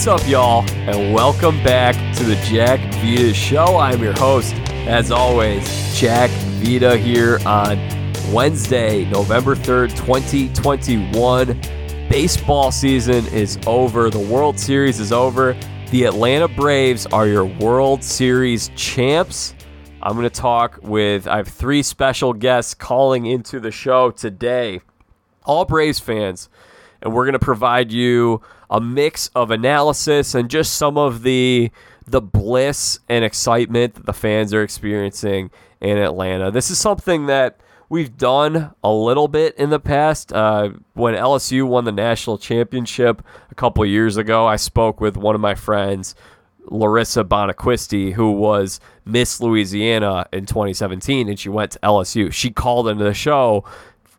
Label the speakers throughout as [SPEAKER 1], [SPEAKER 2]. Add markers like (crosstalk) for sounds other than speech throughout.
[SPEAKER 1] What's up, y'all, and welcome back to the Jack Vita Show. I'm your host, as always, Jack Vita here on Wednesday, November 3rd, 2021. Baseball season is over, the World Series is over. The Atlanta Braves are your World Series champs. I'm going to talk with, I have three special guests calling into the show today, all Braves fans, and we're going to provide you a mix of analysis and just some of the the bliss and excitement that the fans are experiencing in Atlanta. This is something that we've done a little bit in the past. Uh, when LSU won the national championship a couple years ago, I spoke with one of my friends, Laryssa Bonacquisti, who was Miss Louisiana in 2017, and she went to LSU. She called into the show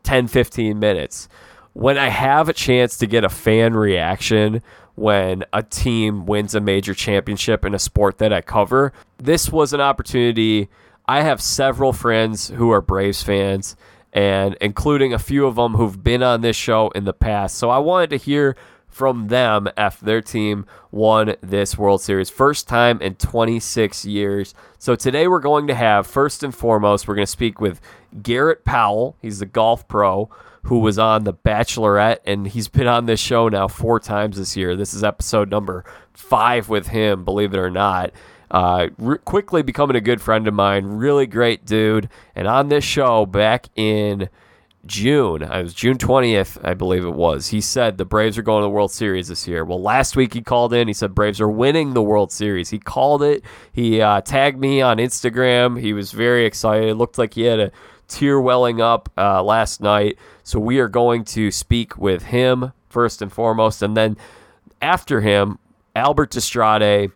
[SPEAKER 1] 10, 15 minutes when I have a chance to get a fan reaction when a team wins a major championship in a sport that I cover, this was an opportunity. I have several friends who are Braves fans, and including a few of them who've been on this show in the past. So I wanted to hear from them after their team won this World Series. First time in 26 years. So today we're going to have, first and foremost, we're going to speak with Garrett Powell. He's the golf pro who was on The Bachelorette, and he's been on this show now four times this year. This is episode number five with him, believe it or not. Uh, re- quickly becoming a good friend of mine, really great dude. And on this show back in June, I was June 20th, I believe it was. He said the Braves are going to the World Series this year. Well, last week he called in. He said Braves are winning the World Series. He called it. He uh, tagged me on Instagram. He was very excited. It looked like he had a tear welling up uh, last night. So we are going to speak with him first and foremost, and then after him, Albert Destrade.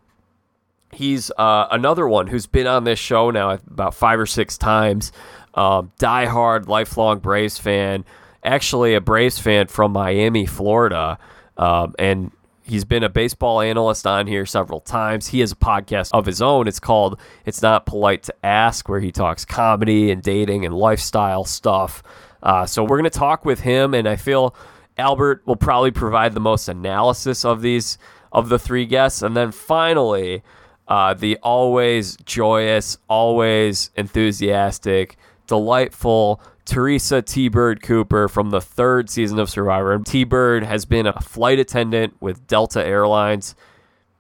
[SPEAKER 1] He's uh, another one who's been on this show now about five or six times. Um, diehard, lifelong Braves fan. Actually, a Braves fan from Miami, Florida, um, and He's been a baseball analyst on here several times. He has a podcast of his own. It's called It's Not Polite to Ask, where he talks comedy and dating and lifestyle stuff. Uh, so we're going to talk with him, and I feel Albert will probably provide the most analysis of these of the three guests, and then finally, uh, the always joyous, always enthusiastic, delightful Teresa T Bird Cooper from the third season of Survivor. T Bird has been a flight attendant with Delta Airlines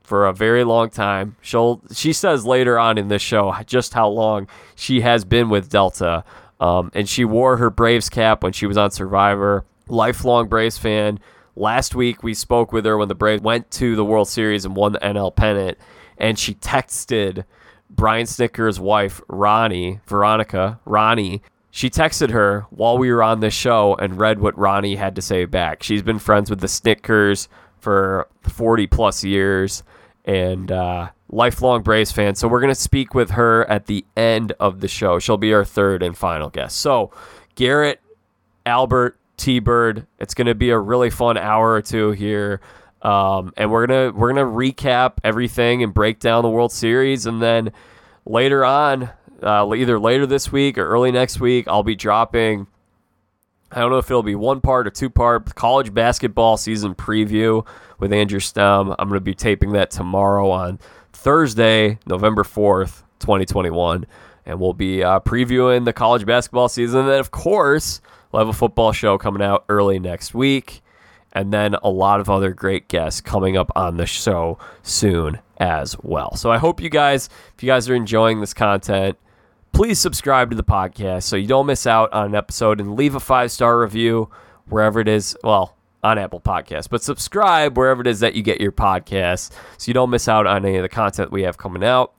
[SPEAKER 1] for a very long time. She'll she says later on in this show just how long she has been with Delta. Um, and she wore her Braves cap when she was on Survivor. Lifelong Braves fan. Last week we spoke with her when the Braves went to the World Series and won the NL pennant, and she texted Brian Snitker's wife, Ronnie, Veronica, Ronnie, she texted her while we were on this show and read what Ronnie had to say back. She's been friends with the Snitkers for 40 plus years and uh, lifelong Braves fan. So we're going to speak with her at the end of the show. She'll be our third and final guest. So, Garrett, Albert, T Bird, it's going to be a really fun hour or two here. Um, and we're gonna we're gonna recap everything and break down the World Series, and then later on, uh, either later this week or early next week, I'll be dropping. I don't know if it'll be one part or two part college basketball season preview with Andrew Stem. I'm going to be taping that tomorrow on Thursday, November 4th, 2021. And we'll be uh, previewing the college basketball season. And then, of course, we'll have a football show coming out early next week. And then a lot of other great guests coming up on the show soon as well. So I hope you guys, if you guys are enjoying this content, please subscribe to the podcast so you don't miss out on an episode and leave a five star review wherever it is. Well, on Apple Podcasts, but subscribe wherever it is that you get your podcasts so you don't miss out on any of the content we have coming out.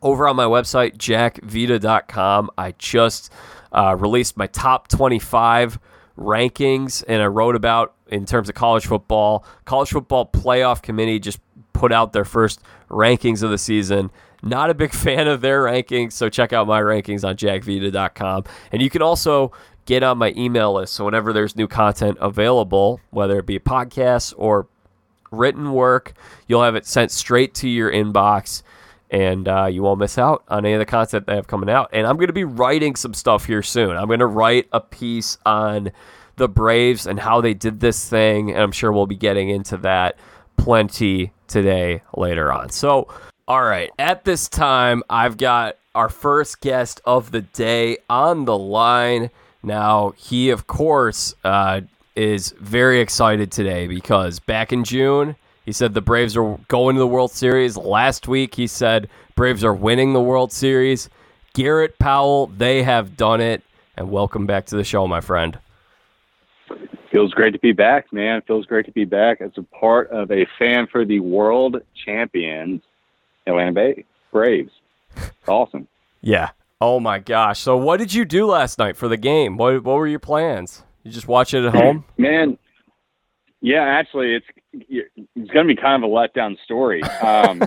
[SPEAKER 1] Over on my website, jackvita.com, I just uh, released my top 25 rankings and I wrote about in terms of college football. College football playoff committee just put out their first rankings of the season. Not a big (laughs) fan of their rankings, so check out my rankings on jackvita.com. And you can also get on my email list. So whenever there's new content available, whether it be a podcast or written work, you'll have it sent straight to your inbox and uh, you won't miss out on any of the content that have coming out. And I'm going to be writing some stuff here soon. I'm going to write a piece on the Braves and how they did this thing, and I'm sure we'll be getting into that. plenty today later on. So, all right, at this time, I've got our first guest of the day on the line. Now, he, of course, uh, is very excited today because back in June, he said the Braves are going to the World Series. Last week, he said Braves are winning the World Series. Garrett Powell, they have done it. And welcome back to the show, my friend.
[SPEAKER 2] Feels great to be back, man. Feels great to be back as a part of a fan for the world champions, Atlanta Bay Braves. It's awesome.
[SPEAKER 1] yeah. Oh my gosh. So, what did you do last night for the game? What What were your plans? You just watch it at home?
[SPEAKER 2] Man, yeah, actually, it's it's going to be kind of a letdown story. Um,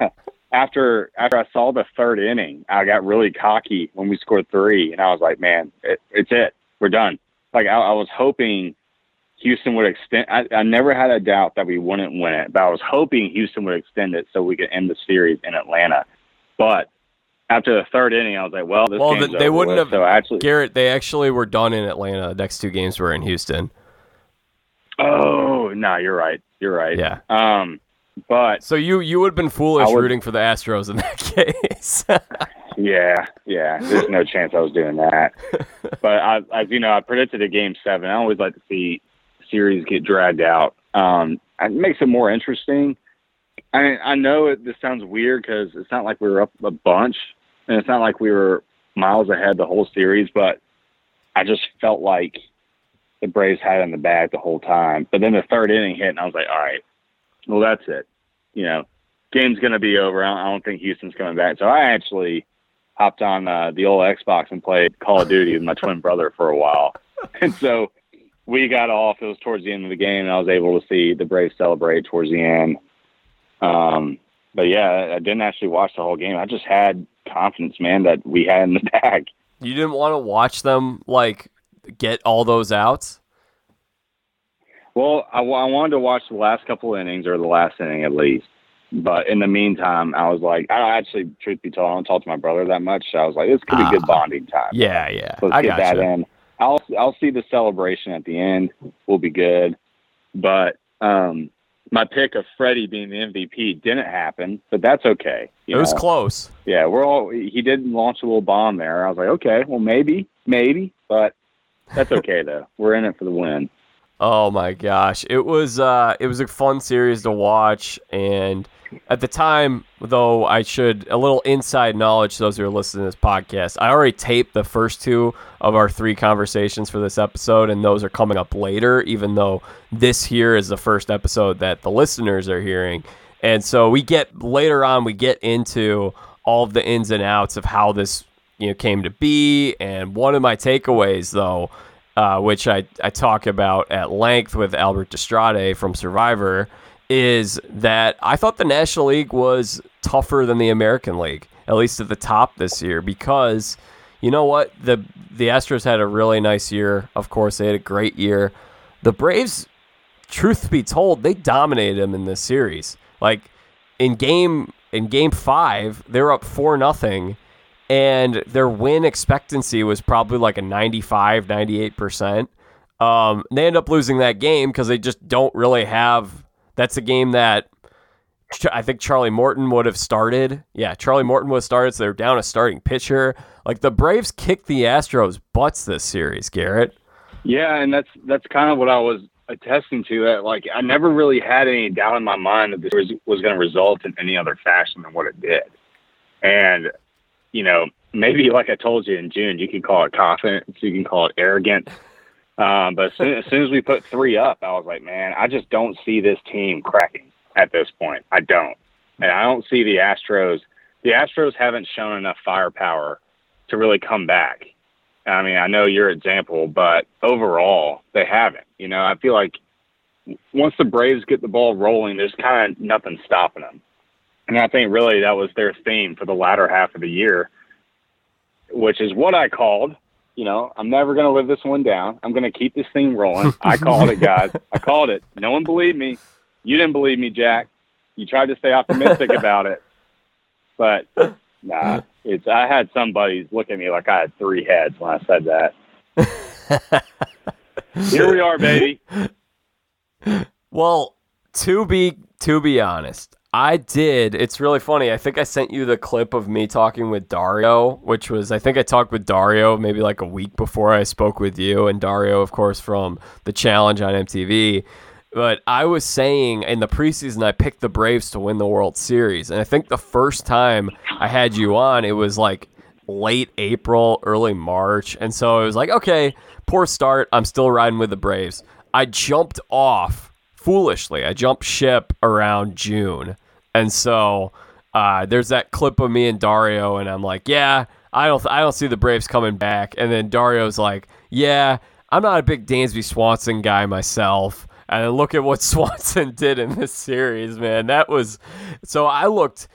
[SPEAKER 2] (laughs) after after I saw the third inning, I got really cocky when we scored three, and I was like, "Man, it, it's it. We're done." Like I, I was hoping Houston would extend. I, I never had a doubt that we wouldn't win it, but I was hoping Houston would extend it so we could end the series in Atlanta. But after the third inning, I was like, "Well, this
[SPEAKER 1] well, they wouldn't
[SPEAKER 2] with.
[SPEAKER 1] have.
[SPEAKER 2] So actually,
[SPEAKER 1] Garrett, they actually were done in Atlanta. The next two games were in Houston.
[SPEAKER 2] oh no, you're right. You're right.
[SPEAKER 1] Yeah.
[SPEAKER 2] Um, but
[SPEAKER 1] So you you would have been foolish
[SPEAKER 2] would-
[SPEAKER 1] rooting for the Astros in that (laughs) case. (laughs)
[SPEAKER 2] Yeah, yeah. There's no chance I was doing that. (laughs) But I, as you know, I predicted a game seven. I always like to see series get dragged out. Um, it makes it more interesting. I I know it, this sounds weird because it's not like we were up a bunch, and it's not like we were miles ahead the whole series. But I just felt like the Braves had in the bag the whole time. But then the third inning hit, and I was like, all right, well that's it. You know, game's gonna be over. I don't, I don't think Houston's coming back. So I actually hopped on uh, the old Xbox and played Call of Duty with my twin brother for a while. (laughs) And so we got off. It was towards the end of the game, and I was able to see the Braves celebrate towards the end. Um, but yeah, I didn't actually watch the whole game. I just had confidence, man, that we had in the (laughs) bag.
[SPEAKER 1] you didn't want to watch them like get all those outs.
[SPEAKER 2] Well, I, I wanted to watch the last couple innings or the last inning at least. But in the meantime, I was like, I actually, truth be told, I don't talk to my brother that much. So I was like, this could be good
[SPEAKER 1] Ah.
[SPEAKER 2] bonding time.
[SPEAKER 1] Yeah, yeah.
[SPEAKER 2] Let's
[SPEAKER 1] I
[SPEAKER 2] get that
[SPEAKER 1] you.
[SPEAKER 2] in. I'll I'll see the celebration at the end. We'll be good. But um, my pick of Freddie being the MVP didn't happen, but that's okay.
[SPEAKER 1] It was
[SPEAKER 2] know?
[SPEAKER 1] close.
[SPEAKER 2] yeah, we're all. He did launch a little bomb there. I was like, okay, well maybe, maybe, but that's (laughs) okay though. We're in it for the win.
[SPEAKER 1] Oh my gosh, it was uh, it was a fun series to watch, and at the time, though, I should a little inside knowledge those who are listening to this podcast. I already taped the first two of our three conversations for this episode, and those are coming up later. Even though this here is the first episode that the listeners are hearing, and so we get later on, we get into all of the ins and outs of how this you know came to be, and one of my takeaways though uh, which I, I talk about at length with Albert Destrade from Survivor, is that I thought the National League was tougher than the American League, at least at the top this year, because you know what? The the Astros had a really nice year. Of course, they had a great year. The Braves, truth be told, they dominated them in this series. Like in game in game five, they were up four nothing and their win expectancy was probably like a 95 98% um, they end up losing that game because they just don't really have that's a game that i think charlie morton would have started yeah charlie morton would have started so they're down a starting pitcher like the braves kicked the astros butts this series garrett
[SPEAKER 2] Yeah, and that's that's kind of what I was attesting to. That like I never really had any doubt in my mind that this was, was going to result in any other fashion than what it did. And you know, maybe like I told you in June, you can call it confidence, you can call it arrogant. Um, but as soon, as soon as we put three up, I was like, man, I just don't see this team cracking at this point. I don't, and I don't see the Astros. The Astros haven't shown enough firepower to really come back. I mean, I know your example, but overall, they haven't. You know, I feel like once the Braves get the ball rolling, there's kind of nothing stopping them. And I think really that was their theme for the latter half of the year, which is what I called. You know, I'm never going to live this one down. I'm going to keep this thing rolling. (laughs) I called it, guys. I called it. No one believed me. You didn't believe me, Jack. You tried to stay optimistic (laughs) about it, but nah. It's. I had some buddies look at me like I had three heads when I said that. (laughs) Here we are, baby.
[SPEAKER 1] Well, to be to be honest, I did. It's really funny. I think I sent you the clip of me talking with Dario, which was I think I talked with Dario maybe like a week before I spoke with you and Dario of course from the challenge on MTV. But I was saying in the preseason I picked the Braves to win the World Series. And I think the first time I had you on it was like late April, early March. And so it was like, okay, poor start. I'm still riding with the Braves. I jumped off foolishly. I jumped ship around June and so uh, there's that clip of me and Dario, and I'm like, yeah, I don't, I don't see the Braves coming back. And then Dario's like, yeah, I'm not a big Dansby Swanson guy myself. And then look at what (laughs) Swanson did in this series, man. That was so I looked,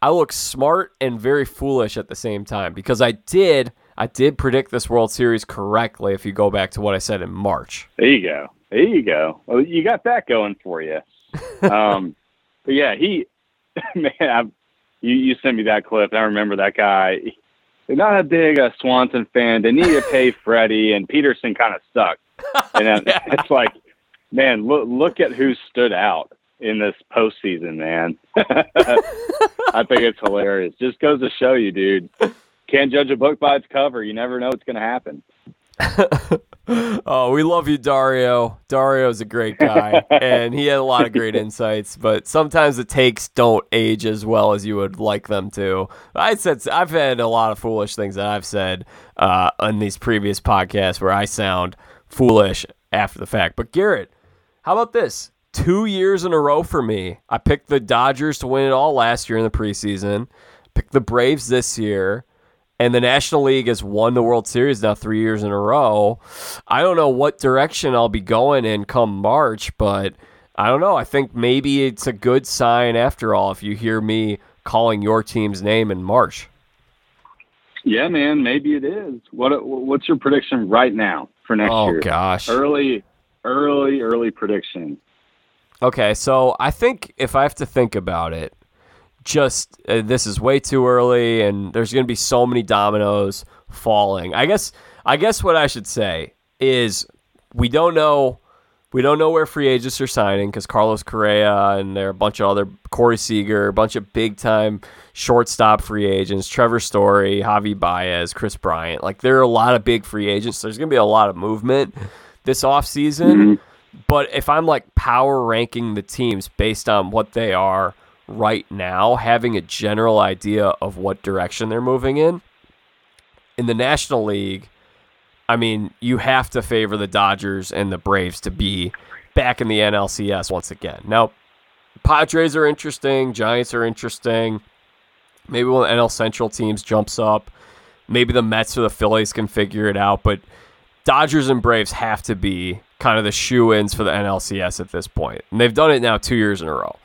[SPEAKER 1] I looked smart and very foolish at the same time because I did, I did predict this World Series correctly. If you go back to what I said in March,
[SPEAKER 2] there you go, there you go. Well, you got that going for you. (laughs) um, but yeah, he (laughs) man, I, you you sent me that clip. I remember that guy. They're not a big uh, Swanson fan. They need to pay (laughs) Freddie, and Pederson kind of sucked. And yeah. (laughs) it's like, man, look look at who stood out in this postseason, man. I think it's hilarious. Just goes to show you, dude. Can't judge a book by its cover. You never know what's going to happen. (laughs)
[SPEAKER 1] oh, we love you, Dario. Dario's a great guy, and he had a lot of great (laughs) insights. But sometimes the takes don't age as well as you would like them to. I said I've had a lot of foolish things that I've said uh, on these previous podcasts where I sound foolish after the fact. But Garrett, how about this? Two years in a row for me. I picked the Dodgers to win it all last year in the preseason. Picked the Braves this year and the National League has won the World Series now three years in a row. I don't know what direction I'll be going in come March, but I don't know. I think maybe it's a good sign after all if you hear me calling your team's name in March.
[SPEAKER 2] Yeah, man, maybe it is. What what's your prediction right now for next
[SPEAKER 1] oh,
[SPEAKER 2] year?
[SPEAKER 1] Oh gosh,
[SPEAKER 2] early, early, early prediction.
[SPEAKER 1] Okay, so I think if I have to think about it, just uh, this is way too early and there's going to be so many dominoes falling. I guess I guess what I should say is we don't know we don't know where free agents are signing because Carlos Correa and there are a bunch of other Corey Seager, a bunch of big time shortstop free agents, Trevor Story, Javi Baez, Kris Bryant. Like there are a lot of big free agents. There's gonna be a lot of movement this offseason. Mm-hmm. But if I'm like power ranking the teams based on what they are right now, having a general idea of what direction they're moving in. In the National League, I mean, you have to favor the Dodgers and the Braves to be back in the NLCS once again. Now, Padres are interesting, Giants are interesting. Maybe one of the NL Central teams jumps up. Maybe the Mets or the Phillies can figure it out, but Dodgers and Braves have to be kind of the shoe ins for the NLCS at this point. And they've done it now two years in a row.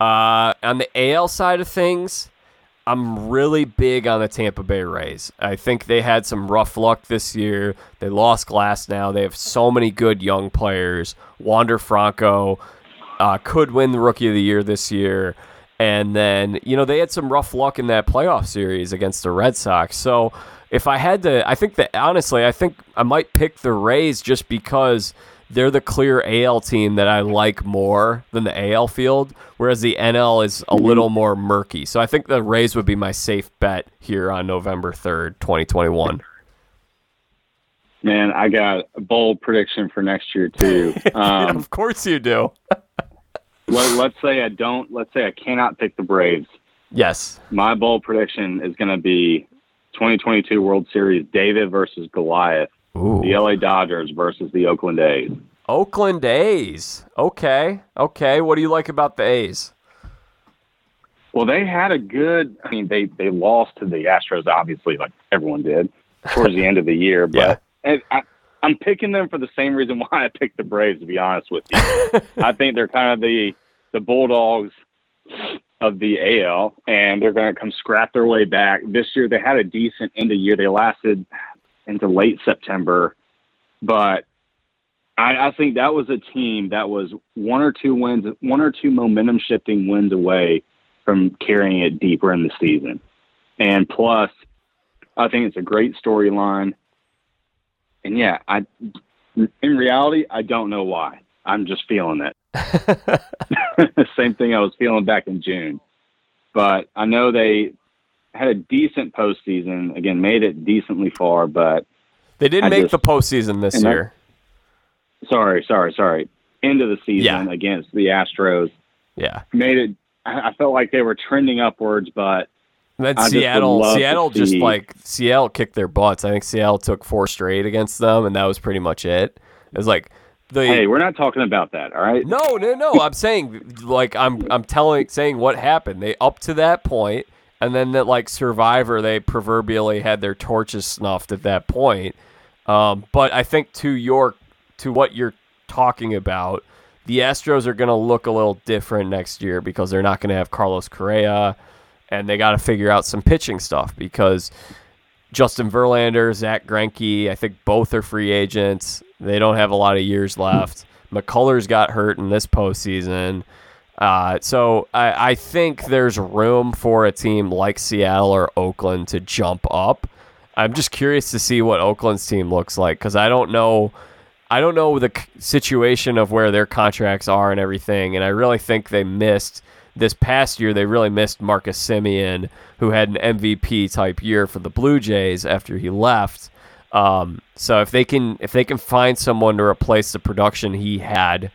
[SPEAKER 1] Uh, on the AL side of things, I'm really big on the Tampa Bay Rays. I think they had some rough luck this year. They lost Glasnow. They have so many good young players. Wander Franco uh, could win the Rookie of the Year this year. And then, you know, they had some rough luck in that playoff series against the Red Sox. So if I had to, I think that honestly, I think I might pick the Rays just because – they're the clear AL team that I like more than the AL field, whereas the NL is a mm-hmm. little more murky. So I think the Rays would be my safe bet here on November 3rd, 2021.
[SPEAKER 2] Man, I got a bold prediction for next year too. (laughs)
[SPEAKER 1] Um, of course you do. (laughs)
[SPEAKER 2] let, let's say I don't. Let's say I cannot pick the Braves.
[SPEAKER 1] Yes.
[SPEAKER 2] My bold prediction is going to be 2022 World Series: David versus Goliath. Ooh. The LA Dodgers versus the Oakland A's.
[SPEAKER 1] Oakland A's. Okay. Okay. What do you like about the A's?
[SPEAKER 2] Well, they had a good. I mean, they they lost to the Astros, obviously, like everyone did towards the end of the year. (laughs) But yeah. I, I'm picking them for the same reason why I picked the Braves. To be honest with you, (laughs) I think they're kind of the the Bulldogs of the AL, and they're going to come scrap their way back. This year, they had a decent end of year. They lasted into late September. But I, I think that was a team that was one or two wins, one or two momentum shifting wins away from carrying it deeper in the season. And plus, I think it's a great storyline. And yeah, I in reality, I don't know why. I'm just feeling it. (laughs) (laughs) Same thing I was feeling back in June. But I know they had a decent postseason. Again, made it decently far, but
[SPEAKER 1] they didn't
[SPEAKER 2] I
[SPEAKER 1] make
[SPEAKER 2] just-
[SPEAKER 1] the postseason this
[SPEAKER 2] and that-
[SPEAKER 1] year.
[SPEAKER 2] sorry, sorry, sorry. End of the season
[SPEAKER 1] Yeah.
[SPEAKER 2] against the Astros
[SPEAKER 1] Yeah.
[SPEAKER 2] made it. I felt like they were trending upwards, but
[SPEAKER 1] then
[SPEAKER 2] I just
[SPEAKER 1] Seattle, Seattle just
[SPEAKER 2] see-
[SPEAKER 1] like Seattle kicked their butts. I think Seattle took four straight against them, and that was pretty much it. It was like the
[SPEAKER 2] hey, we're not talking about that. All right.
[SPEAKER 1] no, no, no. I'm saying like I'm I'm telling saying what happened. They up to that point, and then that like Survivor, they proverbially had their torches snuffed at that point. Um, but I think to your to what you're talking about, the Astros are going to look a little different next year because they're not going to have Carlos Correa, and they got to figure out some pitching stuff because Justin Verlander, Zack Greinke, I think both are free agents. They don't have a lot of years left. McCullers got hurt in this postseason. Uh, so I, I think there's room for a team like Seattle or Oakland to jump up. I'm just curious to see what Oakland's team looks like because I don't know. I don't know the situation of where their contracts are and everything, and I really think they missed this past year. They really missed Marcus Semien, who had an MVP type year for the Blue Jays after he left. Um, so if they can if they can find someone to replace the production he had,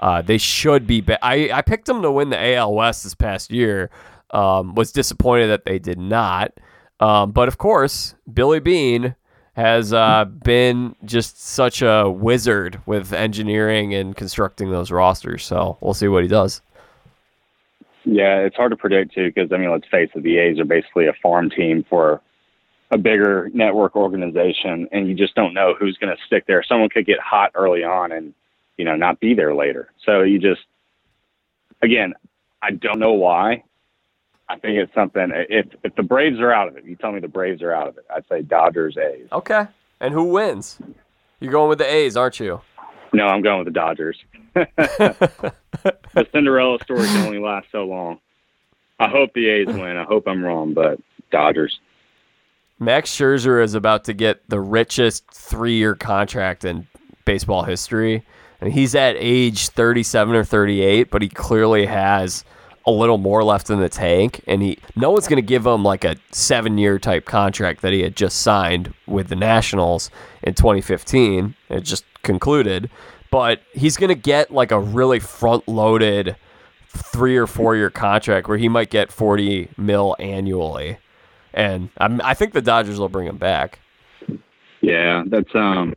[SPEAKER 1] uh, they should be. Ba- I I picked them to win the AL West this past year. Um, was disappointed that they did not. Um, but of course, Billy Beane has uh, been just such a wizard with engineering and constructing those rosters. So we'll see what he does.
[SPEAKER 2] Yeah, it's hard to predict too because I mean, let's face it, the A's are basically a farm team for a bigger network organization, and you just don't know who's going to stick there. Someone could get hot early on and you know not be there later. So you just, again, I don't know why. I think it's something. If if the Braves are out of it, you tell me the Braves are out of it. I'd say Dodgers, A's.
[SPEAKER 1] Okay. And who wins? You're going with the A's, aren't you?
[SPEAKER 2] No, I'm going with the Dodgers. (laughs) the Cinderella story can only last so long. I hope the A's win. I hope I'm wrong, but Dodgers.
[SPEAKER 1] Max Scherzer is about to get the richest three-year contract in baseball history, and he's at age 37 or 38, but he clearly has a little more left in the tank, and he no one's going to give him like a seven-year type contract that he had just signed with the Nationals in 2015. It just concluded, but he's going to get like a really front-loaded three or four-year contract where he might get 40 mil annually and I'm, I think the Dodgers will bring him back.
[SPEAKER 2] Yeah, that's um.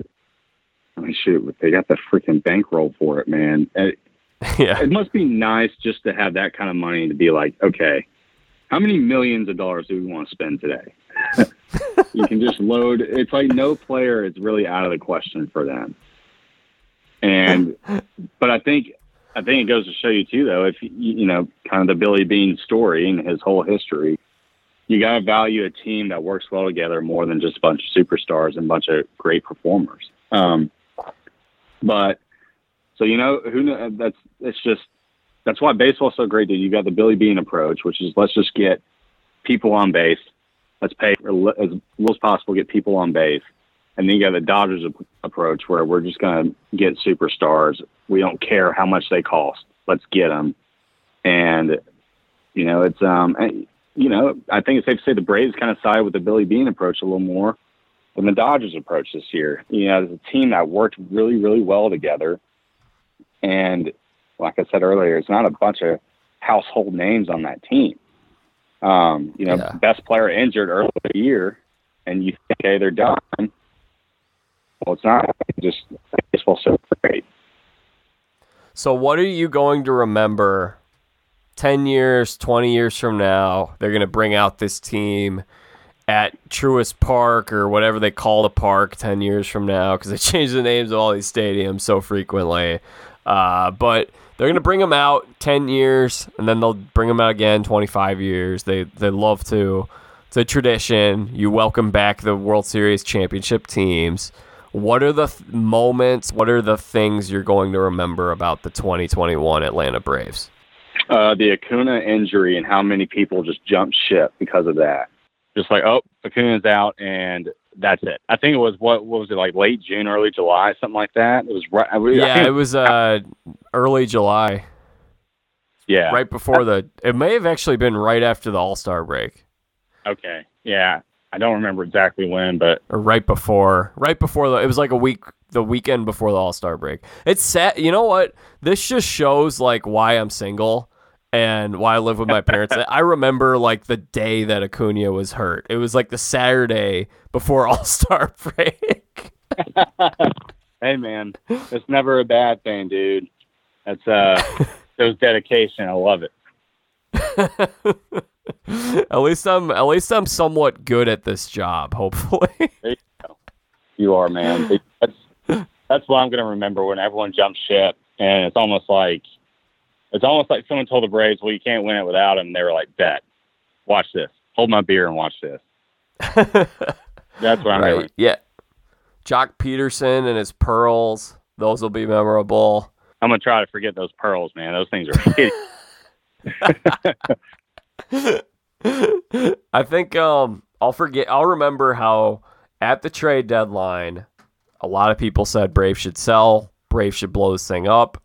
[SPEAKER 2] I mean, shoot, they got the freaking bankroll for it, man. It, (laughs)
[SPEAKER 1] yeah,
[SPEAKER 2] it must be nice just to have that kind of money to be like, okay, how many millions of dollars do we want to spend today? (laughs) you can just load. It's like no player is really out of the question for them. And, but I think, I think it goes to show you too, though, if you, you know, kind of the Billy Beane story and his whole history, you got to value a team that works well together more than just a bunch of superstars and a bunch of great performers. Um, but so you know who kn- that's it's just that's why baseball's so great. Dude, you got the Billy Beane approach, which is let's just get people on base. Let's pay as little as possible, get people on base, and then you got the Dodgers ap- approach where we're just going to get superstars. We don't care how much they cost. Let's get them, and you know it's um. And, you know, I think it's safe to say the Braves kind of side with the Billy Beane approach a little more than the Dodgers approach this year. You know, it's a team that worked really, really well together. And like I said earlier, it's not a bunch of household names on that team. Um, you know,
[SPEAKER 1] Yeah.
[SPEAKER 2] best player injured early in the year, and you think, hey, they're done. Well, it's not. Just baseball's so great.
[SPEAKER 1] So, what are you going to remember 10 years, 20 years from now? They're going to bring out this team at Truist Park or whatever they call the park 10 years from now because they (laughs) change the names of all these stadiums so frequently. Uh, but they're going to bring them out 10 years and then they'll bring them out again 25 years. They, they love to. It's a tradition. You welcome back the World Series championship teams. What are the th- moments? What are the things you're going to remember about the 2021 Atlanta Braves?
[SPEAKER 2] Uh, the Acuna injury and how many people just jumped ship because of that. Just like, oh, Acuna's out, and that's it. I think it was what, what was it like late June, early July, something like that. It was right. I
[SPEAKER 1] Yeah, it was uh, early July,
[SPEAKER 2] yeah.
[SPEAKER 1] right before the. It may have actually been right after the All Star break,
[SPEAKER 2] Okay. Yeah. I don't remember exactly when, but
[SPEAKER 1] or right before, right before the. It was like a week, the weekend before the All Star break. It's sad. You know what? This just shows like why I'm single and why I live with my parents. (laughs) I remember like the day that Acuna was hurt. It was like the Saturday before (laughs) All Star break. (laughs)
[SPEAKER 2] hey, man, it's never a bad thing, dude. That's uh, those dedication. I love it.
[SPEAKER 1] at least I'm at least I'm somewhat good at this job, hopefully.
[SPEAKER 2] You are, man. That's that's what I'm gonna remember when everyone jumps ship, and it's almost like it's almost like someone told the Braves, "Well, you can't win it without him." They were like, "Bet, watch this. Hold my beer and watch this." (laughs) That's what I'm
[SPEAKER 1] right.
[SPEAKER 2] gonna.
[SPEAKER 1] Yeah. Joc Pederson and his pearls, those will be memorable.
[SPEAKER 2] I'm gonna try to forget those pearls, man. Those things are. (laughs)
[SPEAKER 1] I think um I'll forget I'll remember how at the trade deadline a lot of people said Brave should sell, Brave should blow this thing up.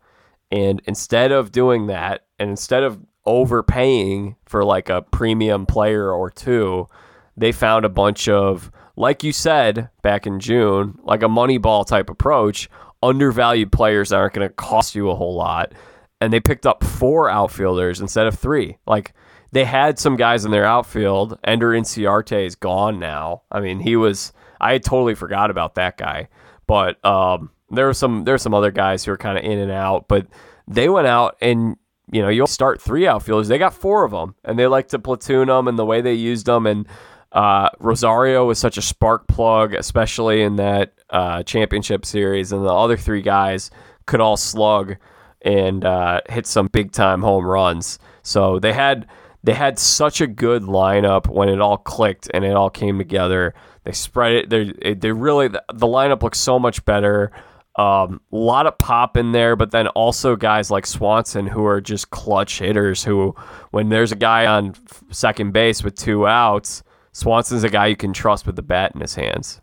[SPEAKER 1] And instead of doing that, and instead of overpaying for like a premium player or two, they found a bunch of, like you said back in June, like a Moneyball type approach, undervalued players that aren't going to cost you a whole lot. And they picked up four outfielders instead of three. Like they had some guys in their outfield. Ender Inciarte is gone now. I mean, he was. I totally forgot about that guy. But um, there were some there were some other guys who were kind of in and out. But they went out and you know you'll start three outfielders. They got four of them, and they like to platoon them and the way they used them. And uh, Rosario was such a spark plug, especially in that uh, championship series. And the other three guys could all slug and uh, hit some big time home runs. So they had they had such a good lineup when it all clicked and it all came together. They spread it. They they really the lineup looks so much better. Um, a lot of pop in there, but then also guys like Swanson who are just clutch hitters. Who, when there's a guy on second base with two outs, Swanson's a guy you can trust with the bat in his hands.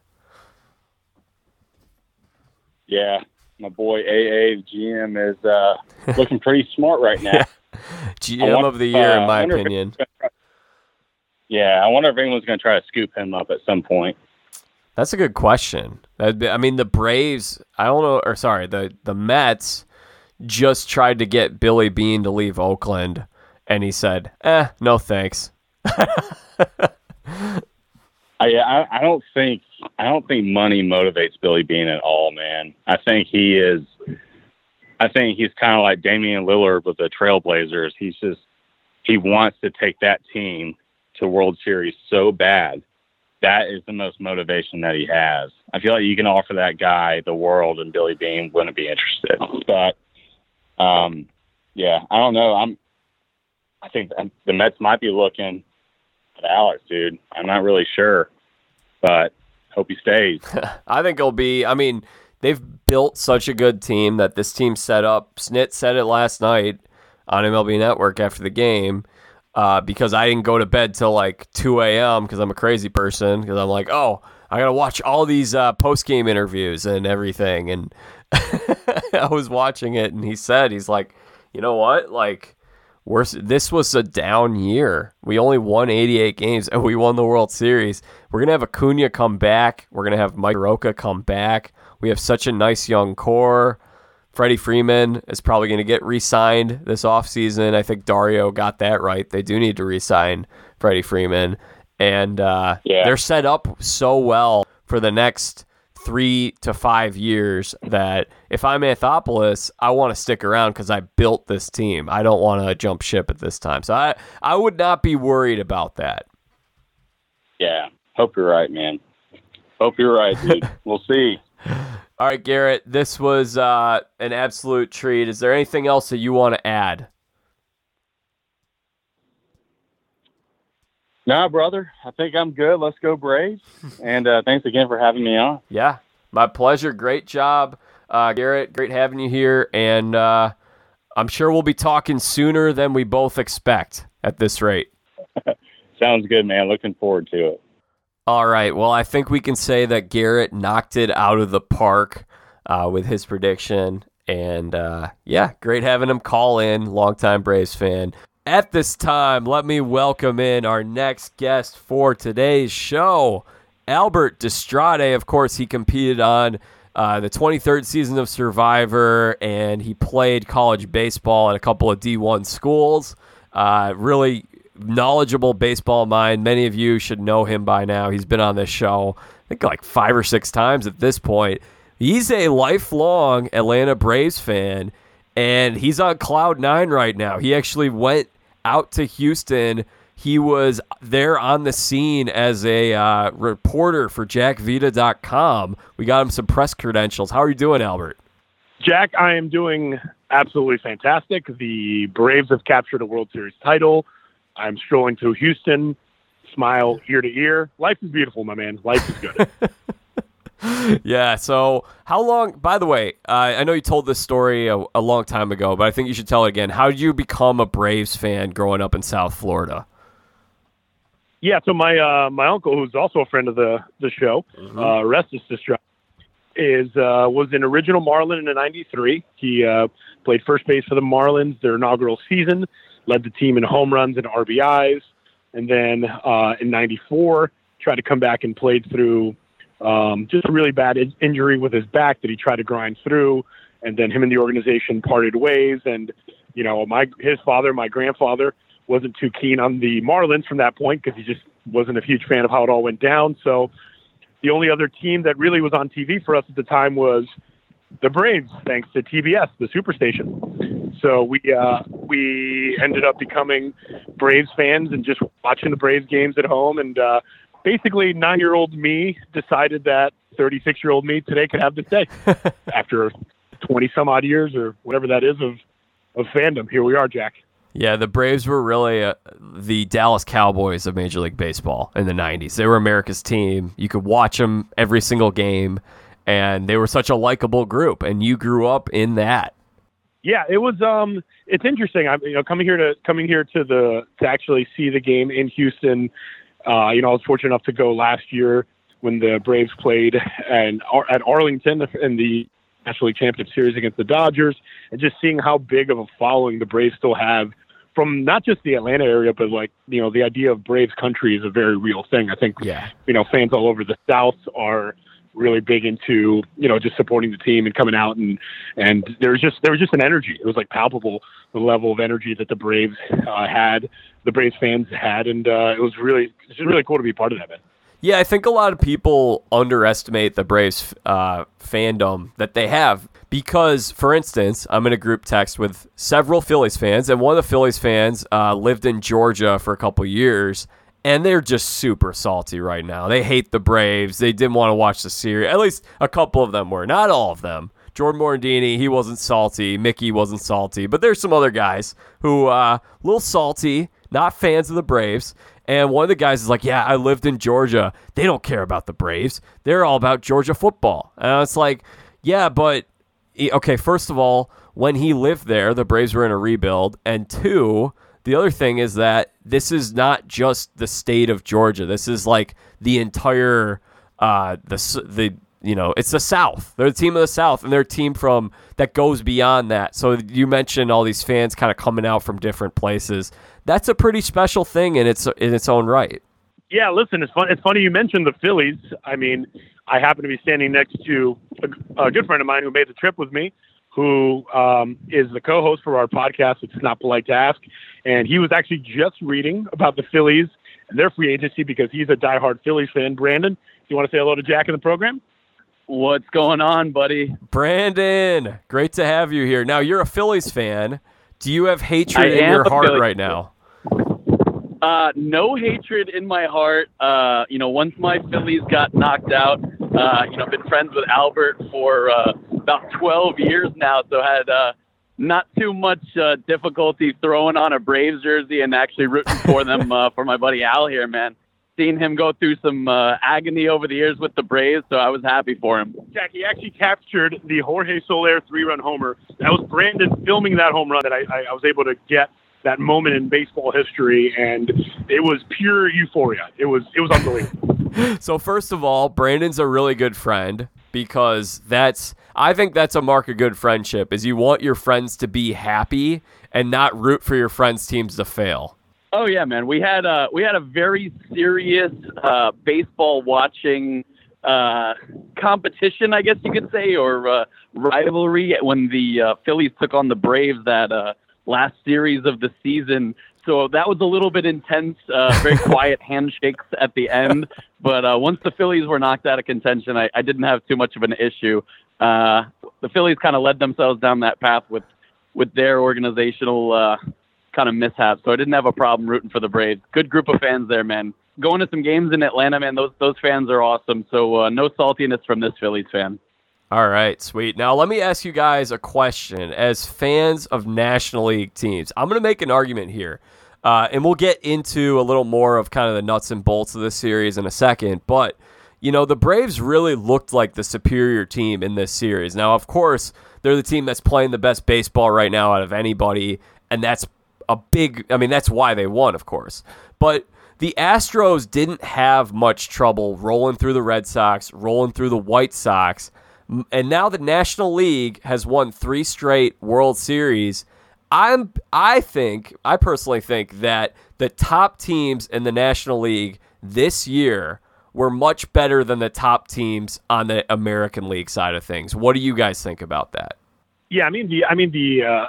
[SPEAKER 2] Yeah, my boy AA GM is uh, (laughs) looking pretty smart right now. (laughs)
[SPEAKER 1] GM
[SPEAKER 2] wonder-
[SPEAKER 1] of the year,
[SPEAKER 2] uh,
[SPEAKER 1] in my opinion.
[SPEAKER 2] Yeah, I wonder if anyone's going to try to scoop him up at some point.
[SPEAKER 1] That's a good question. Be, I mean, the Braves. I don't know, or sorry, the the Mets just tried to get Billy Beane to leave Oakland, and he said, "Eh, no thanks." (laughs)
[SPEAKER 2] I, I I don't think I don't think money motivates Billy Beane at all, man. I think he is. I think he's kind of like Damian Lillard with the Trailblazers. He's just he wants to take that team to World Series so bad. That is the most motivation that he has. I feel like you can offer that guy the world, and Billy Beane wouldn't be interested. But, um, yeah, I don't know. I'm. I think the Mets might be looking at Alex, dude. I'm not really sure, but hope he stays. (laughs)
[SPEAKER 1] I think he'll be. I mean, they've built such a good team that this team set up. Snit said it last night on MLB Network after the game. Uh, because I didn't go to bed till like 2 a.m. because I'm a crazy person. Because I'm like, oh, I gotta watch all these uh, post game interviews and everything. And (laughs) I was watching it, and he said, he's like, you know what, like. We're, this was a down year. We only won 88 games and we won the World Series. We're going to have Acuna come back. We're going to have Mike Roca come back. We have such a nice young core. Freddie Freeman is probably going to get re signed this offseason. I think Dario got that right. They do need to re sign Freddie Freeman. And uh,
[SPEAKER 2] Yeah.
[SPEAKER 1] they're set up so well for the next three to five years that if I'm Anthopoulos, I want to stick around because I built this team. I don't want to jump ship at this time. So I, I would not be worried about that.
[SPEAKER 2] Yeah, hope you're right, man. Hope you're right, dude. (laughs) we'll see.
[SPEAKER 1] All right, Garrett, this was uh, an absolute treat. Is there anything else that you want to add?
[SPEAKER 2] No, brother, I think I'm good. Let's go Braves. (laughs) And uh, thanks again for having me on.
[SPEAKER 1] Yeah, my pleasure. Great job, uh, Garrett. Great having you here. And uh, I'm sure we'll be talking sooner than we both expect at this rate. (laughs)
[SPEAKER 2] Sounds good, man. Looking forward to it.
[SPEAKER 1] All right. Well, I think we can say that Garrett knocked it out of the park uh, with his prediction. And uh, yeah, great having him call in, longtime Braves fan. At this time, let me welcome in our next guest for today's show, Albert Destrade. Of course, he competed on uh, the 23rd season of Survivor, and he played college baseball at a couple of D1 schools. Uh, really knowledgeable baseball mind. Many of you should know him by now. He's been on this show, I think, like five or six times at this point. He's a lifelong Atlanta Braves fan and he's on cloud nine right now. He actually went out to Houston. He was there on the scene as a uh, reporter for JackVita.com. We got him some press credentials. How are you doing, Albert?
[SPEAKER 3] Jack, I am doing absolutely fantastic. The Braves have captured a World Series title. I'm strolling through Houston, smile ear to ear. Life is beautiful, my man. Life is good. (laughs)
[SPEAKER 1] yeah. So, how long? By the way, uh, I know you told this story a, a, long time ago, but I think you should tell it again. How did you become a Braves fan growing up in South Florida?
[SPEAKER 3] Yeah. So my uh, my uncle, who's also a friend of the the show, mm-hmm. uh, Restus is uh, was an original Marlin in '93. He uh, played first base for the Marlins their inaugural season, led the team in home runs and RBIs, and then uh, in '94 tried to come back and played through um, just a really bad in- injury with his back that he tried to grind through, and then him and the organization parted ways. And you know, my his father, my grandfather, wasn't too keen on the Marlins from that point because he just wasn't a huge fan of how it all went down. So the only other team that really was on TV for us at the time was the Braves, thanks to TBS, the Superstation. So we uh, we ended up becoming Braves fans and just watching the Braves games at home and uh, basically nine year old me decided that 36 year old me today could have this day (laughs) after 20 some odd years or whatever that is of, of fandom. Here we are, Jack.
[SPEAKER 1] Yeah, the Braves were really uh, the Dallas Cowboys of Major League Baseball in the 90s. They were America's team. You could watch them every single game, and they were such a likable group, and you grew up in that.
[SPEAKER 3] Yeah, it was. Um, it's interesting. I'm, you know, coming here to coming here to the to actually see the game in Houston uh, you know, I was fortunate enough to go last year when the Braves played and at Arlington in the National League Championship Series against the Dodgers, and just seeing how big of a following the Braves still have from not just the Atlanta area, but like you know, the idea of Braves country is a very real thing. I think
[SPEAKER 1] yeah.
[SPEAKER 3] you know fans all over the South are really big into you know just supporting the team and coming out and and there was just there was just an energy. It was like palpable the level of energy that the Braves uh, had, the Braves fans had, and uh, it was really it's just really cool to be part of that. Man.
[SPEAKER 1] Yeah, I think a lot of people underestimate the Braves uh, fandom that they have because, for instance, I'm in a group text with several Phillies fans, and one of the Phillies fans uh, lived in Georgia for a couple years, and they're just super salty right now. They hate the Braves. They didn't want to watch the series. At least a couple of them were, not all of them. Jordan Morandini, he wasn't salty. Mickey wasn't salty, but there's some other guys who uh, a little salty, not fans of the Braves. And one of the guys is like, "Yeah, I lived in Georgia. They don't care about the Braves. They're all about Georgia football." And it's like, "Yeah, but okay, first of all, when he lived there, the Braves were in a rebuild, and two, the other thing is that this is not just the state of Georgia. This is like the entire uh, the the you know it's the South. They're the team of the South, and they're a team from that goes beyond that. So you mentioned all these fans kind of coming out from different places. That's a pretty special thing in its in its own right.
[SPEAKER 3] Yeah, listen, it's fun. It's funny you mentioned the Phillies. I mean, I happen to be standing next to a, a good friend of mine who made the trip with me, who um, is the co-host for our podcast. It's not polite to ask, and he was actually just reading about the Phillies and their free agency because he's a diehard Phillies fan. Brandon, do you want to say hello to Jack in the program?
[SPEAKER 4] What's going on, buddy?
[SPEAKER 1] Brandon, great to have you here. Now you're a Phillies fan. Do you have hatred in your heart right now?
[SPEAKER 4] Uh, no hatred in my heart. Uh, you know, once my Phillies got knocked out, uh, you know, I've been friends with Albert for uh, about 12 years now, so had uh, not too much uh, difficulty throwing on a Braves jersey and actually rooting for them (laughs) uh, for my buddy Al here, man. Seen him go through some uh, agony over the years with the Braves, so I was happy for him.
[SPEAKER 3] Jack, he actually captured the Jorge Soler three-run homer. That was Brandon filming that home run that I, I, I was able to get that moment in baseball history, and it was pure euphoria. It was it was unbelievable. (laughs)
[SPEAKER 1] so first of all, Brandon's a really good friend because that's I think that's a mark of good friendship is you want your friends to be happy and not root for your friends' teams to fail.
[SPEAKER 4] Oh yeah, man. We had a we had a very serious uh, baseball watching uh, competition, I guess you could say, or uh, rivalry when the uh, Phillies took on the Braves that uh, last series of the season. So that was a little bit intense, uh, very (laughs) quiet handshakes at the end. But uh, once the Phillies were knocked out of contention, I, I didn't have too much of an issue. Uh, the Phillies kind of led themselves down that path with with their organizational uh, kind of mishaps. So I didn't have a problem rooting for the Braves. Good group of fans there, man. Going to some games in Atlanta, man. Those those fans are awesome. So uh, no saltiness from this Phillies fan.
[SPEAKER 1] All right, sweet. Now let me ask you guys a question. As fans of National League teams, I'm going to make an argument here. Uh, and we'll get into a little more of kind of the nuts and bolts of this series in a second. But, you know, the Braves really looked like the superior team in this series. Now, of course, they're the team that's playing the best baseball right now out of anybody. And that's a big, I mean, that's why they won, of course. But the Astros didn't have much trouble rolling through the Red Sox, rolling through the White Sox. And now the National League has won three straight World Series I'm I think I personally think that the top teams in the National League this year were much better than the top teams on the American League side of things. What do you guys think about that?
[SPEAKER 3] Yeah, I mean the I mean the uh,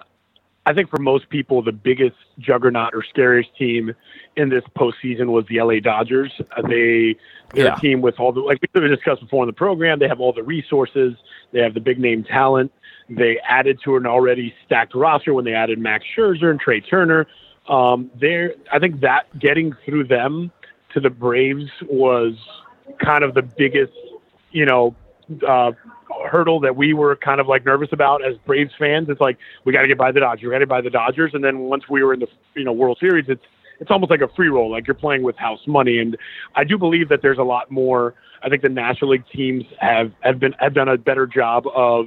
[SPEAKER 3] I think for most people the biggest juggernaut or scariest team in this postseason was the LA Dodgers. Uh, they they're yeah. a team with all the like we discussed before in the program. They have all the resources. They have the big name talent. They added to an already stacked roster when they added Max Scherzer and Trea Turner. Um, there, I think that getting through them to the Braves was kind of the biggest, you know, uh, hurdle that we were kind of like nervous about as Braves fans. It's like we got to get by the Dodgers, we got to get by the Dodgers, and then once we were in the you know World Series, it's it's almost like a free roll, like you're playing with house money. And I do believe that there's a lot more. I think the National League teams have have been have done a better job of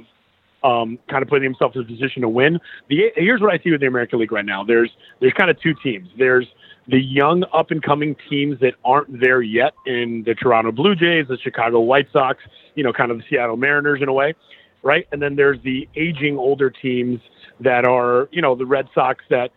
[SPEAKER 3] um, kind of putting themselves in a position to win. The, here's what I see with the American League right now. There's there's kind of two teams. There's the young up and coming teams that aren't there yet in the Toronto Blue Jays, the Chicago White Sox, you know, kind of the Seattle Mariners in a way, right? And then there's the aging older teams that are, you know, the Red Sox that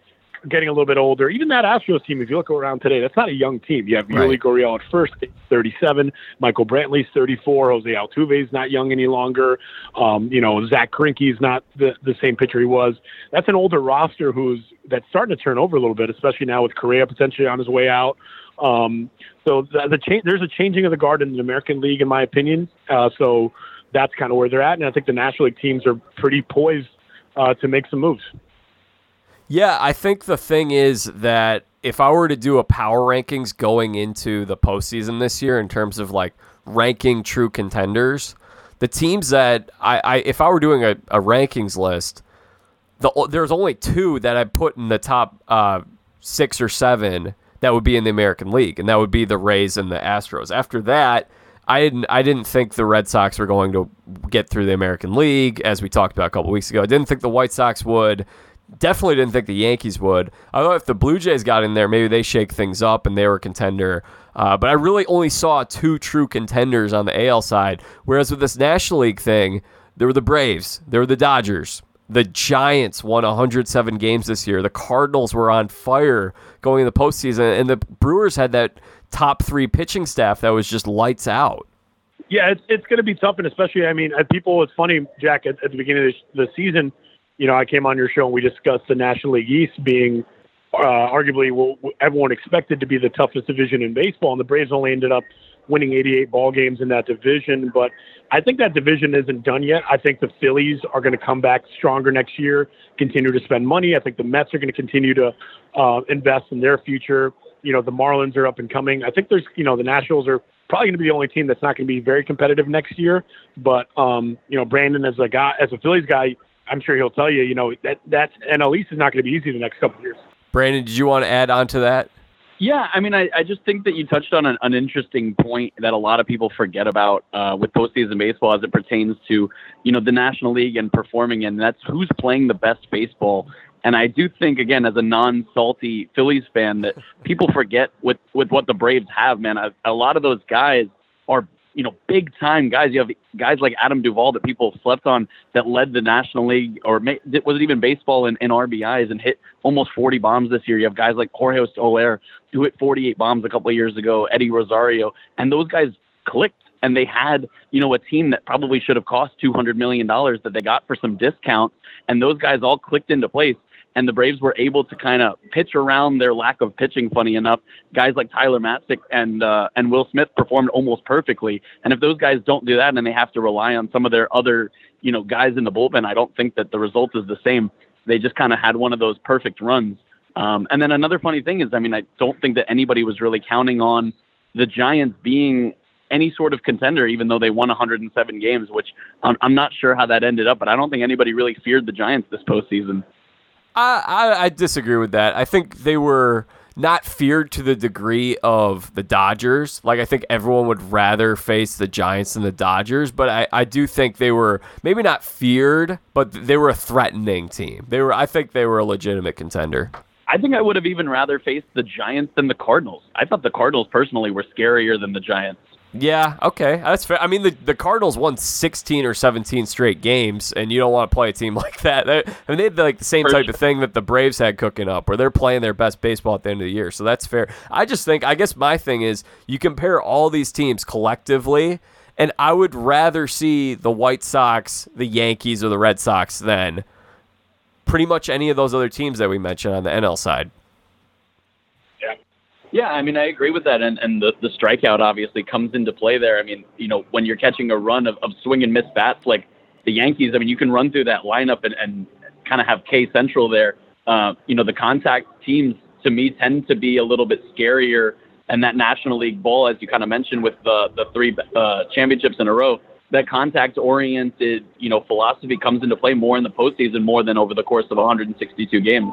[SPEAKER 3] getting a little bit older. Even that Astros team, if you look around today, that's not a young team. You have right. Yuli Gurriel at first, 37. Michael Brantley's 34. Jose Altuve's not young any longer. Um, you know, Zack Greinke's not the, the same pitcher he was. That's an older roster who's that's starting to turn over a little bit, especially now with Correa potentially on his way out. Um, so the, the change, there's a changing of the guard in the American League, in my opinion. Uh, so that's kind of where they're at, and I think the National League teams are pretty poised uh, to make some moves.
[SPEAKER 1] Yeah, I think the thing is that if I were to do a power rankings going into the postseason this year in terms of like ranking true contenders, the teams that I, I if I were doing a, a rankings list, the there's only two that I put in the top uh, six or seven that would be in the American League, and that would be the Rays and the Astros. After that, I didn't I didn't think the Red Sox were going to get through the American League, as we talked about a couple weeks ago. I didn't think the White Sox would. Definitely didn't think the Yankees would. I thought if the Blue Jays got in there, maybe they shake things up and they were a contender. Uh, but I really only saw two true contenders on the AL side. Whereas with this National League thing, there were the Braves, there were the Dodgers, the Giants won 107 games this year. The Cardinals were on fire going in the postseason, and the Brewers had that top three pitching staff that was just lights out.
[SPEAKER 3] Yeah, it's it's going to be tough, and especially, I mean, people. It's funny, Jack. At, at the beginning of the season, you know, I came on your show and we discussed the National League East being uh, arguably what everyone expected to be the toughest division in baseball, and the Braves only ended up winning 88 ball games in that division. But I think that division isn't done yet. I think the Phillies are going to come back stronger next year, continue to spend money. I think the Mets are going to continue to uh, invest in their future. You know, the Marlins are up and coming. I think there's, you know, the Nationals are probably going to be the only team that's not going to be very competitive next year. But um, you know, Brandon as a guy, as a Phillies guy, I'm sure he'll tell you, you know, that that NL East is not going to be easy the next couple of years.
[SPEAKER 1] Brandon, did you want to add on to that?
[SPEAKER 4] Yeah, I mean, I, I just think that you touched on an, an interesting point that a lot of people forget about uh, with postseason baseball as it pertains to, you know, the National League and performing, and that's who's playing the best baseball And I do think, again, as a non-salty Phillies fan, that people forget with with what the Braves have. Man, a, a lot of those guys are you know big time guys. You have guys like Adam Duvall that people slept on that led the National League, or may, was it even baseball in, in RBIs and hit almost 40 bombs this year. You have guys like Jorge Soler who hit 48 bombs a couple of years ago, Eddie Rosario, and those guys clicked and they had, you know, a team that probably should have cost $200 million that they got for some discount. And those guys all clicked into place. And the Braves were able to kind of pitch around their lack of pitching. Funny enough, guys like Tyler Matzek and uh, and Will Smith performed almost perfectly. And if those guys don't do that, and they have to rely on some of their other, you know, guys in the bullpen, I don't think that the result is the same. They just kind of had one of those perfect runs. Um, and then another funny thing is, I mean, I don't think that anybody was really counting on the Giants being any sort of contender, even though they won 107 games, which I'm, I'm not sure how that ended up, but I don't think anybody really feared the Giants this postseason.
[SPEAKER 1] I, I, disagree with that. I think they were not feared to the degree of the Dodgers. Like I think everyone would rather face the Giants than the Dodgers, but I, I do think they were maybe not feared, but they were a threatening team. They were I think they were a legitimate contender.
[SPEAKER 4] I think I would have even rather faced the Giants than the Cardinals. I thought the Cardinals personally were scarier than the Giants.
[SPEAKER 1] Yeah, okay, that's fair. I mean, the, the Cardinals won 16 or 17 straight games, and you don't want to play a team (laughs) like that. They, I mean, they had like the same type of thing that the Braves had cooking up, where they're playing their best baseball at the end of the year. So that's fair. I just think, I guess my thing is, you compare all these teams collectively, and I would rather see the White Sox, the Yankees, or the Red Sox than pretty much any of those other teams that we mentioned on the NL side.
[SPEAKER 4] Yeah, I mean, I agree with that, and and the, the strikeout obviously comes into play there. I mean, you know, when you're catching a run of, of swing and miss bats like the Yankees, I mean, you can run through that lineup and, and kind of have K Central there. Uh, you know, the contact teams to me tend to be a little bit scarier, and that National League ball, as you kind of mentioned, with the the three uh, championships in a row, that contact oriented, you know, philosophy comes into play more in the postseason more than over the course of 162 games.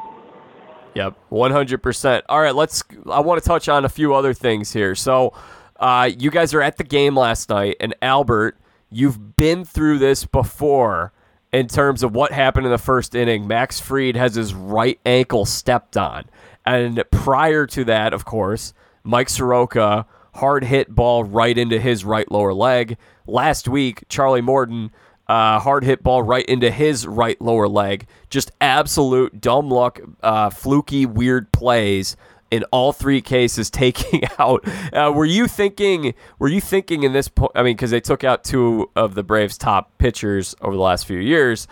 [SPEAKER 1] Yep, 100%. All right, let's. I want to touch on a few other things here. So, uh, you guys are at the game last night, and Albert, you've been through this before in terms of what happened in the first inning. Max Fried has his right ankle stepped on. And prior to that, of course, Mike Soroka, hard hit ball right into his right lower leg. Last week, Charlie Morton uh, hard hit ball right into his right lower leg. Just absolute dumb luck, uh, fluky, weird plays in all three cases (laughs) taking out. Uh, were you thinking? Were you thinking in this? Po- I mean, because they took out two of the Braves' top pitchers over the last few years.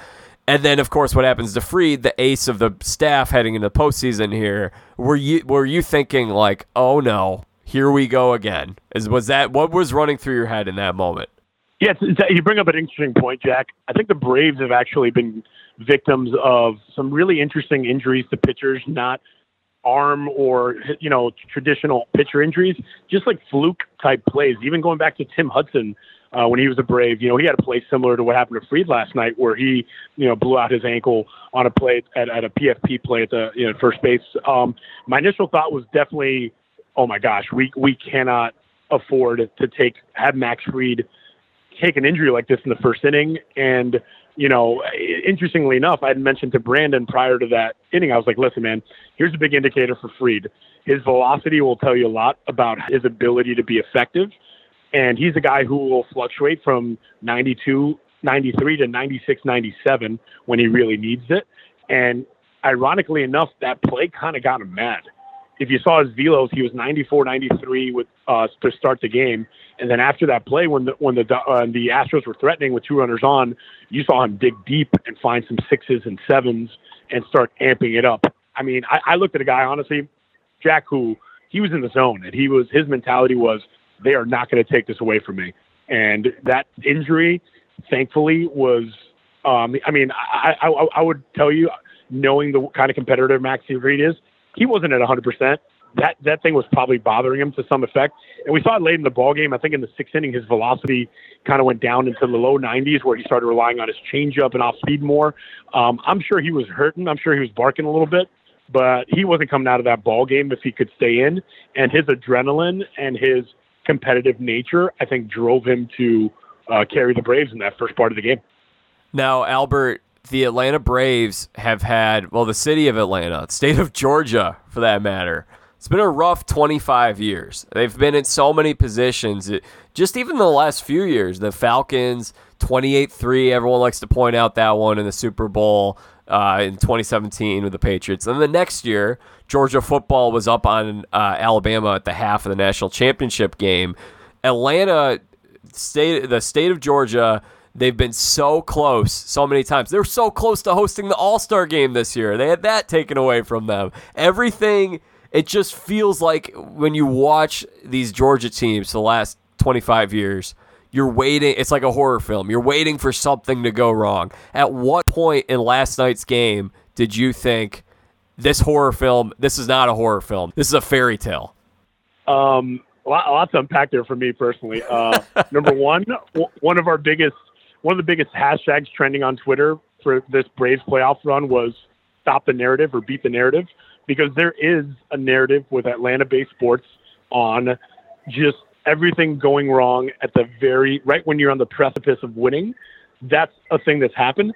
[SPEAKER 1] And then, of course, what happens to Fried, the ace of the staff heading into the postseason here? Were you were you thinking like, oh no, here we go again? Is was that what was running through your head in that moment?
[SPEAKER 3] Yes, you bring up an interesting point, Jack. I think the Braves have actually been victims of some really interesting injuries to pitchers, not arm or you know traditional pitcher injuries, just like fluke type plays. Even going back to Tim Hudson uh, when he was a Brave, you know he had a play similar to what happened to Fried last night, where he you know blew out his ankle on a play at, at a PFP play at the you know first base. Um, my initial thought was definitely, oh my gosh, we we cannot afford to take have Max Fried take an injury like this in the first inning. And, you know, interestingly enough, I had mentioned to Brandon prior to that inning, I was like, listen, man, here's a big indicator for Fried. His velocity will tell you a lot about his ability to be effective. And he's a guy who will fluctuate from 92, 93 to 96, 97 when he really needs it. And ironically enough, that play kind of got him mad if you saw his velos, he was 94, 93 with uh, to start the game, and then after that play, when the when the uh, the Astros were threatening with two runners on, you saw him dig deep and find some sixes and sevens and start amping it up. I mean, I, I looked at a guy honestly, Jack, who he was in the zone, and he was his mentality was they are not going to take this away from me, and that injury, thankfully, was. Um, I mean, I, I I would tell you, knowing the kind of competitor Max Fried is, he wasn't at 100%. That that thing was probably bothering him to some effect. And we saw it late in the ball game. I think in the sixth inning, his velocity kind of went down into the low 90s, where he started relying on his changeup and off speed more. Um, I'm sure he was hurting. I'm sure he was barking a little bit, but he wasn't coming out of that ball game if he could stay in. And his adrenaline and his competitive nature, I think, drove him to uh, carry the Braves in that first part of the game.
[SPEAKER 1] Now, Albert, the Atlanta Braves have had, well, the city of Atlanta, state of Georgia for that matter. It's been a rough 25 years. They've been in so many positions. It, just even the last few years, the Falcons, 28 3, everyone likes to point out that one in the Super Bowl uh, in 2017 with the Patriots. And the next year, Georgia football was up on uh, Alabama at the half of the national championship game. Atlanta, state, the state of Georgia, They've been so close so many times. They're so close to hosting the All Star game this year. They had that taken away from them. Everything, it just feels like when you watch these Georgia teams the last 25 years, you're waiting. It's like a horror film. You're waiting for something to go wrong. At what point in last night's game did you think this horror film, this is not a horror film, this is a fairy tale?
[SPEAKER 3] Um, lots to unpack there for me personally. Uh, (laughs) number one, one of our biggest one of the biggest hashtags trending on Twitter for this Braves playoff run was stop the narrative or beat the narrative because there is a narrative with Atlanta based sports on just everything going wrong at the very right when you're on the precipice of winning. That's a thing that's happened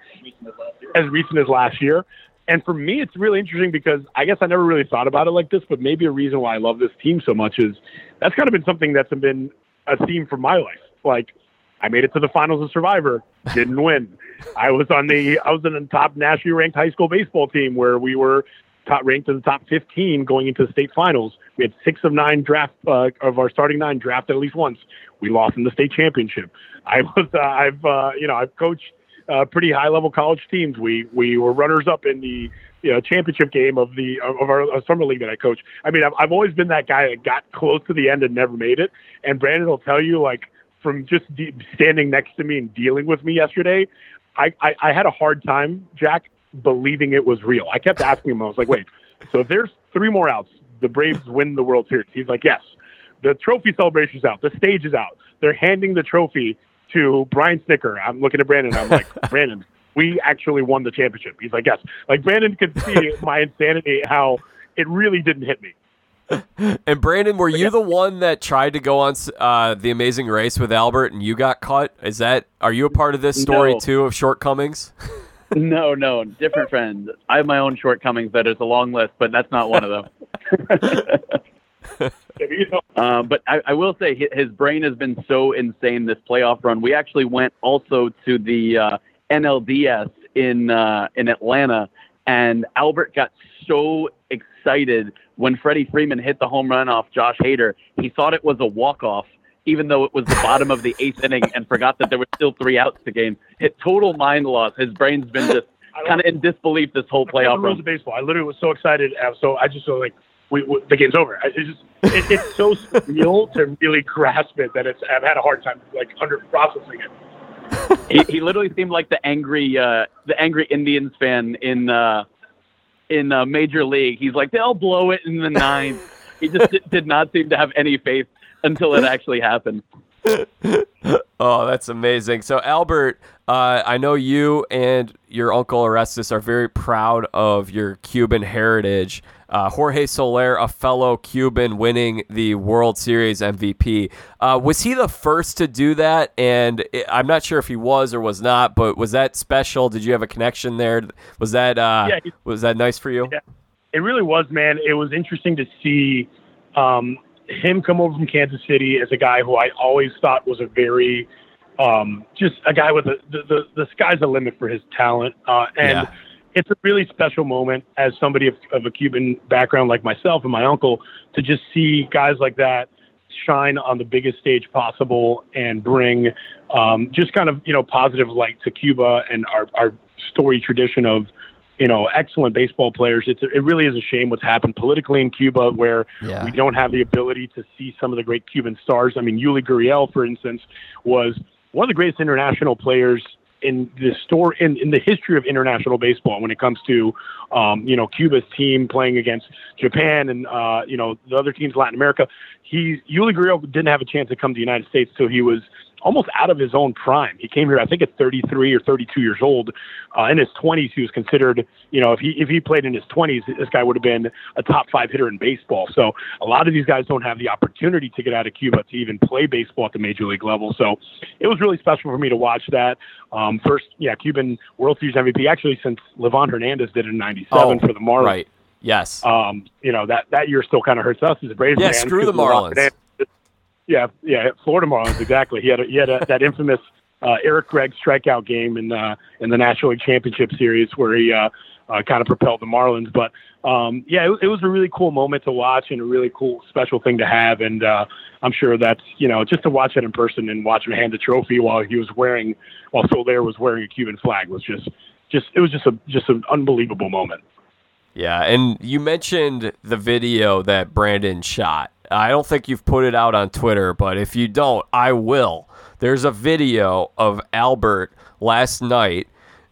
[SPEAKER 3] as recent as last year. And for me, it's really interesting because I guess I never really thought about it like this, but maybe a reason why I love this team so much is that's kind of been something that's been a theme for my life. Like I made it to the finals of Survivor, didn't win. I was on the I was in the top nationally ranked high school baseball team where we were top ranked in the top 15 going into the state finals. We had six of nine draft uh, of our starting nine drafted at least once. We lost in the state championship. I was uh, I've uh, you know I've coached uh, pretty high level college teams. We we were runners up in the you know, championship game of the of our summer league that I coach. I mean, I've, I've always been that guy that got close to the end and never made it. And Brandon will tell you like from just de- standing next to me and dealing with me yesterday, I, I, I had a hard time, Jack, believing it was real. I kept asking him, I was like, wait, so if there's three more outs, the Braves win the World Series. He's like, yes. The trophy celebration's out. The stage is out. They're handing the trophy to Brian Snitker. I'm looking at Brandon. I'm like, (laughs) Brandon, we actually won the championship. He's like, yes. Like Brandon could see (laughs) my insanity, how it really didn't hit me (laughs)
[SPEAKER 1] and Brandon, were you the one that tried to go on uh, the Amazing Race with Albert and you got cut? Is that are you a part of this story no. too of shortcomings? (laughs)
[SPEAKER 4] no, no, different friend. I have my own shortcomings. That is a long list, but that's not one of them. (laughs) uh, but I, I, will say his brain has been so insane this playoff run. We actually went also to the uh, NLDS in uh, in Atlanta, and Albert got so excited when Freddie Freeman hit the home run off Josh Hader. He thought it was a walk off, even though it was the bottom of the (laughs) eighth inning, and forgot that there were still three outs to game. Hit total mind loss. His brain's been just (laughs) kind of in disbelief this whole playoff.
[SPEAKER 3] Rules of baseball. I literally was so excited. Uh, so I just feel like we, we, the game's over. It's just it, it's so (laughs) surreal to really grasp it that it's I've had a hard time like under processing it.
[SPEAKER 4] he, he literally seemed like the angry uh, the angry Indians fan in uh, in uh, Major League. He's like, they'll blow it in the ninth. he just did not seem to have any faith until it actually happened. (laughs)
[SPEAKER 1] oh, that's amazing. So, Albert, uh, I know you and your uncle Orestes are very proud of your Cuban heritage. Uh, Jorge Soler, a fellow Cuban, winning the World Series MVP. Uh, was he the first to do that? And it, I'm not sure if he was or was not, but was that special? Did you have a connection there? Was that uh, yeah, was that nice for you?
[SPEAKER 3] Yeah, it really was, man. It was interesting to see um, him come over from Kansas City as a guy who I always thought was a very um, just a guy with a, the, the, the sky's the limit for his talent. Uh, and yeah. it's a really special moment as somebody of, of a Cuban background like myself and my uncle to just see guys like that shine on the biggest stage possible and bring um, just kind of, you know, positive light to Cuba and our, our story tradition of, you know, excellent baseball players. It's it really is a shame what's happened politically in Cuba, where yeah. we don't have the ability to see some of the great Cuban stars. I mean, Yuli Gurriel, for instance, was one of the greatest international players in the store in, in the history of international baseball when it comes to um, you know Cuba's team playing against Japan and uh, you know the other teams in Latin America. He Yuli Gurriel didn't have a chance to come to the United States till he was almost out of his own prime. He came here, I think, at 33 or 32 years old. Uh, in his 20s, he was considered, you know, if he if he played in his 20s, this guy would have been a top five hitter in baseball. So a lot of these guys don't have the opportunity to get out of Cuba to even play baseball at the major league level. So it was really special for me to watch that. Um, first, yeah, Cuban World Series MVP actually since Livan Hernandez did it in '97
[SPEAKER 1] Oh,
[SPEAKER 3] for the Marlins.
[SPEAKER 1] Right. Yes.
[SPEAKER 3] Um, you know that that year still kind of hurts us as a Braves
[SPEAKER 1] Yeah,
[SPEAKER 3] fans
[SPEAKER 1] screw the Marlins.
[SPEAKER 3] Hernandez- Yeah, yeah, Florida Marlins exactly. He had a, he had a, that infamous uh, Eric Gregg strikeout game in uh, in the National League Championship Series where he uh, uh, kind of propelled the Marlins. But um, yeah, it, it was a really cool moment to watch and a really cool special thing to have. And uh, I'm sure that's you know just to watch it in person and watch him hand the trophy while he was wearing while Soler was wearing a Cuban flag was just just it was just a just an unbelievable moment.
[SPEAKER 1] Yeah, and you mentioned the video that Brandon shot. I don't think you've put it out on Twitter, but if you don't, I will. There's a video of Albert last night,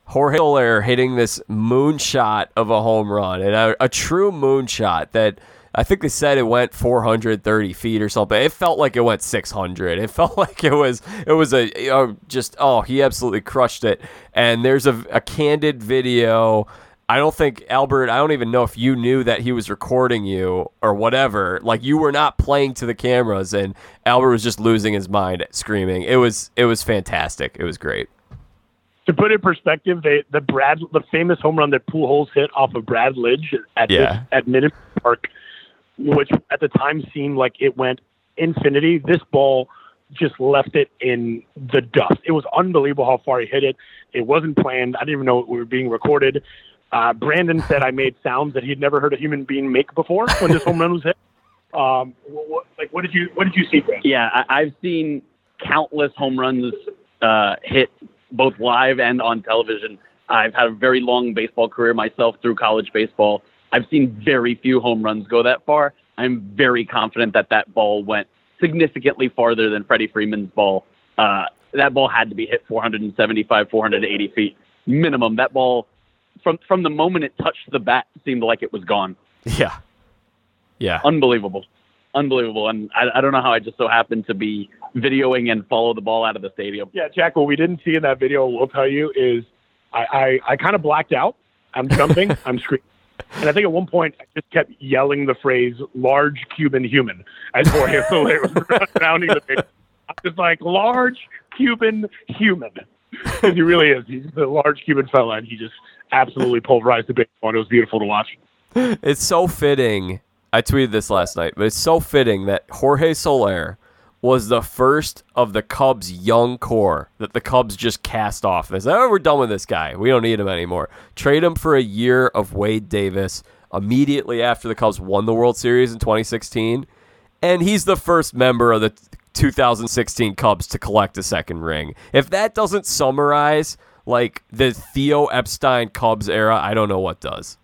[SPEAKER 1] Jorge Soler hitting this moonshot of a home run, and a, a true moonshot that I think they said it went 430 feet or something. It felt like it went 600. It (laughs) felt like it was it was a just oh he absolutely crushed it. And there's a, a candid video. I don't think Albert. I don't even know if you knew that he was recording you or whatever. Like you were not playing to the cameras, and Albert was just losing his mind, screaming. It was it was fantastic. It was great.
[SPEAKER 3] to put it in perspective, they, the Brad, the famous home run that Pujols hit off of Brad Lidge at
[SPEAKER 1] Yeah.
[SPEAKER 3] this, at Minute Park, which at the time seemed like it went infinity. This ball just left it in the dust. It was unbelievable how far he hit it. It wasn't planned. I didn't even know it were being recorded. Uh, Brandon said I made sounds that he'd never heard a human being make before when this home run was hit. Um, what, like what did you what did you see, Brandon?
[SPEAKER 4] Yeah, I, I've seen countless home runs uh, hit both live and on television. I've had a very long baseball career myself through college baseball. I've seen very few home runs go that far. I'm very confident that that ball went significantly farther than Freddie Freeman's ball. Uh, that ball had to be hit 475, 480 feet minimum. That ball, from from the moment it touched the bat, seemed like it was gone
[SPEAKER 1] Yeah, yeah.
[SPEAKER 4] unbelievable, unbelievable. And I, I don't know how I just so happened to be videoing and follow the ball out of the stadium.
[SPEAKER 3] Yeah, Jack, what we didn't see in that video, we'll tell you, is I, I, I kind of blacked out. I'm jumping, (laughs) I'm screaming. And I think at one point I just kept yelling the phrase large Cuban human as Jorge Soler was (laughs) rounding the base. I was like, large Cuban human. (laughs) He really is. He's a large Cuban fella, and he just absolutely pulverized the baseball, and it was beautiful to watch.
[SPEAKER 1] It's so fitting. I tweeted this last night, but it's so fitting that Jorge Soler was the first of the Cubs' young core that the Cubs just cast off. They said, "Oh, we're done with this guy. We don't need him anymore. Trade him for a year of Wade Davis." Immediately after the Cubs won the World Series in 2016, and he's the first member of the 2016 Cubs to collect a second ring. If that doesn't summarize like the Theo Epstein Cubs era, I don't know what does.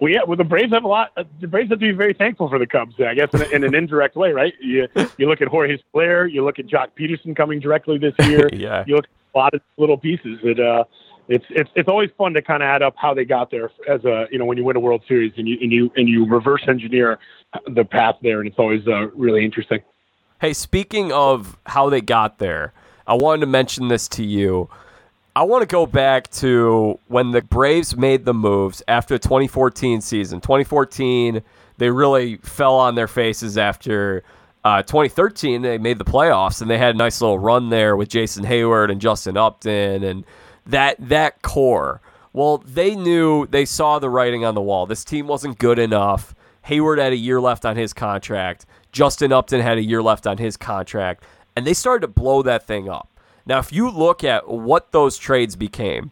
[SPEAKER 3] Well, yeah, well, the Braves have a lot. Uh, the Braves have to be very thankful for the Cubs, I guess, in, a, in an indirect way, right? You, you look at Jorge Soler, you look at Joc Pederson coming directly this (laughs) year.
[SPEAKER 1] Yeah.
[SPEAKER 3] You look at a lot of little pieces. That uh, it's it's it's always fun to kind of add up how they got there as a you know when you win a World Series and you and you and you reverse engineer the path there, and it's always uh, really interesting.
[SPEAKER 1] Hey, speaking of how they got there, I wanted to mention this to you. I want to go back to when the Braves made the moves after the 2014 season. 2014, they really fell on their faces after uh, 2013. They made the playoffs and they had a nice little run there with Jason Heyward and Justin Upton and that that core. Well, they knew they saw the writing on the wall. This team wasn't good enough. Heyward had a year left on his contract. Justin Upton had a year left on his contract, and they started to blow that thing up. Now, if you look at what those trades became,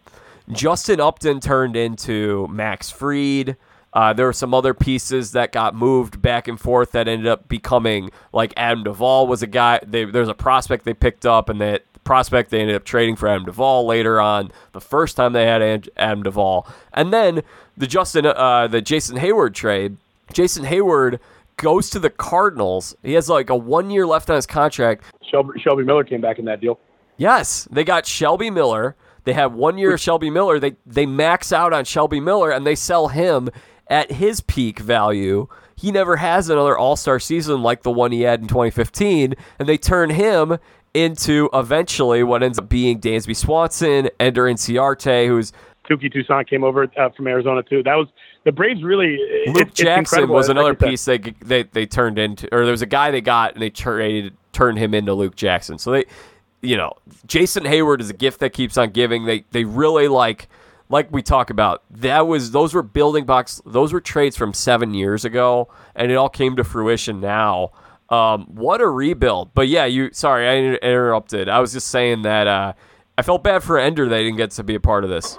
[SPEAKER 1] Justin Upton turned into Max Fried. Uh, there were some other pieces that got moved back and forth that ended up becoming like Adam Duvall was a guy. There's a prospect they picked up, and that prospect they ended up trading for Adam Duvall later on. The first time they had Adam Duvall, and then the Justin, uh, the Jason Heyward trade. Jason Heyward goes to the Cardinals. He has like a one year left on his contract.
[SPEAKER 3] Shelby, Shelby Miller came back in that deal.
[SPEAKER 1] Yes, they got Shelby Miller. They have one year of Shelby Miller. They they max out on Shelby Miller and they sell him at his peak value. He never has another All Star season like the one he had in 2015, and they turn him into eventually what ends up being Dansby Swanson, Ender Inciarte, who's
[SPEAKER 3] Touki Toussaint came over uh, from Arizona too. That was the Braves really.
[SPEAKER 1] Luke Jackson was another piece they, they they turned into, or there was a guy they got and they traded turned him into Luke Jackson. So they, you know, Jason Heyward is a gift that keeps on giving. They they really like like we talk about that was those were building blocks. Those were trades from seven years ago, and it all came to fruition now. Um, what a rebuild! But yeah, you sorry I interrupted. I was just saying that uh, I felt bad for Ender They didn't get to be a part of this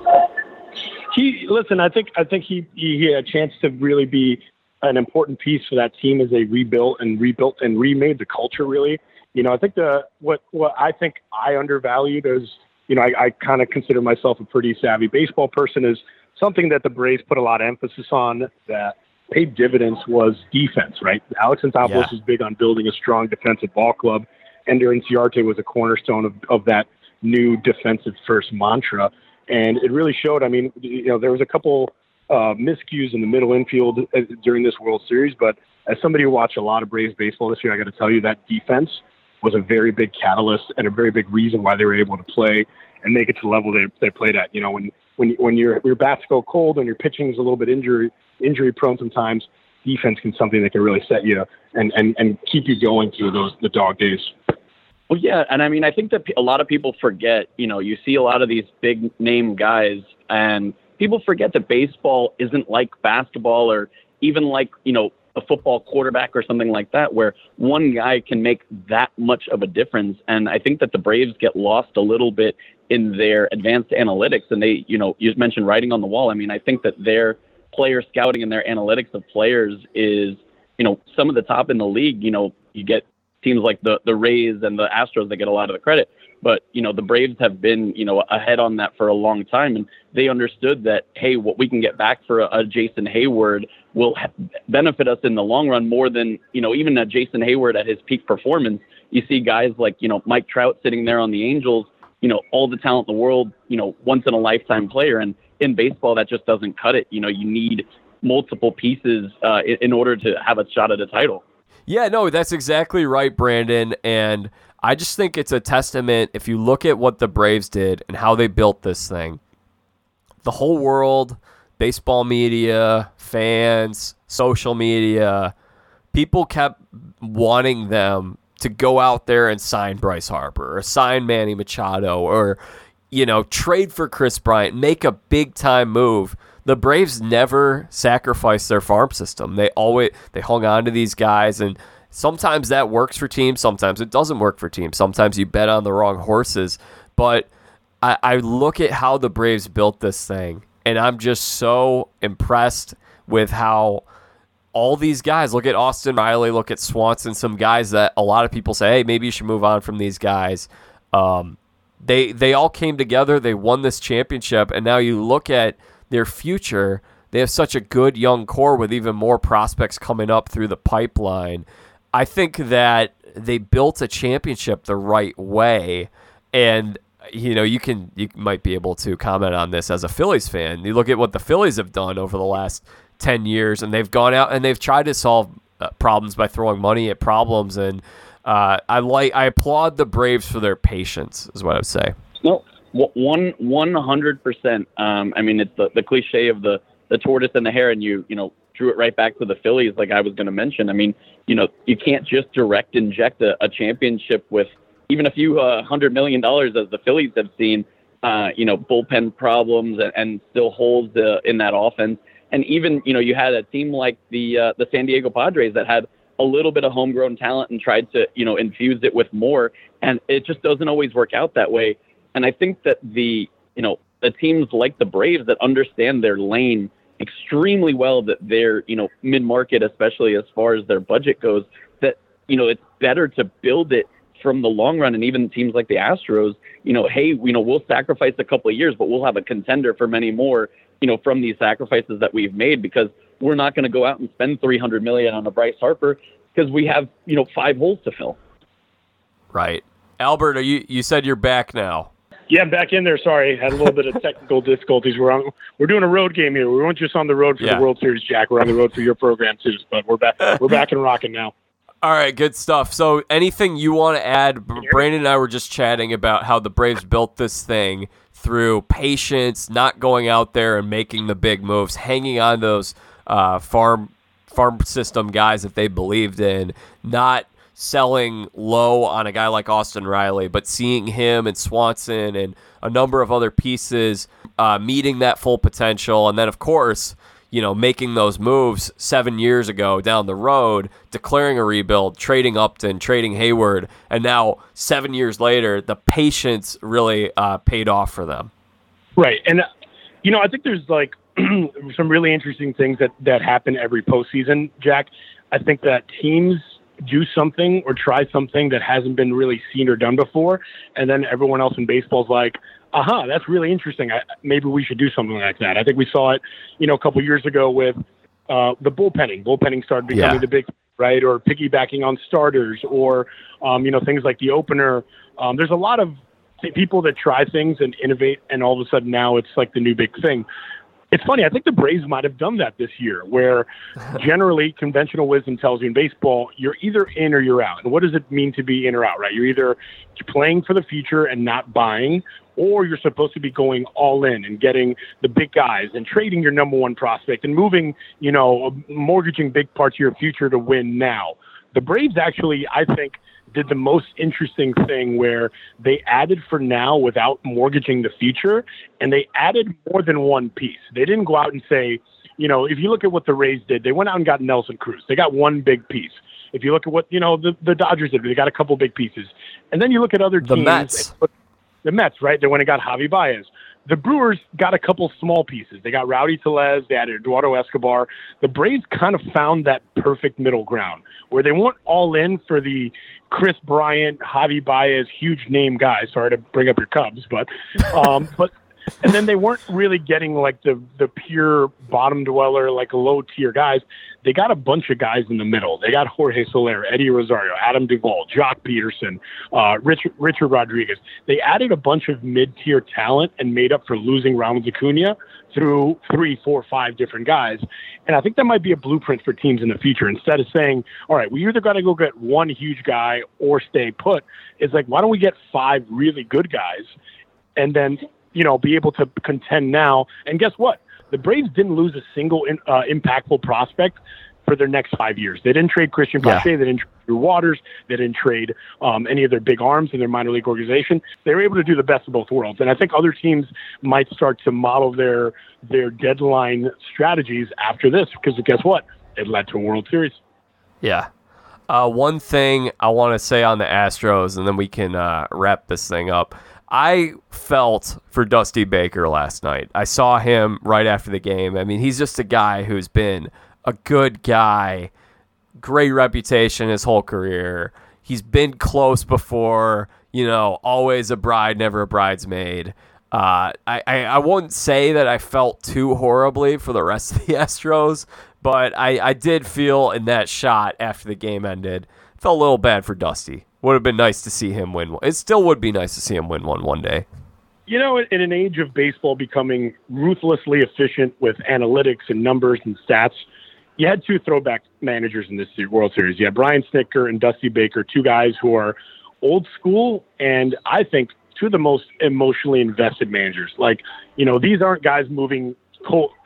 [SPEAKER 3] he listen. I think I think he he had a chance to really be an important piece for that team as they rebuilt and rebuilt and remade the culture. Really, you know, I think the what what I think I undervalued as you know, I, I kind of consider myself a pretty savvy baseball person. Is something that the Braves put a lot of emphasis on that paid dividends was defense. Right, Alex Anthopoulos yeah. was big on building a strong defensive ball club. And Ender Inciarte was a cornerstone of, of that new defensive first mantra and it really showed. I mean, you know, there was a couple uh, miscues in the middle infield uh, during this World Series, but as somebody who watched a lot of Braves baseball this year, I got to tell you that defense was a very big catalyst and a very big reason why they were able to play and make it to the level they, they played at. You know, when when when your your bats go cold and your pitching is a little bit injury injury prone sometimes, defense can something that can really set you and and and keep you going through those the dog days.
[SPEAKER 4] Well, yeah, and I mean, I think that a lot of people forget. You know, you see a lot of these big name guys, and people forget that baseball isn't like basketball or even like you know a football quarterback or something like that, where one guy can make that much of a difference. And I think that the Braves get lost a little bit in their advanced analytics, and they, you know, you mentioned writing on the wall. I mean, I think that their player scouting and their analytics of players is, you know, some of the top in the league. You know, you get teams like the the Rays and the Astros that get a lot of the credit. But you know the Braves have been you know ahead on that for a long time, and they understood that hey, what we can get back for a, a Jason Heyward will ha- benefit us in the long run more than you know even a Jason Heyward at his peak performance. You see guys like you know Mike Trout sitting there on the Angels, you know all the talent in the world, you know once in a lifetime player, and in baseball that just doesn't cut it. You know you need multiple pieces uh, in, in order to have a shot at a title.
[SPEAKER 1] Yeah, no, that's exactly right, Brandon. And I just think it's a testament if you look at what the Braves did and how they built this thing. The whole world, baseball media, fans, social media, people kept wanting them to go out there and sign Bryce Harper or sign Manny Machado or, you know, trade for Kris Bryant, make a big time move the Braves never sacrificed their farm system. They always they hung on to these guys and sometimes that works for teams, sometimes it doesn't work for teams. Sometimes you bet on the wrong horses. But I, I look at how the Braves built this thing and I'm just so impressed with how all these guys look at Austin Riley, look at Swanson, some guys that a lot of people say, hey, maybe you should move on from these guys. Um, they they all came together, they won this championship, and now you look at their future. They have such a good young core with even more prospects coming up through the pipeline. I think that they built a championship the right way. And you know, you can you might be able to comment on this as a Phillies fan. You look at what the Phillies have done over the last 10 years and they've gone out and they've tried to solve uh, problems by throwing money at problems and uh, I like I applaud the Braves for their patience is what I would say.
[SPEAKER 4] No, one one hundred percent. Um, I mean, it's the, the cliche of the the tortoise and the hare, and you you know drew it right back to the Phillies, like I was going to mention. I mean, you know, you can't just direct inject a, a championship with even a few uh, hundred million dollars, as the Phillies have seen. Uh, you know, bullpen problems and, and still holes uh, in that offense. And even you know, you had a team like the uh, the San Diego Padres that had a little bit of homegrown talent and tried to you know infuse it with more, and it just doesn't always work out that way. And I think that the, you know, the teams like the Braves that understand their lane extremely well, that they're, you know, mid market, especially as far as their budget goes, that, you know, it's better to build it from the long run. And even teams like the Astros, you know, hey, you know, we'll sacrifice a couple of years, but we'll have a contender for many more, you know, from these sacrifices that we've made because we're not going to go out and spend 300 million on a Bryce Harper because we have, you know, five holes to fill.
[SPEAKER 1] Right. Albert, you you said you're back now.
[SPEAKER 3] Yeah, I'm back in there. Sorry, had a little bit of (laughs) technical difficulties. We're on, we're doing a road game here. We weren't just on the road for yeah. the World Series, Jack. We're on the road for your program too. But we're back. We're back and rocking now.
[SPEAKER 1] All right, good stuff. So, anything you want to add? Brandon and I were just chatting about how the Braves built this thing through patience, not going out there and making the big moves, hanging on those uh, farm farm system guys that they believed in, not selling low on a guy like Austin Riley, but seeing him and Swanson and a number of other pieces uh, meeting that full potential, and then of course, you know, making those moves seven years ago down the road, declaring a rebuild, trading Upton, trading Heyward, and now seven years later, the patience really uh, paid off for them.
[SPEAKER 3] Right, and you know, I think there's like (clears throat) some really interesting things that that happen every postseason, Jack. I think that teams do something or try something that hasn't been really seen or done before, and then everyone else in baseball is like, "Aha, uh-huh, that's really interesting. I, maybe we should do something like that." I think we saw it, you know, a couple years ago with uh, the bullpenning. Bullpenning started becoming yeah. the big right, or piggybacking on starters, or um, you know, things like the opener. Um, there's a lot of people that try things and innovate, and all of a sudden now it's like the new big thing. It's funny. I think the Braves might have done that this year, where (laughs) generally conventional wisdom tells you in baseball you're either in or you're out. And what does it mean to be in or out? Right? You're either playing for the future and not buying, or you're supposed to be going all in and getting the big guys and trading your number one prospect and moving, you know, mortgaging big parts of your future to win now. The Braves actually, I think, did the most interesting thing where they added for now without mortgaging the future, and they added more than one piece. They didn't go out and say, you know, if you look at what the Rays did, they went out and got Nelson Cruz. They got one big piece. If you look at what you know the, the Dodgers did, they got a couple big pieces. And then you look at other teams.
[SPEAKER 1] The Mets.
[SPEAKER 3] The Mets, right? They went and got Javi Baez. The Brewers got a couple small pieces. They got Rowdy Tellez. They added Eduardo Escobar. The Braves kind of found that perfect middle ground where they weren't all in for the Kris Bryant, Javi Baez, huge name guys. Sorry to bring up your Cubs, but um, (laughs) but and then they weren't really getting like the the pure bottom dweller, like low tier guys. They got a bunch of guys in the middle. They got Jorge Soler, Eddie Rosario, Adam Duvall, Joc Pederson, uh, Richard Richard Rodriguez. They added a bunch of mid tier talent and made up for losing Ronald Acuna through three, four, five different guys. And I think that might be a blueprint for teams in the future. Instead of saying, all right, we either got to go get one huge guy or stay put, it's like, why don't we get five really good guys and then you know, be able to contend now. And guess what? The Braves didn't lose a single in, uh, impactful prospect for their next five years. They didn't trade Cristian Pache. Yeah. They didn't trade Drew Waters. They didn't trade um, any of their big arms in their minor league organization. They were able to do the best of both worlds. And I think other teams might start to model their their deadline strategies after this because guess what? It led to a World Series.
[SPEAKER 1] Yeah. Uh, one thing I want to say on the Astros, and then we can uh, wrap this thing up. I felt for Dusty Baker last night. I saw him right after the game. I mean, he's just a guy who's been a good guy, great reputation his whole career. He's been close before, you know, always a bride, never a bridesmaid. Uh, I, I, I won't say that I felt too horribly for the rest of the (laughs) Astros, but I, I did feel in that shot after the game ended, felt a little bad for Dusty. Would have been nice to see him win one. It still would be nice to see him win one one day.
[SPEAKER 3] You know, in an age of baseball becoming ruthlessly efficient with analytics and numbers and stats, you had two throwback managers in this World Series. You had Brian Snitker and Dusty Baker, two guys who are old school and I think two of the most emotionally invested managers. Like, you know, these aren't guys moving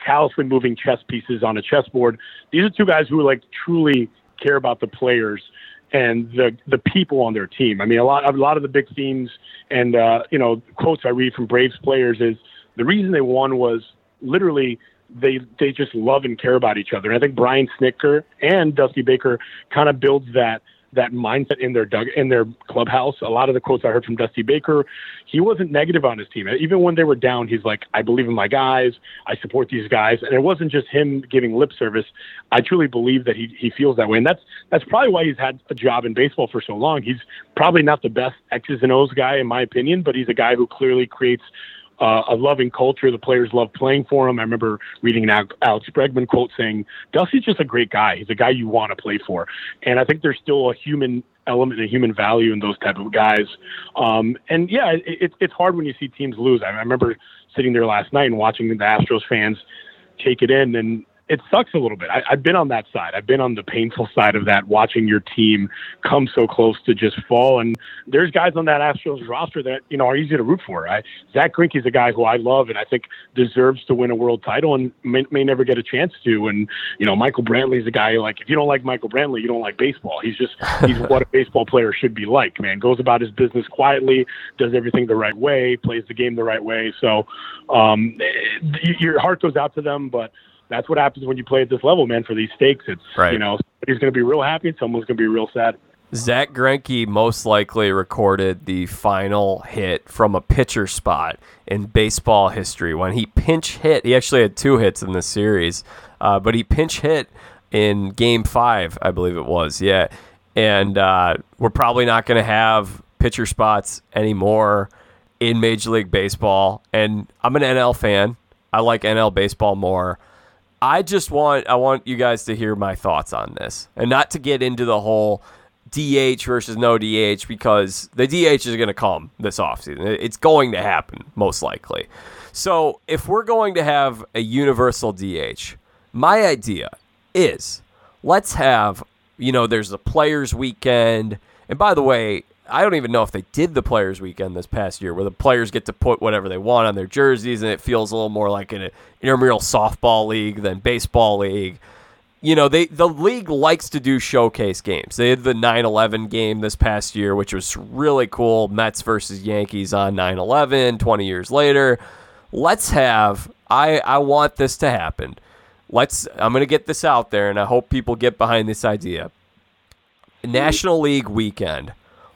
[SPEAKER 3] callously moving chess pieces on a chessboard. These are two guys who like truly care about the players and the the people on their team. I mean, a lot a lot of the big themes and uh, you know quotes I read from Braves players is the reason they won was literally they they just love and care about each other. And I think Brian Snitker and Dusty Baker kind of builds that that mindset in their dug in their clubhouse. A lot of the quotes I heard from Dusty Baker, he wasn't negative on his team. Even when they were down, he's like, "I believe in my guys. I support these guys." And it wasn't just him giving lip service. I truly believe that he he feels that way, and that's that's probably why he's had a job in baseball for so long. He's probably not the best X's and O's guy in my opinion, but he's a guy who clearly creates uh, a loving culture. The players love playing for him. I remember reading an Alex Bregman quote saying, Dusty's just a great guy. He's a guy you want to play for. And I think there's still a human element and human value in those type of guys. Um, and yeah, it, it's hard when you see teams lose. I remember sitting there last night and watching the Astros fans take it in and it sucks a little bit. I, I've been on that side. I've been on the painful side of that, watching your team come so close to just fall. And there's guys on that Astros roster that you know are easy to root for. I, Zack Greinke's a guy who I love and I think deserves to win a world title and may, may never get a chance to. And you know, Michael Brantley's a guy like if you don't like Michael Brantley, you don't like baseball. He's just he's (laughs) what a baseball player should be like. Man, goes about his business quietly, does everything the right way, plays the game the right way. So um, your heart goes out to them, but that's what happens when you play at this level, man. For these stakes, it's right. you know he's going to be real happy and someone's going to be real sad.
[SPEAKER 1] Zack Greinke most likely recorded the final hit from a pitcher spot in baseball history when he pinch hit. He actually had two hits in this series, uh, but he pinch hit in Game Five, I believe it was. Yeah, and uh, we're probably not going to have pitcher spots anymore in Major League Baseball. And I'm an NL fan. I like NL baseball more. I just want I want you guys to hear my thoughts on this and not to get into the whole DH versus no DH because the DH is going to come this offseason. It's going to happen most likely. So, if we're going to have a universal DH, my idea is let's have, you know, there's a players weekend. And by the way, I don't even know if they did the players weekend this past year, where the players get to put whatever they want on their jerseys, and it feels a little more like an intramural softball league than baseball league. You know, they the league likes to do showcase games. They had the 9/11 game this past year, which was really cool. Mets versus Yankees on 9/11, 20 years later. Let's have. I I want this to happen. Let's. I'm gonna get this out there, and I hope people get behind this idea. National League weekend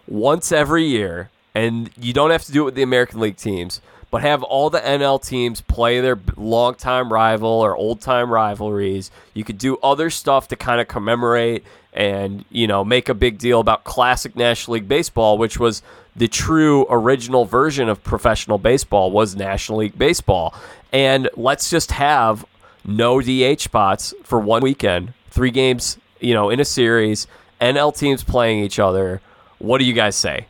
[SPEAKER 1] once every year, and you don't have to do it with the American League teams, but have all the NL teams play their longtime rival or old time rivalries. You could do other stuff to kind of commemorate and you know make a big deal about classic National League baseball, which was the true original version of professional baseball was National League baseball. And let's just have no DH spots for one weekend, three games, you know, in a series, NL teams playing each other what do you guys say?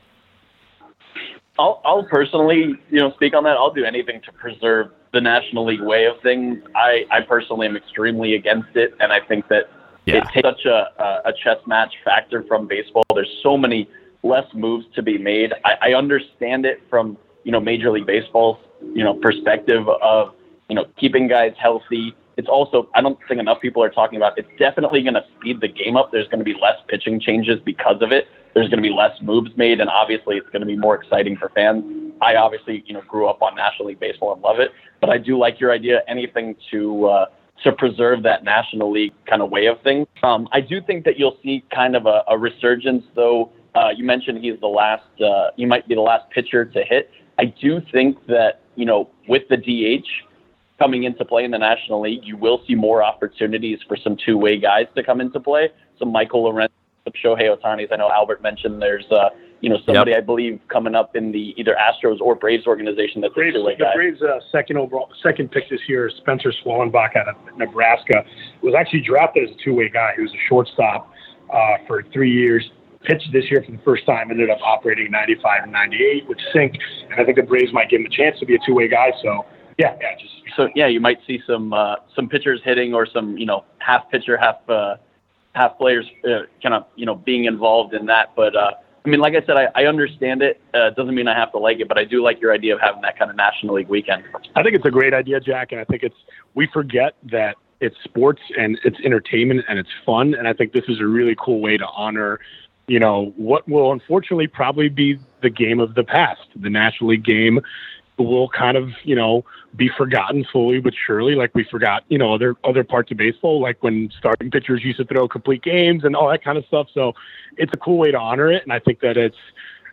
[SPEAKER 4] I'll, I'll personally, you know, speak on that. I'll do anything to preserve the National League way of things. I, I personally am extremely against it, and I think that yeah. it takes such a, a chess match factor from baseball. There's so many less moves to be made. I, I understand it from you know Major League Baseball's you know perspective of you know keeping guys healthy. It's also I don't think enough people are talking about. It's definitely going to speed the game up. There's going to be less pitching changes because of it there's going to be less moves made, and obviously it's going to be more exciting for fans. I obviously, you know, grew up on National League baseball and love it, but I do like your idea. Anything to uh, to preserve that National League kind of way of things. Um, I do think that you'll see kind of a, a resurgence, though. Uh, you mentioned he's the last. Uh, he might be the last pitcher to hit. I do think that you know with the DH coming into play in the National League, you will see more opportunities for some two-way guys to come into play. So Michael Lorenzen Shohei Ohtani's. I know Albert mentioned there's uh, you know somebody yep. I believe coming up in the either Astros or Braves organization that's
[SPEAKER 3] Braves,
[SPEAKER 4] a two-way
[SPEAKER 3] guy. The Braves uh, second overall second pick this year, Spencer Schwellenbach out of Nebraska, was actually drafted as a two-way guy. He was a shortstop uh, for three years. Pitched this year for the first time, ended up operating 95 and 98 with Sink, and I think the Braves might give him a chance to be a two-way guy. So yeah, yeah, just
[SPEAKER 4] so yeah, you might see some uh, some pitchers hitting or some you know half pitcher, half uh, have players uh, kind of you know being involved in that. But uh, I mean, like I said, I, I understand it. Uh, doesn't mean I have to like it, but I do like your idea of having that kind of National League weekend.
[SPEAKER 3] I think it's a great idea, Jack, and I think it's we forget that it's sports and it's entertainment and it's fun, and I think this is a really cool way to honor. You know what will unfortunately probably be the game of the past, the National League game will kind of you know be forgotten slowly but surely like we forgot you know other other parts of baseball like when starting pitchers used to throw complete games and all that kind of stuff so it's a cool way to honor it and i think that it's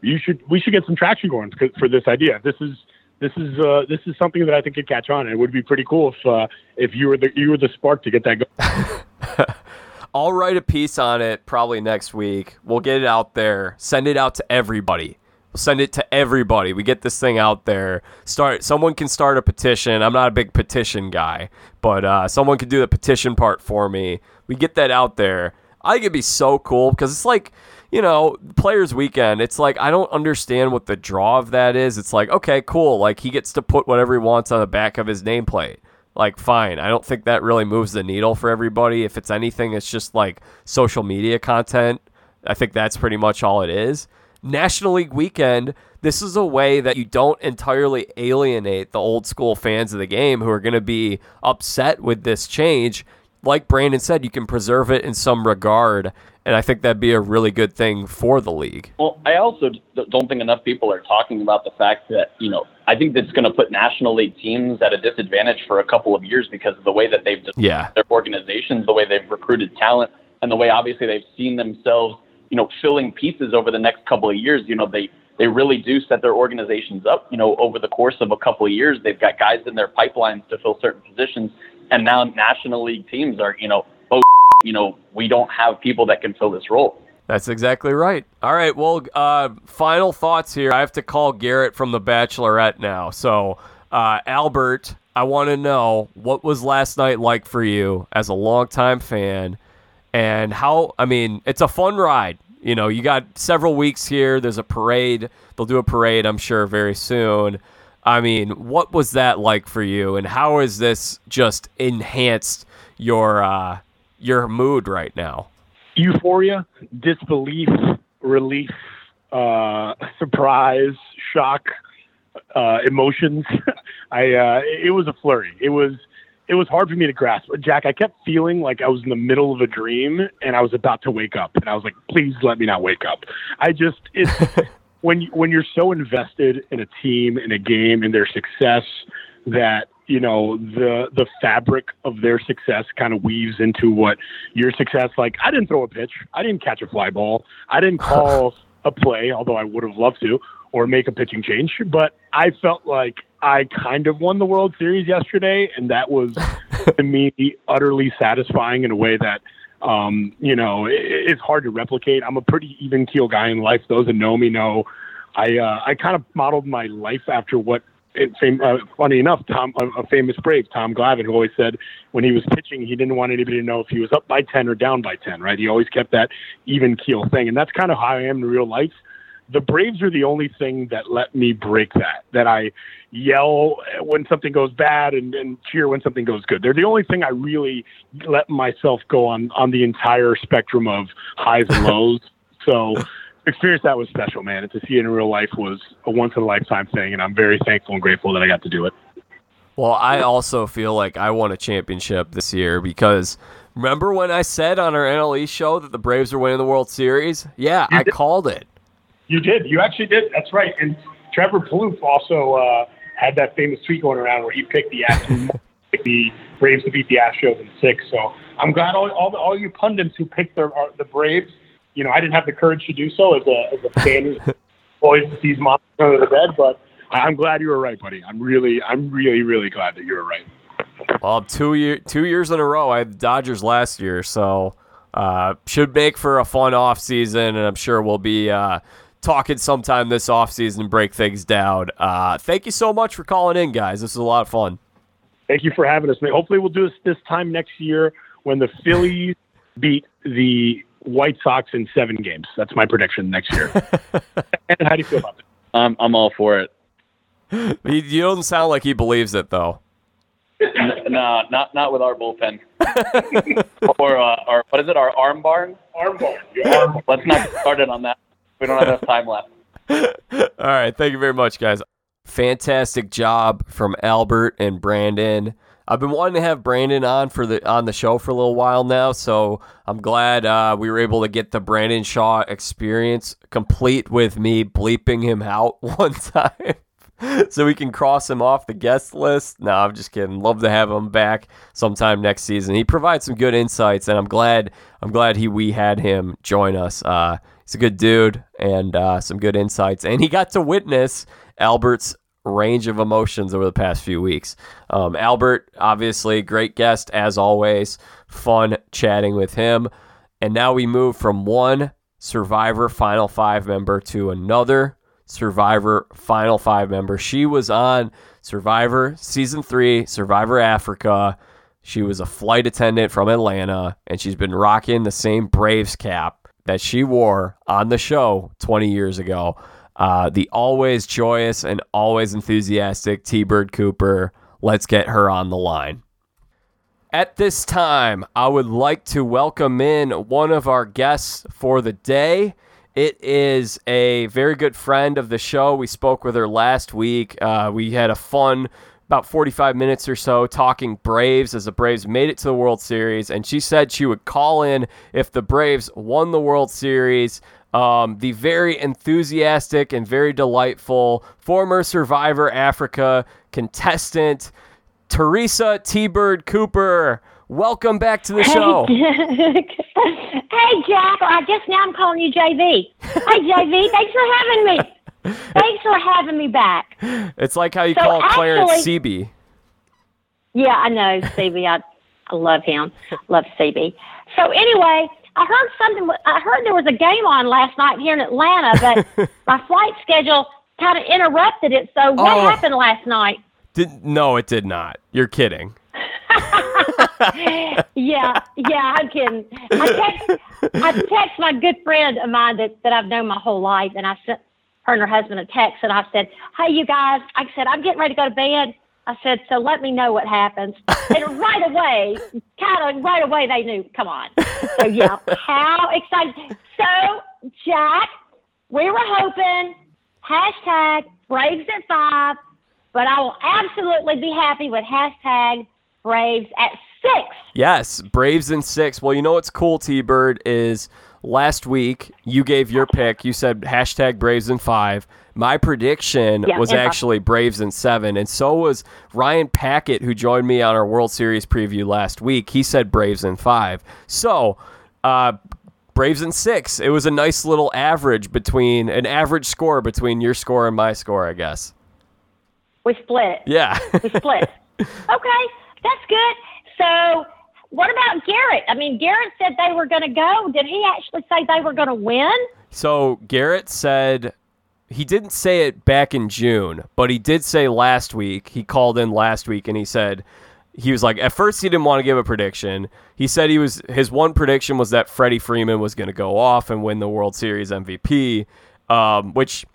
[SPEAKER 3] you should we should get some traction going for this idea this is this is uh, this is something that I think could catch on. It would be pretty cool if uh, if you were the you were the spark to get that going. (laughs)
[SPEAKER 1] I'll write a piece on it probably next week. We'll get it out there. Send it out to everybody send it to everybody. We get this thing out there. Start. Someone can start a petition. I'm not a big petition guy, but uh, someone can do the petition part for me. We get that out there. I think it'd be so cool because it's like, you know, Players Weekend. It's like I don't understand what the draw of that is. It's like, okay, cool. Like he gets to put whatever he wants on the back of his nameplate. like fine. I don't think that really moves the needle for everybody. If it's anything, it's just like social media content. I think that's pretty much all it is. National League weekend, this is a way that you don't entirely alienate the old school fans of the game who are going to be upset with this change. Like Brandon said, you can preserve it in some regard, and I think that'd be a really good thing for the league.
[SPEAKER 4] Well, I also don't think enough people are talking about the fact that, you know, I think that's going to put National League teams at a disadvantage for a couple of years because of the way that they've
[SPEAKER 1] yeah.
[SPEAKER 4] their organizations, the way they've recruited talent, and the way obviously they've seen themselves you know, filling pieces over the next couple of years. You know, they they really do set their organizations up. You know, over the course of a couple of years, they've got guys in their pipelines to fill certain positions, and now National League teams are, you know, oh, you know, we don't have people that can fill this role.
[SPEAKER 1] That's exactly right. All right. Well, uh, final thoughts here. I have to call Garrett from The Bachelorette now. So, uh, Albert, I want to know what was last night like for you as a longtime fan, and how. I mean, it's a fun ride. You know, you got several weeks here. There's a parade. They'll do a parade, I'm sure, very soon. I mean, what was that like for you, and how has this just enhanced your uh, your mood right now?
[SPEAKER 3] Euphoria, disbelief, relief, uh, (laughs) surprise, shock, uh, emotions. (laughs) I uh, it was a flurry. It was it was hard for me to grasp. Jack, I kept feeling like I was in the middle of a dream and I was about to wake up, and I was like, "Please let me not wake up." I just it's (laughs) when you, when you're so invested in a team, in a game, in their success that you know the the fabric of their success kind of weaves into what your success. Like, I didn't throw a pitch, I didn't catch a fly ball, I didn't (laughs) call a play, although I would have loved to, or make a pitching change, but I felt like I kind of won the World Series yesterday, and that was (laughs) to me utterly satisfying in a way that um, you know it, it's hard to replicate. I'm a pretty even keel guy in life. Those that know me know I uh, I kind of modeled my life after what. It, fam- uh, funny enough, Tom, a, a famous Brave, Tom Glavine, who always said when he was pitching, he didn't want anybody to know if he was up by ten or down by ten. Right? He always kept that even keel thing, and that's kind of how I am in real life the Braves are the only thing that let me break that. That I yell when something goes bad and, and cheer when something goes good. They're the only thing I really let myself go on on the entire spectrum of highs and lows. (laughs) so experience that was special, man. And to see it in real life was a once in a lifetime thing, and I'm very thankful and grateful that I got to do it.
[SPEAKER 1] Well, I also feel like I won a championship this year because remember when I said on our NLE show that the Braves were winning the World Series? Yeah, I called it.
[SPEAKER 3] You did. You actually did. That's right. And Trevor Plouffe also uh, had that famous tweet going around where he picked the Astros, the Braves to beat the Astros in six. So I'm glad all all, the, all you pundits who picked the uh, the Braves. You know, I didn't have the courage to do so as a as a fan who (laughs) always sees monsters under the bed, but I'm glad you were right, buddy. I'm really I'm really really glad that you were right.
[SPEAKER 1] Well, two year two years in a row. I had the Dodgers last year, so uh, should make for a fun off season, and I'm sure we'll be uh, talking sometime this offseason and break things down. Uh, thank you so much for calling in, guys. This is a lot of fun.
[SPEAKER 3] Thank you for having us. Hopefully, we'll do this this time next year when the Phillies (laughs) beat the White Sox in seven games. That's my prediction next year. (laughs) and how do you feel about it?
[SPEAKER 4] Um, I'm all for it. (laughs)
[SPEAKER 1] He, you don't sound like he believes it, though.
[SPEAKER 4] no, not not with our bullpen. or uh, our what is it? Our arm barn.
[SPEAKER 3] Arm barn. Arm.
[SPEAKER 4] Let's not get started on that. We don't have enough time left. (laughs)
[SPEAKER 1] All right. Thank you very much, guys. Fantastic job from Albert and Brandon. I've been wanting to have Brandon on for the on the show for a little while now, so I'm glad uh, we were able to get the Brandon Shaw experience complete with me bleeping him out (laughs) one time. so we can cross him off the guest list. No, I'm just kidding. Love to have him back sometime next season. He provides some good insights, and I'm glad I'm glad he we had him join us. Uh, a good dude and uh, some good insights. And he got to witness Albert's range of emotions over the past few weeks. Um, Albert, obviously, great guest as always. Fun chatting with him. And now we move from one Survivor Final Five member to another Survivor Final Five member. She was on Survivor Season 3, Survivor Africa. She was a flight attendant from Atlanta, and she's been rocking the same Braves cap that she wore on the show 20 years ago. Uh, the always joyous and always enthusiastic T Bird Cooper. Let's get her on the line. At this time, I would like to welcome in one of our guests for the day. It is a very good friend of the show. We spoke with her last week. Uh, we had a fun about 45 minutes or so talking Braves as the Braves made it to the World Series. And she said she would call in if the Braves won the World Series. Um, the very enthusiastic and very delightful former Survivor Africa contestant, Teresa T Bird Cooper. Welcome back to the show. (laughs)
[SPEAKER 5] hey, Jack. I guess now I'm calling you JV. Hey, JV. Thanks for having me. (laughs) Thanks for having me back.
[SPEAKER 1] It's like how you
[SPEAKER 5] So
[SPEAKER 1] call
[SPEAKER 5] actually-
[SPEAKER 1] CB.
[SPEAKER 5] Yeah, I know, CB. I, I love him. Love CB. So anyway, I heard something. I heard there was a game on last night here in Atlanta, but (laughs) my flight schedule kind of interrupted it. So what
[SPEAKER 1] Oh.
[SPEAKER 5] happened last night?
[SPEAKER 1] Did, no, it did not. You're kidding. (laughs)
[SPEAKER 5] yeah, yeah, I'm kidding. I text, I text my good friend of mine that, that I've known my whole life, and I sent her and her husband a text, and I said, "Hey, you guys," I said, "I'm getting ready to go to bed." I said, "So let me know what happens." (laughs) And right away, kind of right away, they knew. Come on. So yeah, (laughs) how excited! So Jack, we were hoping hashtag Braves at five, but I will absolutely be happy with hashtag Braves at six.
[SPEAKER 1] Yes, Braves in six. Well, you know what's cool, T Bird, is last week you gave your pick. You said hashtag Braves in five. My prediction
[SPEAKER 5] Yeah,
[SPEAKER 1] was
[SPEAKER 5] in five.
[SPEAKER 1] actually Braves in seven, and so was Ryan Packett, who joined me on our World Series preview last week. He said Braves in five. So, uh, Braves in six. It was a nice little average between an average score between your score and my score, I guess.
[SPEAKER 5] We split.
[SPEAKER 1] Yeah.
[SPEAKER 5] We split. (laughs) okay, that's good. So, what about Garrett? I mean, Garrett said they were going to go. Did he actually say they were going to win?
[SPEAKER 1] So Garrett said he didn't say it back in June, but he did say last week. He called in last week and he said he was like at first he didn't want to give a prediction. He said he was his one prediction was that Freddie Freeman was going to go off and win the World Series MVP, um, which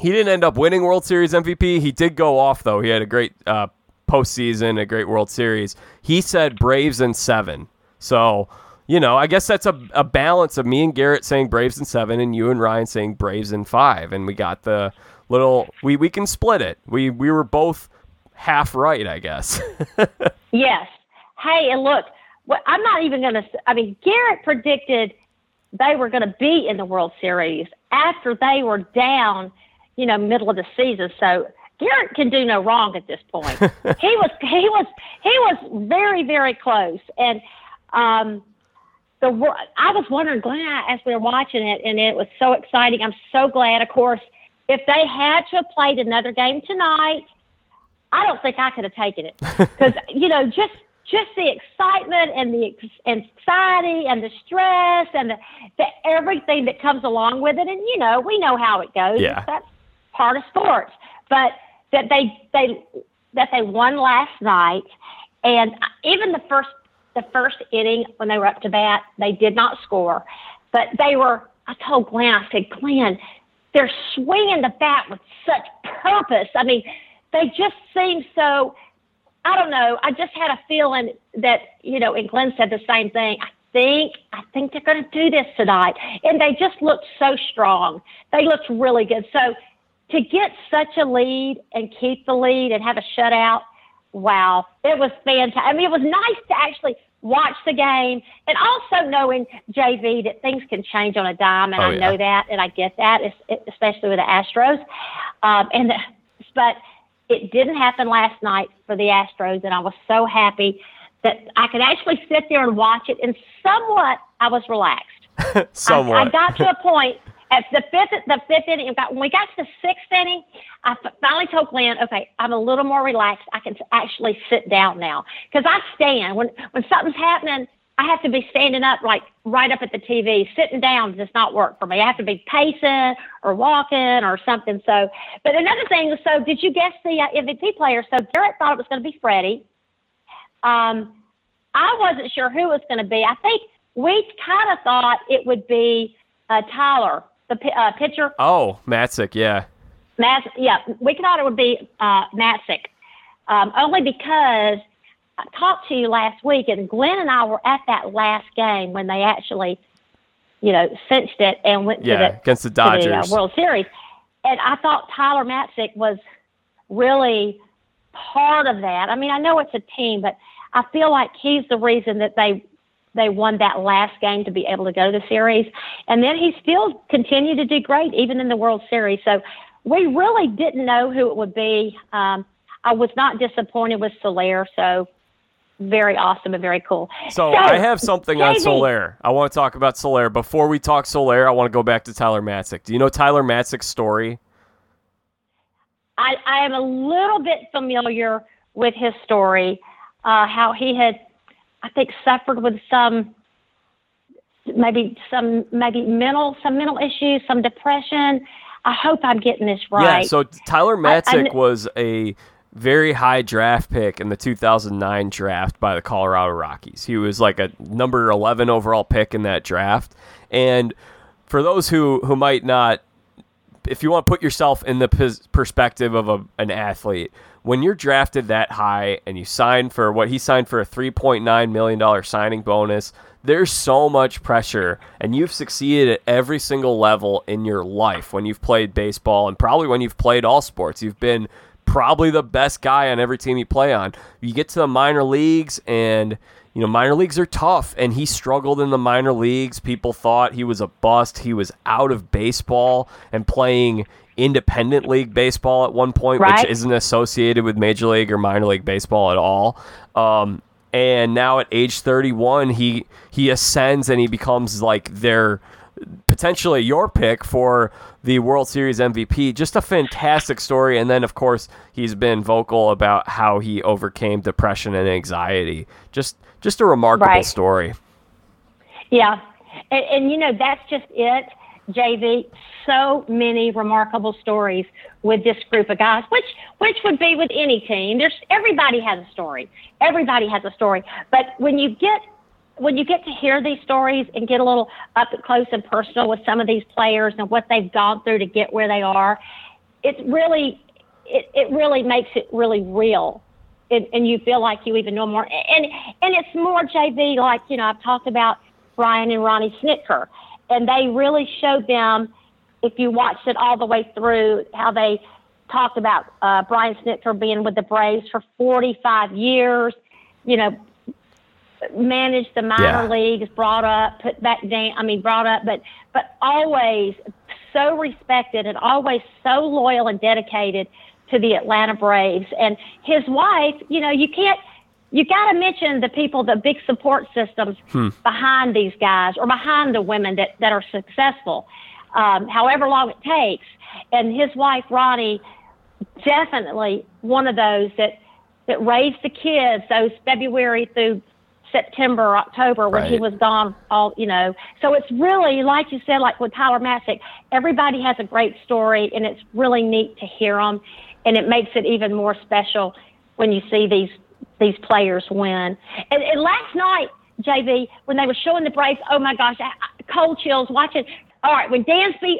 [SPEAKER 1] he didn't end up winning World Series MVP. He did go off though. He had a great uh, postseason, a great World Series. He said Braves in seven. So you know, I guess that's a, a balance of me and Garrett saying Braves in seven and you and Ryan saying Braves in five, and we got the little we we can split it. We we were both half right, I guess. (laughs)
[SPEAKER 5] Yes. Hey, and look, what, I'm not even going to. I mean, Garrett predicted they were going to be in the World Series after they were down, you know, middle of the season. So Garrett can do no wrong at this point. (laughs) he was he was he was very very close, and um, the I was wondering, Glenn, as we were watching it, and it was so exciting. I'm so glad. Of course, if they had to have played another game tonight. I don't think I could have taken it (laughs) because you know just just the excitement and the anxiety and the stress and the, the everything that comes along with it, and you know we know how it goes.
[SPEAKER 1] Yeah.
[SPEAKER 5] That's part of sports, but that they they that they won last night, and even the first the first inning when they were up to bat, they did not score, but they were. I told Glenn, I said, Glenn, they're swinging the bat with such purpose. I mean, they just seem so. I don't know. I just had a feeling that you know, and Glenn said the same thing. I think I think they're going to do this tonight, and they just looked so strong. They looked really good. So to get such a lead and keep the lead and have a shutout, wow, it was fantastic. I mean, it was nice to actually watch the game and also knowing JV that things can change on a dime, and
[SPEAKER 1] Oh,
[SPEAKER 5] I know that, and I get that, especially with the Astros. Um, and but it didn't happen last night for the Astros, and I was so happy that I could actually sit there and watch it, and somewhat I was relaxed. (laughs) I-
[SPEAKER 1] Somewhat.
[SPEAKER 5] I, got to a point at the fifth, the fifth inning. in fact, When we got to the sixth inning, I finally told Glenn, "Okay, I'm a little more relaxed. I can actually sit down now because I stand when when something's happening. I have to be standing up, like right up at the TV. Sitting down does not work for me. I have to be pacing or walking or something. So, but another thing. So, did you guess the uh, MVP player? So Garrett thought it was going to be Freddie. Um, I wasn't sure who it was going to be. I think we kind of thought it would be uh, Tyler, the uh, pitcher.
[SPEAKER 1] oh, Matzek, yeah.
[SPEAKER 5] Matt, yeah, we thought it would be uh, Matzek, um, only because I talked to you last week, and Glenn and I were at that last game when they actually, you know, cinched it and went
[SPEAKER 1] yeah,
[SPEAKER 5] to the
[SPEAKER 1] against the Dodgers.
[SPEAKER 5] the uh, World Series. And I thought Tyler Matzek was really part of that. I mean, I know it's a team, but I feel like he's the reason that they they won that last game to be able to go to the series. And then he still continued to do great even in the World Series. So we really didn't know who it would be. Um, I was not disappointed with Soler, so very awesome and very cool.
[SPEAKER 1] So, I have something on Soler. I want to talk about Soler. Before we talk Soler, I want to go back to Tyler Matzek. Do you know Tyler Matzek's story?
[SPEAKER 5] I, I am a little bit familiar with his story, uh, how he had, I think, suffered with some, maybe some, maybe mental, some mental issues, some depression. I hope I'm getting this right.
[SPEAKER 1] Yeah. So Tyler Matzek was a very high draft pick in the 2009 draft by the Colorado Rockies. He was like a number 11 overall pick in that draft. And for those who who might not if you want to put yourself in the perspective of a, an athlete, when you're drafted that high and you sign for what he signed for a $3.9 million signing bonus, there's so much pressure, and you've succeeded at every single level in your life when you've played baseball and probably when you've played all sports. You've been probably the best guy on every team you play on. You get to the minor leagues and you know, minor leagues are tough, and he struggled in the minor leagues. People thought he was a bust. He was out of baseball and playing independent league baseball at one point,
[SPEAKER 5] right.
[SPEAKER 1] which isn't associated with major league or minor league baseball at all. Um, and now at age 31, he he ascends and he becomes like their potentially your pick for the World Series MVP. Just a fantastic story. And then, of course, he's been vocal about how he overcame depression and anxiety. Just just a remarkable
[SPEAKER 5] right.
[SPEAKER 1] story.
[SPEAKER 5] Yeah. And, and, you know, that's just it, JV. So many remarkable stories with this group of guys, which which would be with any team. There's everybody has a story. Everybody has a story. But when you get when you get to hear these stories and get a little up close and personal with some of these players and what they've gone through to get where they are, it really it, it really makes it really real. And, and you feel like you even know more. And and it's more JV like, you know, I've talked about Brian and Ronnie Snitker. And they really showed them if you watched it all the way through, how they talked about uh, Brian Snitker being with the Braves for 45 years, you know, managed the minor
[SPEAKER 1] Yeah.
[SPEAKER 5] leagues, brought up, put back down. I mean, brought up, but but always so respected and always so loyal and dedicated to the Atlanta Braves. And his wife, you know, you can't. You got to mention the people, the big support systems behind these guys or behind the women that, that are successful, um, however long it takes. And his wife, Ronnie, definitely one of those that that raised the kids those February through September, October when he was gone all you know. So it's really like you said, like with Tyler Matzek, everybody has a great story and it's really neat to hear them and it makes it even more special when you see these these players win. And, and last night, JV, when they were showing the Braves, oh my gosh, I- cold chills watching. All right, when Dansby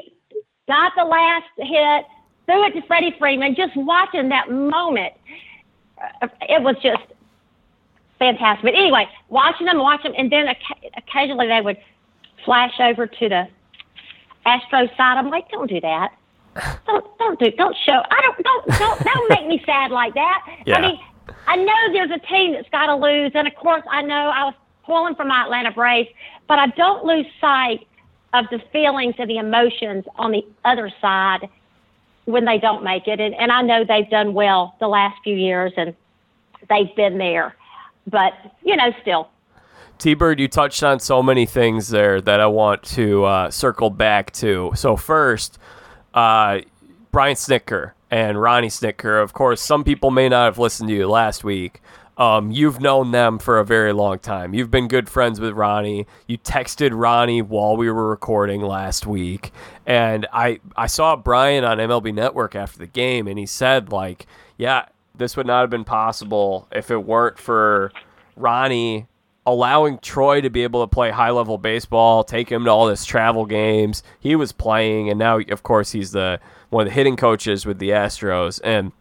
[SPEAKER 5] got the last hit, threw it to Freddie Freeman, just watching that moment, uh, it was just fantastic. But anyway, watching them, watching them, and then occasionally they would flash over to the Astro side. I'm like, don't do that. (laughs) Don't don't do don't show. I don't don't don't don't make me sad like that.
[SPEAKER 1] Yeah.
[SPEAKER 5] I mean, I know there's a team that's got to lose, and of course I know I was pulling for my Atlanta Braves, but I don't lose sight of the feelings and the emotions on the other side when they don't make it. And, and I know they've done well the last few years, and they've been there. But you know, still,
[SPEAKER 1] T Bird, you touched on so many things there that I want to uh, circle back to. So, first, uh, Brian Snitker and Ronnie Snitker. Of course, some people may not have listened to you last week. Um, you've known them for a very long time. You've been good friends with Ronnie. You texted Ronnie while we were recording last week, and I I saw Brian on MLB Network after the game, and he said like, yeah, this would not have been possible if it weren't for Ronnie allowing Troy to be able to play high level baseball, take him to all this travel games. He was playing, and now of course he's the one of the hitting coaches with the Astros, and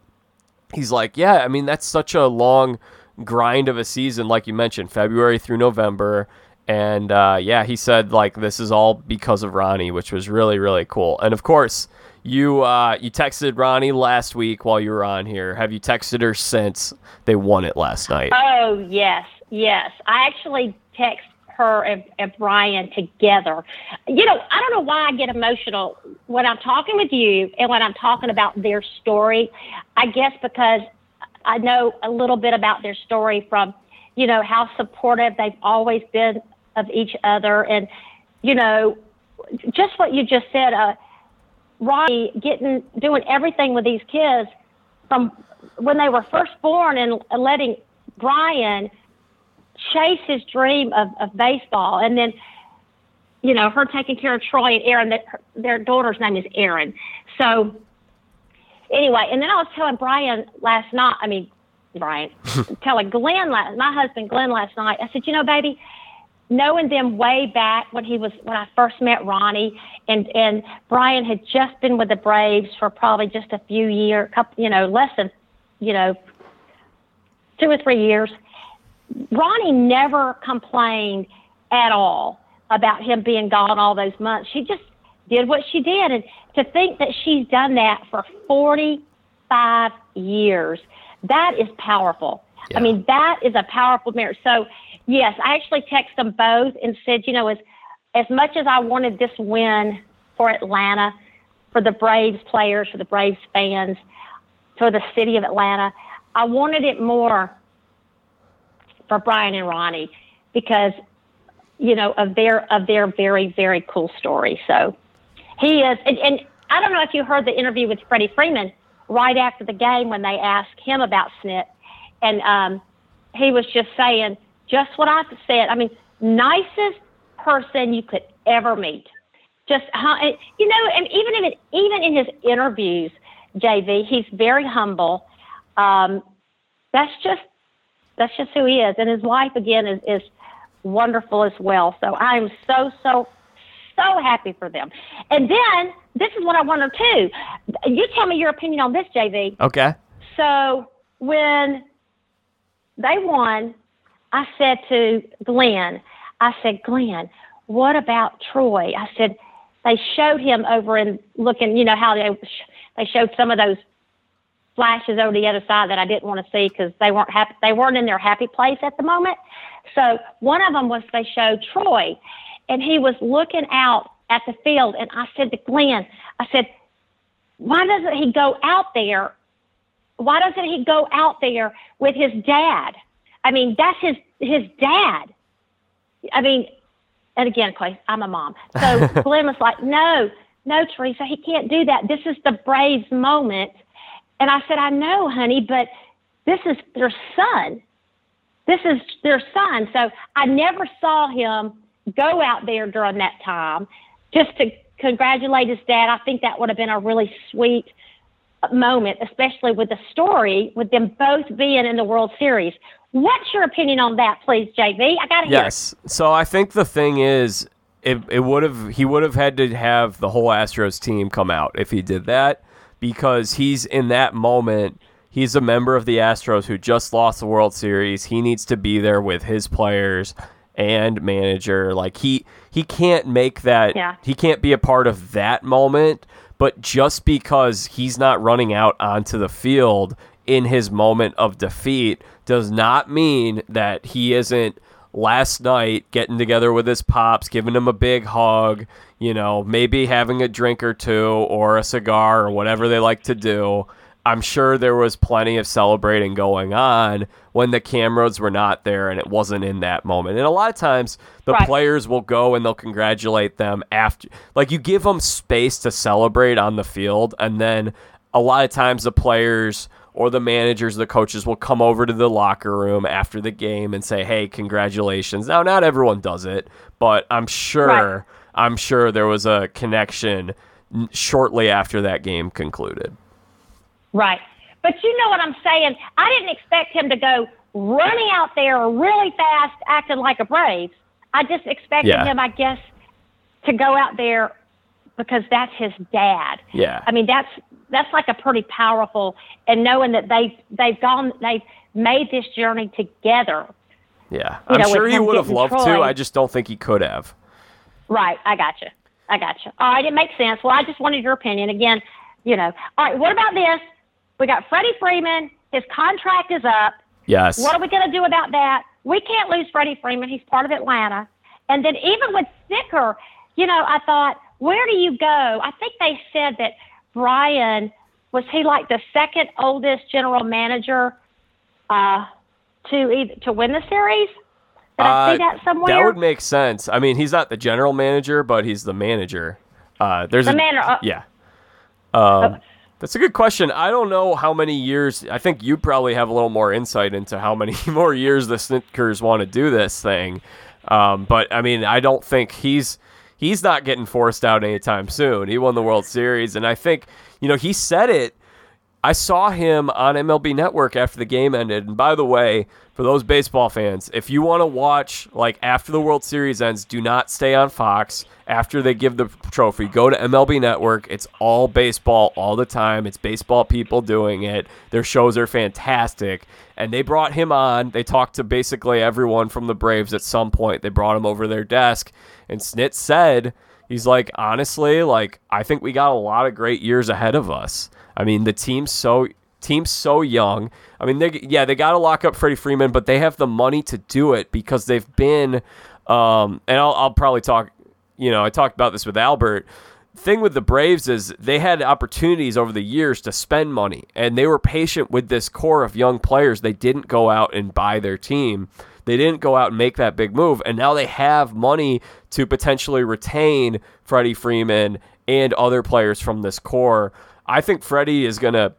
[SPEAKER 1] he's like, yeah, I mean that's such a long grind of a season, like you mentioned, February through November. And uh, yeah, he said like this is all because of Ronnie, which was really really cool. And of course, you uh, you texted Ronnie last week while you were on here. Have you texted her since they won it last night?
[SPEAKER 5] Oh yes, yes. I actually text her and, and Brian together. You know, I don't know why I get emotional when I'm talking with you and when I'm talking about their story. I guess because I know a little bit about their story from, you know, how supportive they've always been of each other. And, you know, just what you just said, uh, Ronnie getting, doing everything with these kids from when they were first born and letting Brian chase his dream of, of baseball. And then, you know, her taking care of Troy and Aaron, that their daughter's name is Aaron. So anyway, and then I was telling Brian last night, I mean, Brian, (laughs) telling Glenn, last, my husband Glenn last night, I said, you know, baby, knowing them way back when he was when I first met Ronnie and and Brian had just been with the Braves for probably just a few years, couple you know less than you know two or three years. Ronnie never complained at all about him being gone all those months. She just did what she did, and to think that she's done that for 45 years, that is powerful. Yeah. I mean, that is a powerful marriage. So Yes, I actually texted them both and said, you know, as as much as I wanted this win for Atlanta, for the Braves players, for the Braves fans, for the city of Atlanta, I wanted it more for Brian and Ronnie because you know of their of their very very cool story. So he is, and, and I don't know if you heard the interview with Freddie Freeman right after the game when they asked him about Snit, and um, he was just saying just what I said. I mean, nicest person you could ever meet. Just you know, and even in even in his interviews, JV, he's very humble. Um, that's just that's just who he is, and his wife again is is wonderful as well. So I'm so so so happy for them. And then this is what I wonder too. You tell me your opinion on this, JV.
[SPEAKER 1] Okay.
[SPEAKER 5] So when they won, I said to Glenn, I said, Glenn, what about Troy? I said, they showed him over and looking, you know, how they, they showed some of those flashes over the other side that I didn't want to see because they weren't happy. They weren't in their happy place at the moment. So one of them was they showed Troy, and he was looking out at the field, and I said to Glenn, I said, why doesn't he go out there? Why doesn't he go out there with his dad? I mean, that's his his dad. I mean, and again, Clay, I'm a mom. So (laughs) Glenn was like, no, no, Teresa, he can't do that. This is the Braves moment. And I said, I know, honey, but this is their son. This is their son. So I never saw him go out there during that time just to congratulate his dad. I think that would have been a really sweet moment, especially with the story with them both being in the World Series. What's your opinion on that, please, JV? I got to.
[SPEAKER 1] Yes. So I think the thing is, it, it would have he would have had to have the whole Astros team come out if he did that because he's in that moment. He's a member of the Astros who just lost the World Series. He needs to be there with his players and manager. Like he he can't make that.
[SPEAKER 5] Yeah.
[SPEAKER 1] He can't be a part of that moment. But just because he's not running out onto the field in his moment of defeat does not mean that he isn't last night getting together with his pops, giving him a big hug, you know, maybe having a drink or two or a cigar or whatever they like to do. I'm sure there was plenty of celebrating going on when the cameras were not there and it wasn't in that moment. And a lot of times the right. players will go and they'll congratulate them after like you give them space to celebrate on the field and then a lot of times the players or the managers, the coaches will come over to the locker room after the game and say, "Hey, congratulations." Now, not everyone does it, but I'm sure right. I'm sure there was a connection shortly after that game concluded.
[SPEAKER 5] Right. But you know what I'm saying? I didn't expect him to go running out there really fast acting like a Brave. I just expected yeah. him, I guess, to go out there because that's his dad.
[SPEAKER 1] Yeah.
[SPEAKER 5] I mean, that's that's like a pretty powerful and knowing that they they've gone they've made this journey together.
[SPEAKER 1] Yeah,
[SPEAKER 5] You
[SPEAKER 1] I'm
[SPEAKER 5] know,
[SPEAKER 1] sure he would have loved to. I just don't think he could have.
[SPEAKER 5] Right, I got you. I got you. All right, it makes sense. Well, I just wanted your opinion again. You know, all right. What about this? We got Freddie Freeman. His contract is up.
[SPEAKER 1] Yes.
[SPEAKER 5] What are we going to do about that? We can't lose Freddie Freeman. He's part of Atlanta. And then even with Snitker, you know, I thought, where do you go? I think they said that Brian was he like the second oldest general manager uh, to either, to win the series. Did I see
[SPEAKER 1] Uh,
[SPEAKER 5] that somewhere?
[SPEAKER 1] That would make sense. I mean, he's not the general manager, but he's the manager. Uh, there's
[SPEAKER 5] the
[SPEAKER 1] a,
[SPEAKER 5] man. Uh,
[SPEAKER 1] Yeah. Um, that's a good question. I don't know how many years. I think you probably have a little more insight into how many (laughs) more years the Snitkers want to do this thing. Um, but I mean, I don't think he's he's not getting forced out anytime soon. He won the World Series, and I think you know he said it. I saw him on MLB Network after the game ended. And by the way, for those baseball fans, if you want to watch like after the World Series ends, do not stay on Fox after they give the trophy. Go to MLB Network. It's all baseball all the time. It's baseball people doing it. Their shows are fantastic. And they brought him on. They talked to basically everyone from the Braves at some point. They brought him over their desk. And Snit said, he's like, honestly, like, I think we got a lot of great years ahead of us. I mean, the team's so team's so young. I mean, they yeah, they got to lock up Freddie Freeman, but they have the money to do it because they've been. Um, and I'll, I'll probably talk. You know, I talked about this with Albert. Thing with the Braves is they had opportunities over the years to spend money, and they were patient with this core of young players. They didn't go out and buy their team. They didn't go out and make that big move, and now they have money to potentially retain Freddie Freeman and other players from this core. I think Freddie is gonna.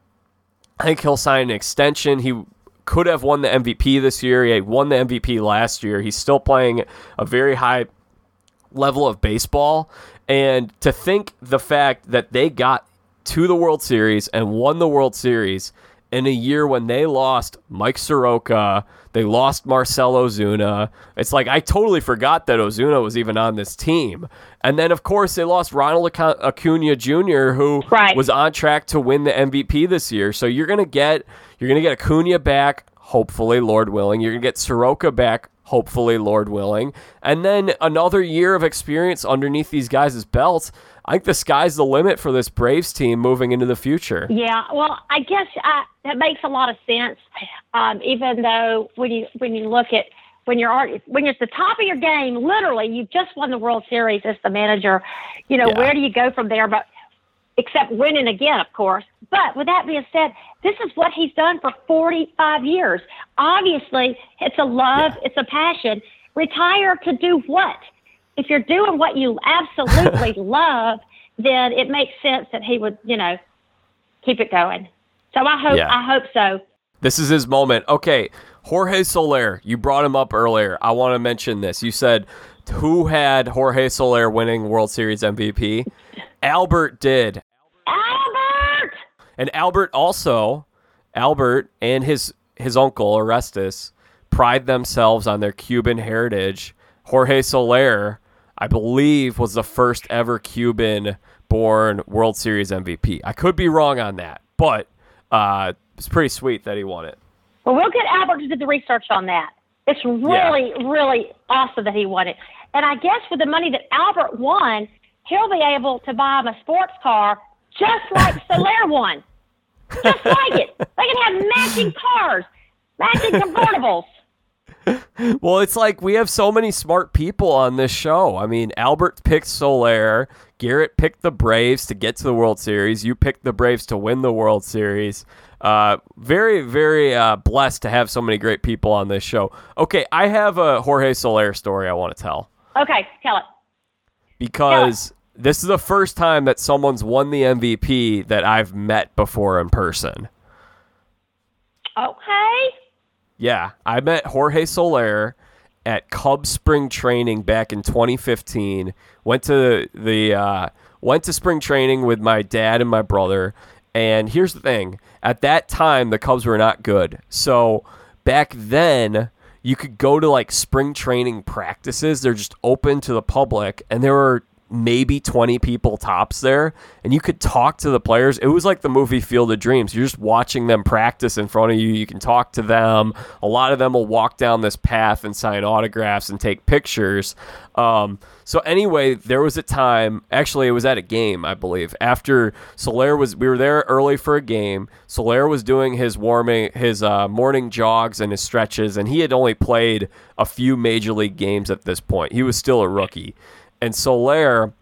[SPEAKER 1] I think he'll sign an extension. He could have won the MVP this year. He won the MVP last year. He's still playing a very high level of baseball. And to think the fact that they got to the World Series and won the World Series in a year when they lost Mike Soroka, they lost Marcel Ozuna. It's like I totally forgot that Ozuna was even on this team. And then of course they lost Ronald Acuna Jr., who
[SPEAKER 5] Right.
[SPEAKER 1] was on track to win the MVP this year. So you're gonna get you're gonna get Acuna back, hopefully, Lord willing. You're gonna get Soroka back, hopefully, Lord willing. And then another year of experience underneath these guys' belts. I think the sky's the limit for this Braves team moving into the future.
[SPEAKER 5] Yeah, well, I guess uh, that makes a lot of sense. Um, even though when you when you look at when you're when you're at the top of your game, literally, you've just won the World Series as the manager. You know,
[SPEAKER 1] Yeah.
[SPEAKER 5] where do you go from there? But except winning again, of course. But with that being said, this is what he's done for 45 years. Obviously, it's a love, it's a passion. Retire to do what? If you're doing what you absolutely (laughs) love, then it makes sense that he would, you know, keep it going. So I hope
[SPEAKER 1] Yeah.
[SPEAKER 5] I hope so.
[SPEAKER 1] This is his moment. Okay, Jorge Soler, you brought him up earlier. I want to mention this. You said who had Jorge Soler winning World Series MVP? (laughs) Albert did.
[SPEAKER 5] Albert!
[SPEAKER 1] And Albert also, Albert and his his uncle Orestes pride themselves on their Cuban heritage. Jorge Soler, I believe, was the first ever Cuban born World Series MVP. I could be wrong on that, but uh, it's pretty sweet that he won it.
[SPEAKER 5] Well, we'll get Albert to do the research on that. It's really, really awesome that he won it. And I guess with the money that Albert won, he'll be able to buy him a sports car just like (laughs) Soler won. Just like it. They can have matching cars, matching convertibles. (laughs)
[SPEAKER 1] Well, it's like we have so many smart people on this show. I mean, Albert picked Soler, Garrett picked the Braves to get to the World Series. You picked the Braves to win the World Series. Uh, very, very uh, blessed to have so many great people on this show. Okay, I have a Jorge Soler story I want to tell
[SPEAKER 5] Okay, tell it.
[SPEAKER 1] because this is the first time that someone's won the MVP that I've met before in person.
[SPEAKER 5] Okay.
[SPEAKER 1] Yeah, I met Jorge Soler at Cubs spring training back in 2015. Went to the uh, went to spring training with my dad and my brother. And here's the thing: at that time, the Cubs were not good. So back then, you could go to like spring training practices. They're just open to the public, and there were maybe 20 people tops there and you could talk to the players. It was like the movie field of dreams. You're just watching them practice in front of you. You can talk to them. A lot of them will walk down this path and sign autographs and take pictures. Um, so anyway there was a time actually it was at a game i believe. After Soler was we were there early for a game. Soler was doing his warming his uh, morning jogs and his stretches and he had only played a few major league games at this point. He was still a rookie and Soler,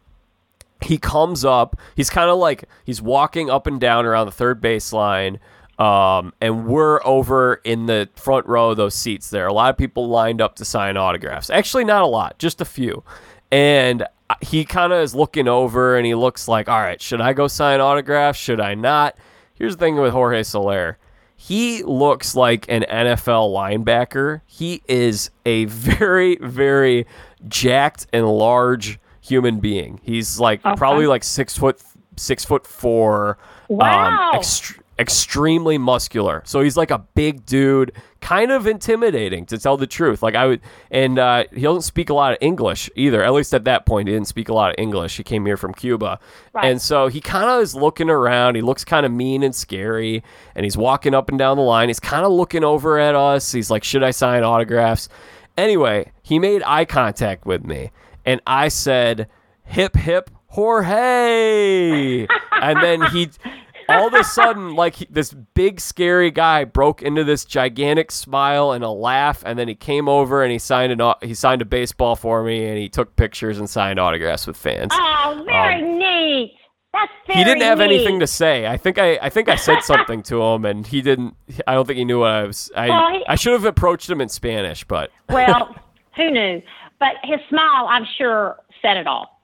[SPEAKER 1] he comes up. He's kind of like he's walking up and down around the third baseline. Um, and we're over in the front row of those seats there. A lot of people lined up to sign autographs. Actually, not a lot, just a few. And he kind of is looking over and he looks like, all right, should I go sign autographs? Should I not? Here's the thing with Jorge Soler. He looks like an NFL linebacker. He is a very, very jacked and large human being. He's like
[SPEAKER 5] Okay.
[SPEAKER 1] probably like six foot six foot four.
[SPEAKER 5] Wow.
[SPEAKER 1] Um, ext- extremely muscular. So he's like a big dude, kind of intimidating to tell the truth. Like I would, and uh, he doesn't speak a lot of English either. At least at that point, he didn't speak a lot of English. He came here from Cuba,
[SPEAKER 5] Right.
[SPEAKER 1] and so he kind of is looking around. He looks kind of mean and scary, and he's walking up and down the line. He's kind of looking over at us. He's like, "Should I sign autographs?" Anyway, he made eye contact with me, and I said, "Hip hip, Jorge!" and then he, (laughs) all of a sudden, like he- this big scary guy broke into this gigantic smile and a laugh, and then he came over and he signed an he signed a baseball for me, and he took pictures and signed autographs with fans.
[SPEAKER 5] Oh, very neat. That's very
[SPEAKER 1] Um, he didn't have
[SPEAKER 5] neat.
[SPEAKER 1] anything to say. I think I, I think I said something to him, and he didn't. I don't think he knew what I was. I,
[SPEAKER 5] Well, he-
[SPEAKER 1] I should have approached him in Spanish, but
[SPEAKER 5] Well, who knew? But his smile, I'm sure, said it all.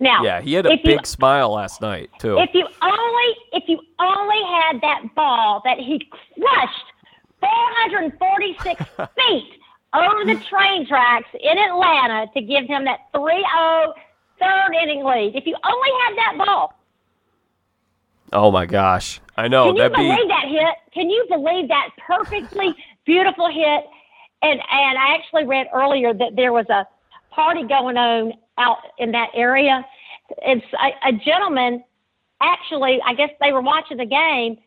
[SPEAKER 5] Now,
[SPEAKER 1] yeah, he had a
[SPEAKER 5] if you-
[SPEAKER 1] big smile last night too.
[SPEAKER 5] If you only, if you only had that ball that he crushed 446 (laughs) feet over the train tracks in Atlanta to give him that 3-0 third inning lead. If you only had that ball,
[SPEAKER 1] oh my gosh, I know
[SPEAKER 5] can you
[SPEAKER 1] that'd be.
[SPEAKER 5] believe that hit? Can you believe that perfectly (laughs) beautiful hit? And and I actually read earlier that there was a party going on out in that area. It's a, a gentleman. Actually, I guess they were watching the game.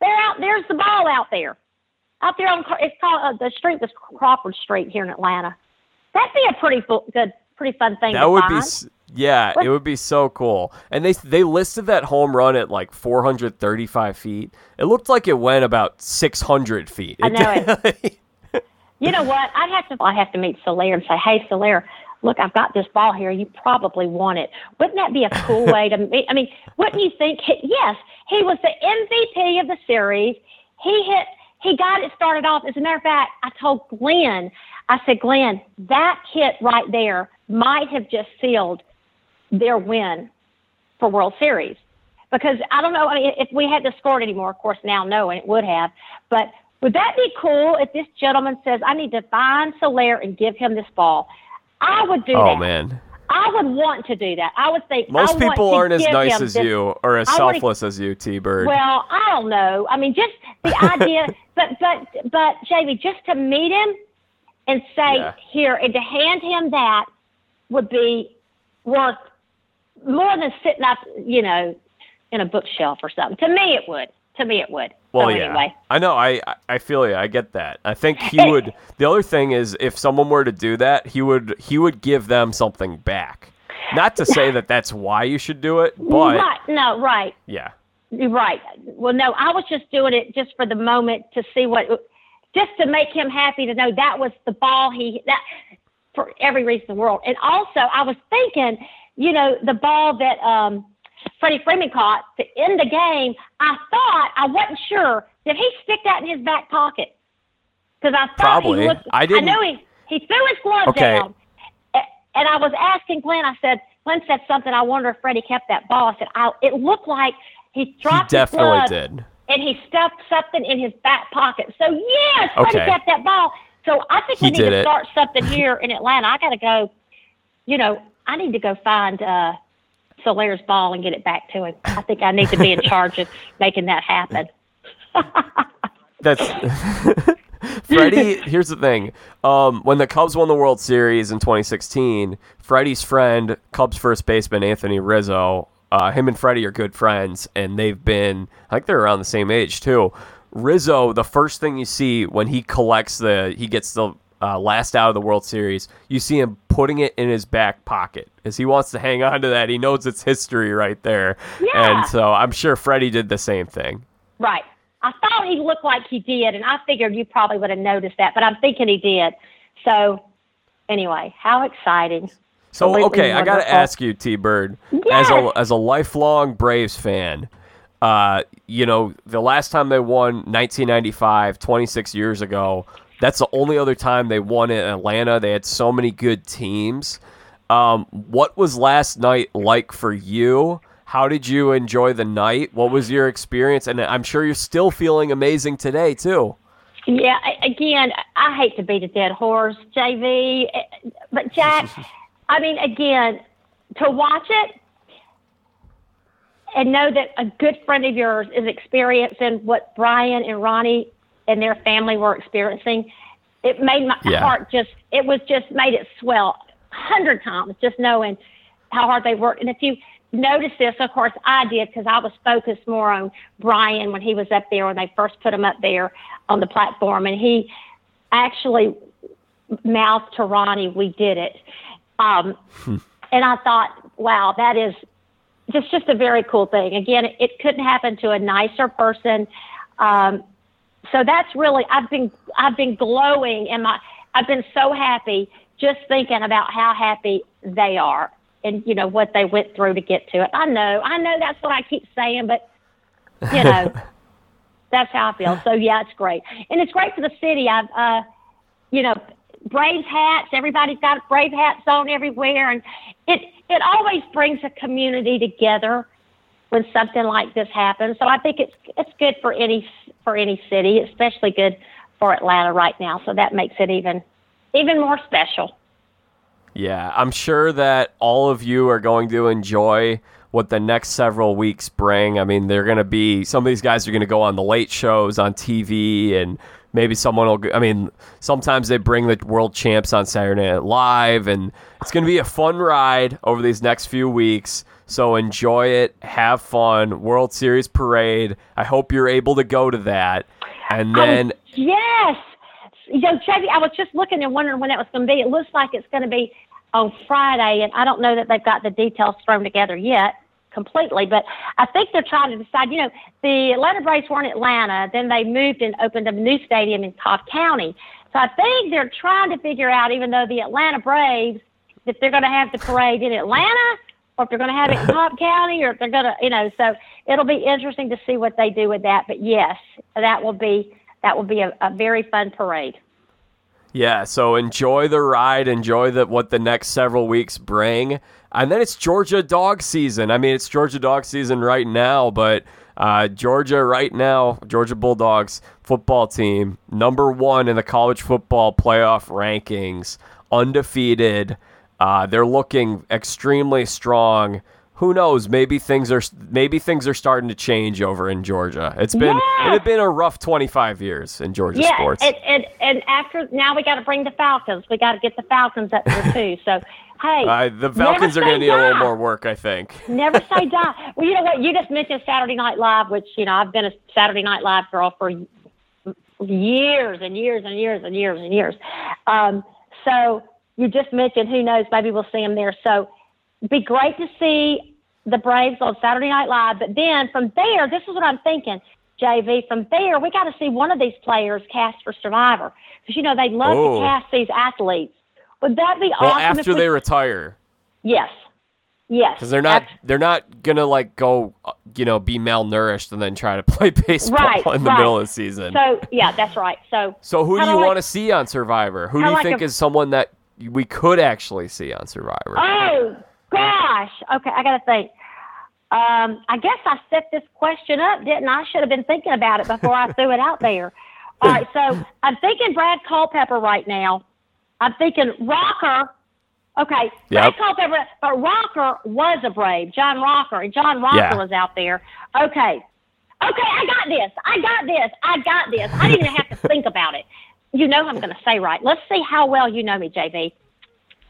[SPEAKER 5] They're out. There's the ball out there, out there on. It's called uh, the street was Crawford Street here in Atlanta. That'd be a pretty fu- good, pretty fun thing.
[SPEAKER 1] That
[SPEAKER 5] to
[SPEAKER 1] would be,
[SPEAKER 5] find.
[SPEAKER 1] s- yeah, it would be so cool. And they they listed that home run at like 435 feet. It looked like it went about 600 feet.
[SPEAKER 5] I know it. (laughs) You know what? I'd have to. I have to meet Soler and say, "Hey, Soler, look, I've got this ball here. You probably want it. Wouldn't that be a cool way to? I mean, wouldn't you think? Yes, he was the MVP of the series. He hit. He got it started off. As a matter of fact, I told Glenn. I said, Glenn, that hit right there might have just sealed their win for World Series. Because I don't know, I mean, if we hadn't scored anymore, of course, now no, and it would have. But would that be cool if this gentleman says, I need to find Soler and give him this ball? I would do that.
[SPEAKER 1] oh
[SPEAKER 5] that.
[SPEAKER 1] man,
[SPEAKER 5] I would want to do that. I would think
[SPEAKER 1] most people aren't as nice as
[SPEAKER 5] this-
[SPEAKER 1] you or as
[SPEAKER 5] wanna-
[SPEAKER 1] selfless as you, T Bird.
[SPEAKER 5] Well, I don't know. I mean, just the (laughs) idea, but but but Jamie, just to meet him and say
[SPEAKER 1] Yeah.
[SPEAKER 5] here and to hand him that would be worth more than sitting up, you know, in a bookshelf or something. To me, it would. To me, it would.
[SPEAKER 1] Well,
[SPEAKER 5] so
[SPEAKER 1] yeah,
[SPEAKER 5] anyway,
[SPEAKER 1] I know. I I- feel you. I get that. I think he (laughs) would. The other thing is, if someone were to do that, he would he would give them something back. Not to say that that's why you should do it, but
[SPEAKER 5] right? No, right.
[SPEAKER 1] yeah,
[SPEAKER 5] right. Well, no, I was just doing it just for the moment to see what, just to make him happy to know that was the ball he that for every reason in the world. And also, I was thinking, you know, the ball that um, Freddie Freeman caught to end the game. I thought I wasn't sure did he stick that in his back pocket because I thought
[SPEAKER 1] Probably.
[SPEAKER 5] he looked.
[SPEAKER 1] I didn't-
[SPEAKER 5] know he he threw his glove
[SPEAKER 1] Okay.
[SPEAKER 5] down. And I was asking Glenn. I said, Glenn said something. I wonder if Freddie kept that ball. I said, I, it looked like he
[SPEAKER 1] he
[SPEAKER 5] dropped his
[SPEAKER 1] definitely
[SPEAKER 5] glove
[SPEAKER 1] did.
[SPEAKER 5] and he stuffed something in his back pocket. So yes, Freddie
[SPEAKER 1] Okay.
[SPEAKER 5] kept that ball. So I think
[SPEAKER 1] He
[SPEAKER 5] we need to
[SPEAKER 1] it.
[SPEAKER 5] start something here in Atlanta. I got to go. You know, I need to go find uh, Soler's ball and get it back to him. I think I need to be in charge of (laughs) making that happen. (laughs)
[SPEAKER 1] That's (laughs) Freddie, here's the thing. Um, when the Cubs won the World Series in 2016, Freddie's friend, Cubs first baseman Anthony Rizzo, uh, him and Freddie are good friends, and they've been, I think they're around the same age too. Rizzo, the first thing you see when he collects the, he gets the uh, last out of the World Series, you see him putting it in his back pocket because he wants to hang on to that. He knows it's history right there.
[SPEAKER 5] Yeah.
[SPEAKER 1] And so I'm sure Freddie did the same thing.
[SPEAKER 5] Right. I thought he looked like he did, and I figured you probably would have noticed that, but I'm thinking he did. So, anyway, how exciting!
[SPEAKER 1] So okay, I got to ask you, T Bird, as a as a lifelong Braves fan, uh, you know the last time they won 1995, 26 years ago. That's the only other time they won in Atlanta. They had so many good teams. Um, what was last night like for you? How did you enjoy the night? What was your experience? And I'm sure you're still feeling amazing today too.
[SPEAKER 5] Yeah, again, I hate to beat a dead horse, JV, eh, but Jack, (laughs) I mean, again, to watch it and know that a good friend of yours is experiencing what Brian and Ronnie and their family were experiencing, it made my
[SPEAKER 1] Yeah.
[SPEAKER 5] heart just, it was just made it swell a hundred times just knowing how hard they worked. And if you notice this, of course I did because I was focused more on Brian when he was up there when they first put him up there on the platform, and he actually mouthed to Ronnie, "We did it." Um, and I thought, wow, that is just just a very cool thing. Again, it, it couldn't happen to a nicer person. Um, so that's really I've been I've been glowing and my I've been so happy just thinking about how happy they are and you know what they went through to get to it. I know, I know that's what I keep saying, but you know, (laughs) that's how I feel. So yeah, it's great, and it's great for the city. I've uh, you know, Braves hats. Everybody's got Brave hats on everywhere, and it it always brings a community together when something like this happens. So I think it's it's good for any for any city, especially good for Atlanta right now. So that makes it even even more special.
[SPEAKER 1] Yeah, I'm sure that all of you are going to enjoy what the next several weeks bring. I mean, they're going to be some of these guys are going to go on the late shows on TV and maybe someone will I mean, sometimes they bring the world champs on Saturday Night Live and it's going to be a fun ride over these next few weeks. So enjoy it, have fun. World Series parade. I hope you're able to go to that. And um, then
[SPEAKER 5] Oh, yes. You know, Chevy, I was just looking and wondering when that was going to be. It looks like it's going to be on Friday, and I don't know that they've got the details thrown together yet completely, but I think they're trying to decide. You know, the Atlanta Braves were in Atlanta, then they moved and opened a new stadium in Cobb County. So I think they're trying to figure out, even though the Atlanta Braves, if they're going to have the parade in Atlanta or if they're going to have it in (laughs) Cobb County, or if they're going to, you know, so it'll be interesting to see what they do with that. But yes, that will be that will be a, a very fun parade.
[SPEAKER 1] Yeah, so enjoy the ride, enjoy the what the next several weeks bring. And then it's Georgia dog season. I mean, it's Georgia dog season right now, but uh, Georgia right now, Georgia Bulldogs football team, number one in the college football playoff rankings, undefeated. Uh, they're looking extremely strong. Who knows? Maybe things are maybe things are starting to change over in Georgia. It's been it had been a rough 25 years in Georgia
[SPEAKER 5] Yeah,
[SPEAKER 1] sports.
[SPEAKER 5] and, and and after now we got to bring the Falcons. We got to get the Falcons up there too. So hey,
[SPEAKER 1] Uh, the Falcons are going to need a little more work, I think.
[SPEAKER 5] Never say (laughs) die. Well, you know what? You just mentioned Saturday Night Live, which you know I've been a Saturday Night Live girl for years and years and years and years and years. Um, so you just mentioned, who knows? Maybe we'll see them there. So be great to see the Braves on Saturday Night Live. But then from there, this is what I'm thinking, JV. From there, we got to see one of these players cast for Survivor because you know they love
[SPEAKER 1] Oh.
[SPEAKER 5] to cast these athletes. Would that be
[SPEAKER 1] Well,
[SPEAKER 5] awesome?
[SPEAKER 1] after
[SPEAKER 5] if we,
[SPEAKER 1] they retire,
[SPEAKER 5] yes, yes,
[SPEAKER 1] because they're not
[SPEAKER 5] That's-
[SPEAKER 1] they're not gonna like go, you know, be malnourished and then try to play (laughs) baseball
[SPEAKER 5] Right,
[SPEAKER 1] in the
[SPEAKER 5] right.
[SPEAKER 1] middle of the season.
[SPEAKER 5] So yeah, that's right. So
[SPEAKER 1] So who do you
[SPEAKER 5] like-
[SPEAKER 1] want to see on Survivor? Who do you
[SPEAKER 5] like
[SPEAKER 1] think
[SPEAKER 5] a-
[SPEAKER 1] is someone that we could actually see on Survivor?
[SPEAKER 5] Oh gosh. Okay, I got to think. Um, I guess I set this question up, didn't I? I should have been thinking about it before I threw it out there. All right, so I'm thinking Brad Culpepper right now. I'm thinking Rocker. Okay, Brad Culpepper, but Rocker was a Brave, John Rocker, and John Rocker
[SPEAKER 1] Yeah.
[SPEAKER 5] was out there. Okay, okay, I got this. I got this. I got this. I didn't even have to think about it. You know I'm going to say right. Let's see how well you know me, JV.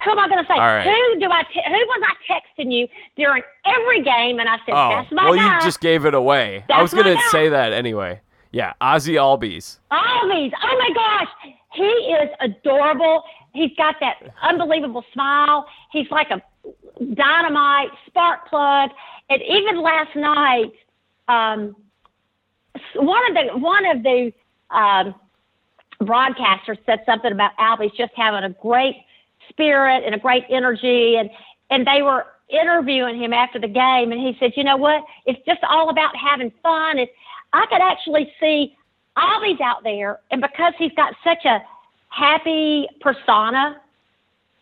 [SPEAKER 5] Who am I going to say?
[SPEAKER 1] Right.
[SPEAKER 5] Who do I? T- who was I texting you during every game? And I said,
[SPEAKER 1] Oh,
[SPEAKER 5] "That's my
[SPEAKER 1] well,
[SPEAKER 5] guy."
[SPEAKER 1] you just gave it away. I was gonna say that anyway. Yeah, Ozzy Albies.
[SPEAKER 5] Always. Oh my gosh. He is adorable. He's got that unbelievable smile. He's like a dynamite spark plug. And even last night, um, one of the one of the um, broadcasters said something about Albies just having a great spirit and a great energy, and and they were interviewing him after the game, and he said, you know what? It's just all about having fun. And I could actually see Albies out there, and because he's got such a happy persona,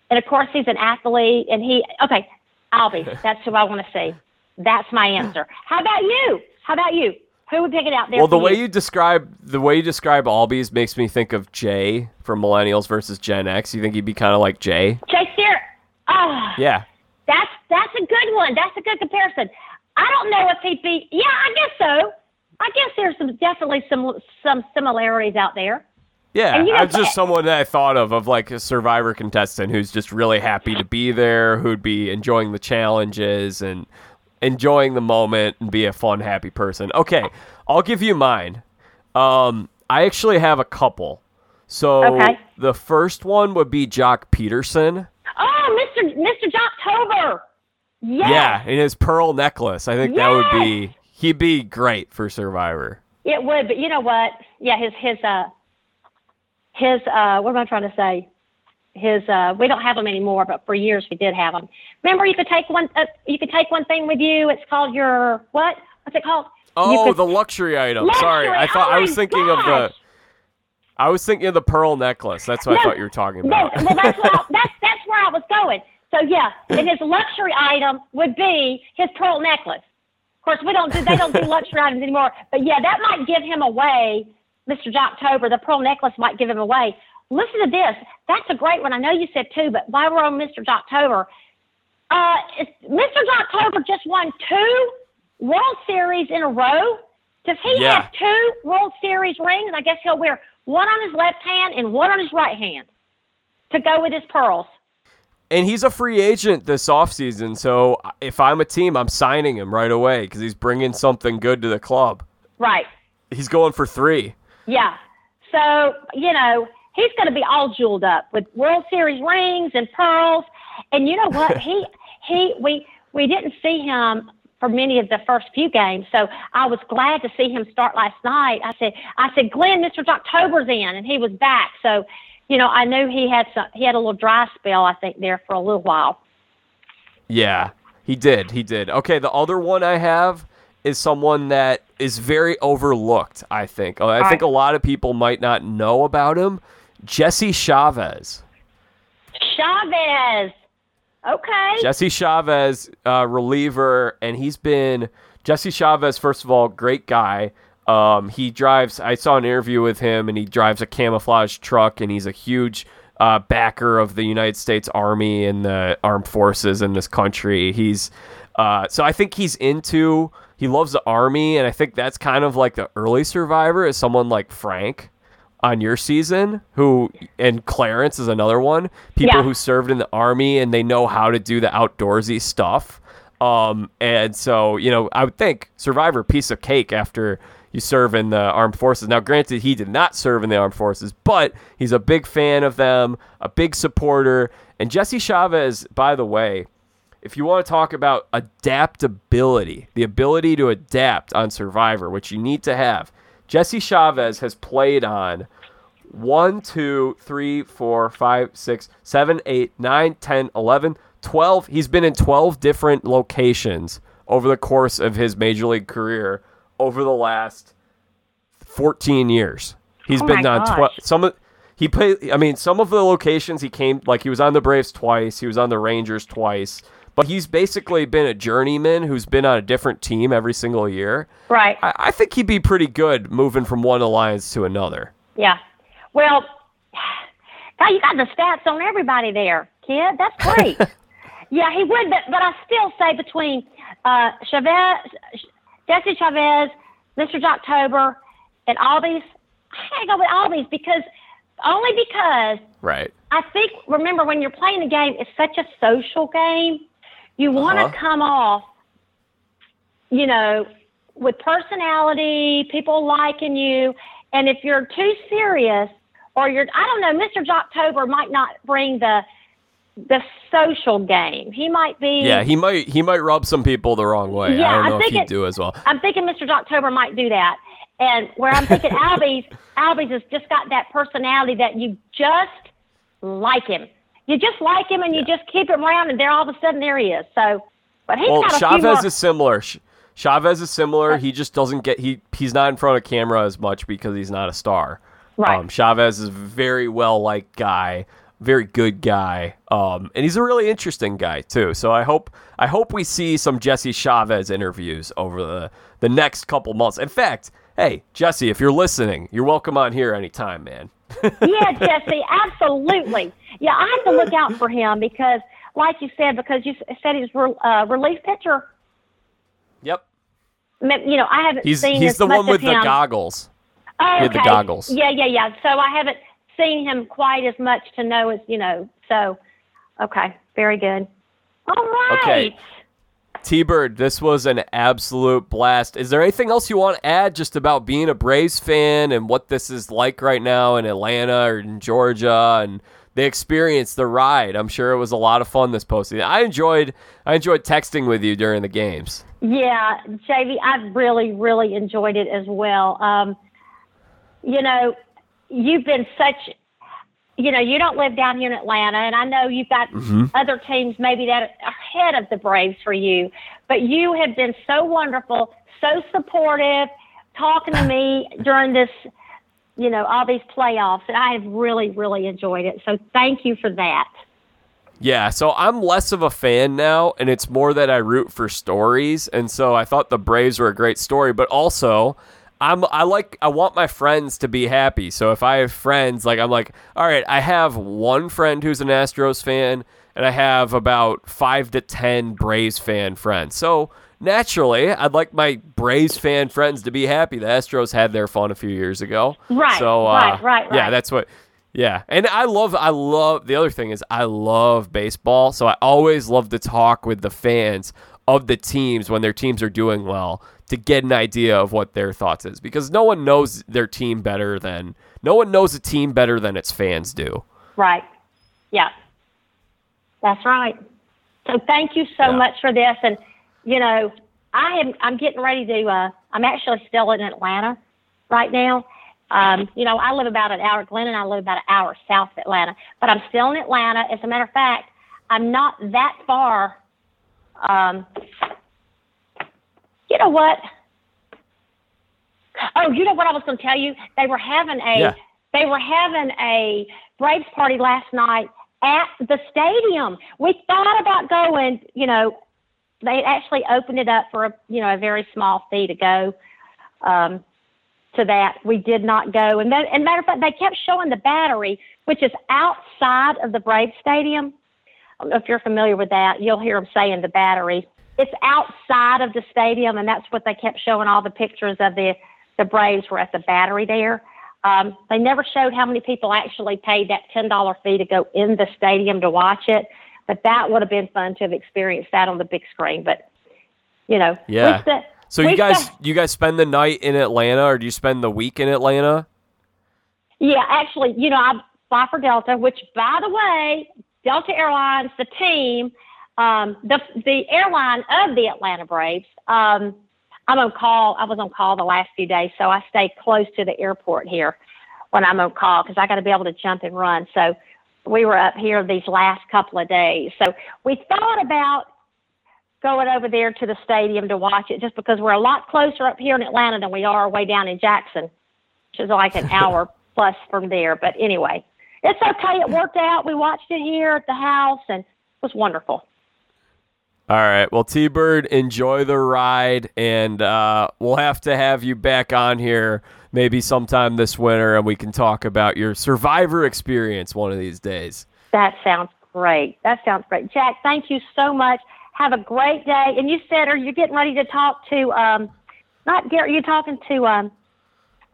[SPEAKER 5] and of course he's an athlete, and he okay, Albie, (laughs) that's who I want to see. That's my answer. How about you? How about you? Who would pick it out there?
[SPEAKER 1] Well, the way you describe the way you describe Albies makes me think of Jay from Millennials versus Gen X. You think he'd be kind of like Jay?
[SPEAKER 5] Jay Sear. Ah,
[SPEAKER 1] Yeah.
[SPEAKER 5] that's that's a good one. That's a good comparison. I don't know if he'd be. Yeah, I guess so. I guess there's some definitely some some similarities out there.
[SPEAKER 1] Yeah,
[SPEAKER 5] you know,
[SPEAKER 1] I'm just someone that I thought of of like a Survivor contestant who's just really happy to be there, who'd be enjoying the challenges and enjoying the moment and be a fun, happy person. Okay, I'll give you mine. Um, I actually have a couple. So
[SPEAKER 5] Okay.
[SPEAKER 1] the first one would be Joc Pederson.
[SPEAKER 5] Oh, Mr. Mr. Joctober. Yes.
[SPEAKER 1] Yeah, and his pearl necklace. I think that would be he'd be great for Survivor.
[SPEAKER 5] It would, but you know what? Yeah, his his uh his uh what am I trying to say? His uh we don't have them anymore, but for years we did have them. Remember, you could take one uh, you could take one thing with you. It's called your what? What's it called?
[SPEAKER 1] Oh,
[SPEAKER 5] could-
[SPEAKER 1] the luxury item.
[SPEAKER 5] Luxury,
[SPEAKER 1] Sorry, I thought
[SPEAKER 5] oh
[SPEAKER 1] I was thinking of the. I was thinking of the pearl necklace. That's what I thought you were talking
[SPEAKER 5] No,
[SPEAKER 1] about.
[SPEAKER 5] well, that's I, (laughs) that's that's where I was going. So yeah, and his luxury item would be his pearl necklace. Of course, we don't do they don't do luxury items anymore. But yeah, that might give him away, Mr. Joctober. The pearl necklace might give him away. Listen to this. That's a great one. I know you said two, but while we're on Mr. Joctober, uh, Mr. Joctober just won two World Series in a row. Does he
[SPEAKER 1] Yeah.
[SPEAKER 5] have two World Series rings? I guess he'll wear one on his left hand and one on his right hand to go with his pearls.
[SPEAKER 1] and he's a free agent this offseason, so if I'm a team, I'm signing him right away because he's bringing something good to the club.
[SPEAKER 5] Right.
[SPEAKER 1] He's going for three.
[SPEAKER 5] Yeah. So, you know, he's going to be all jeweled up with World Series rings and pearls. And you know (laughs) what? he he we we didn't see him for many of the first few games. So I was glad to see him start last night. I said I said, "Glenn, Mr. October's in," and he was back. So, you know, I knew he had some he had a little dry spell I think there for a little while.
[SPEAKER 1] Yeah, he did. He did. Okay, the other one I have is someone that is very overlooked, I think. I think
[SPEAKER 5] right.
[SPEAKER 1] a lot of people might not know about him. Jesse Chavez.
[SPEAKER 5] Chavez. Okay.
[SPEAKER 1] Jesse Chavez, uh, reliever, and he's been Jesse Chavez. First of all, great guy. Um, he drives. I saw an interview with him, and he drives a camouflage truck, and he's a huge uh, backer of the United States Army and the armed forces in this country. He's uh, so I think he's into. He loves the army, and I think that's kind of like the early survivor is someone like Frank on your season who and Clarence is another one. People
[SPEAKER 5] Yeah.
[SPEAKER 1] who served in the army and they know how to do the outdoorsy stuff. Um, and so, you know, I would think Survivor piece of cake after you serve in the armed forces. Now, granted, he did not serve in the armed forces, but he's a big fan of them, a big supporter. And Jesse Chavez, by the way, if you want to talk about adaptability, the ability to adapt on Survivor, which you need to have, Jesse Chavez has played on 1, 2, 3, 4, 5, 6, 7, 8, 9, 10, 11, 12. He's been in 12 different locations over the course of his major league career over the last 14 years. He's
[SPEAKER 5] Oh
[SPEAKER 1] been on 12 some of he played I mean some of the locations he came like he was on the Braves twice, he was on the Rangers twice, but he's basically been a journeyman who's been on a different team every single year.
[SPEAKER 5] Right.
[SPEAKER 1] I, I think he'd be pretty good moving from one alliance to another.
[SPEAKER 5] Yeah. Well, (sighs) God, you got the stats on everybody there, kid. That's great. (laughs) yeah, he would, but, but I still say between uh, Chavez, Jesse Chavez, Mr. October, and all these, I go with all these because only because
[SPEAKER 1] Right.
[SPEAKER 5] I think remember when you're playing the game, it's such a social game. You want to
[SPEAKER 1] Uh-huh.
[SPEAKER 5] come off, you know, with personality, people liking you, and if you're too serious or you're, I don't know, Mr. Joctober might not bring the the social game. He might be.
[SPEAKER 1] Yeah, he might he might rub some people the wrong way.
[SPEAKER 5] Yeah,
[SPEAKER 1] I don't know if
[SPEAKER 5] think
[SPEAKER 1] he'd do as well.
[SPEAKER 5] I'm thinking Mr. October might do that. And where I'm thinking (laughs) Albies, Albies has just got that personality that you just like him. You just like him and you just keep him around and there all of a sudden there he is. So, but he's
[SPEAKER 1] Well,
[SPEAKER 5] got a few
[SPEAKER 1] Chavez
[SPEAKER 5] more.
[SPEAKER 1] is similar. Chavez is similar. He just doesn't get he he's not in front of camera as much because he's not a star.
[SPEAKER 5] Right.
[SPEAKER 1] Um, Chavez is a very well liked guy, very good guy, um, and he's a really interesting guy too. So I hope I hope we see some Jesse Chavez interviews over the the next couple months. In fact, hey Jesse, if you're listening, you're welcome on here anytime, man. (laughs)
[SPEAKER 5] yeah, Jesse, absolutely. Yeah, I have to look out for (laughs) him because, like you said, because you said he's re- uh, relief pitcher.
[SPEAKER 1] Yep.
[SPEAKER 5] You know, I haven't
[SPEAKER 1] He's
[SPEAKER 5] seen
[SPEAKER 1] he's
[SPEAKER 5] as
[SPEAKER 1] the
[SPEAKER 5] much
[SPEAKER 1] one with the
[SPEAKER 5] him.
[SPEAKER 1] goggles.
[SPEAKER 5] Oh,
[SPEAKER 1] He had the goggles.
[SPEAKER 5] Yeah, yeah, yeah. So I haven't seen him quite as much to know as you know. So, okay, very good. All right.
[SPEAKER 1] Okay. T Bird, this was an absolute blast. Is there anything else you want to add just about being a Braves fan and what this is like right now in Atlanta or in Georgia and the experience, the ride? I'm sure it was a lot of fun this postseason. I enjoyed I enjoyed texting with you during the games.
[SPEAKER 5] Yeah, JV, I've really, really enjoyed it as well. Um, you know, you've been such, you know, you don't live down here in Atlanta, and I know you've got other teams maybe that are ahead of the Braves for you, but you have been so wonderful, so supportive, talking to me (laughs) during this, you know, all these playoffs, and I have really, really enjoyed it. So thank you for that.
[SPEAKER 1] Yeah, so I'm less of a fan now, and it's more that I root for stories. And so I thought the Braves were a great story, but also I'm I like I want my friends to be happy. So if I have friends, like I'm like, all right, I have one friend who's an Astros fan, and I have about five to ten Braves fan friends. So naturally, I'd like my Braves fan friends to be happy. The Astros had their fun a few years ago,
[SPEAKER 5] Right,
[SPEAKER 1] So uh,
[SPEAKER 5] right, right,
[SPEAKER 1] yeah, that's what. Yeah, and I love, I love. The other thing is, I love baseball, so I always love to talk with the fans of the teams when their teams are doing well to get an idea of what their thoughts is because no one knows their team better than no one knows a team better than its fans do.
[SPEAKER 5] Right. Yeah. That's right. So thank you so
[SPEAKER 1] Yeah.
[SPEAKER 5] much for this. And, you know, I am, I'm getting ready to, uh, I'm actually still in Atlanta right now. Um, you know, I live about an hour, Glenn and I live about an hour south of Atlanta, but I'm still in Atlanta. As a matter of fact, I'm not that far. Um, you know what? Oh, you know what I was going to tell you? They were having a
[SPEAKER 1] Yeah.
[SPEAKER 5] they were having a Braves party last night at the stadium. We thought about going. You know, they actually opened it up for a you know a very small fee to go um, to that. We did not go. And, that, and matter of fact, they kept showing the battery, which is outside of the Braves stadium. If you're familiar with that. You'll hear them saying the battery. It's outside of the stadium, and that's what they kept showing all the pictures of the the Braves were at the battery there. Um, they never showed how many people actually paid that ten dollar fee to go in the stadium to watch it, but that would have been fun to have experienced that on the big screen. But you know,
[SPEAKER 1] Yeah.
[SPEAKER 5] st-
[SPEAKER 1] So you guys,
[SPEAKER 5] st-
[SPEAKER 1] you guys spend the night in Atlanta, or do you spend the week in Atlanta?
[SPEAKER 5] Yeah, actually, you know, I fly for Delta, which, by the way, Delta Airlines, the team, um, the the airline of the Atlanta Braves. Um, I'm on call. I was on call the last few days, so I stay close to the airport here when I'm on call because I got to be able to jump and run. So we were up here these last couple of days. So we thought about going over there to the stadium to watch it just because we're a lot closer up here in Atlanta than we are way down in Jackson which is like an (laughs) hour plus from there. But anyway, it's okay. It worked out. We watched it here at the house, and it was wonderful.
[SPEAKER 1] All right. Well, T Bird, enjoy the ride, and uh, we'll have to have you back on here maybe sometime this winter, and we can talk about your survivor experience one of these days.
[SPEAKER 5] That sounds great. That sounds great. Jack, thank you so much. Have a great day. And you said, are you getting ready to talk to, um, not Gary, you talking to um,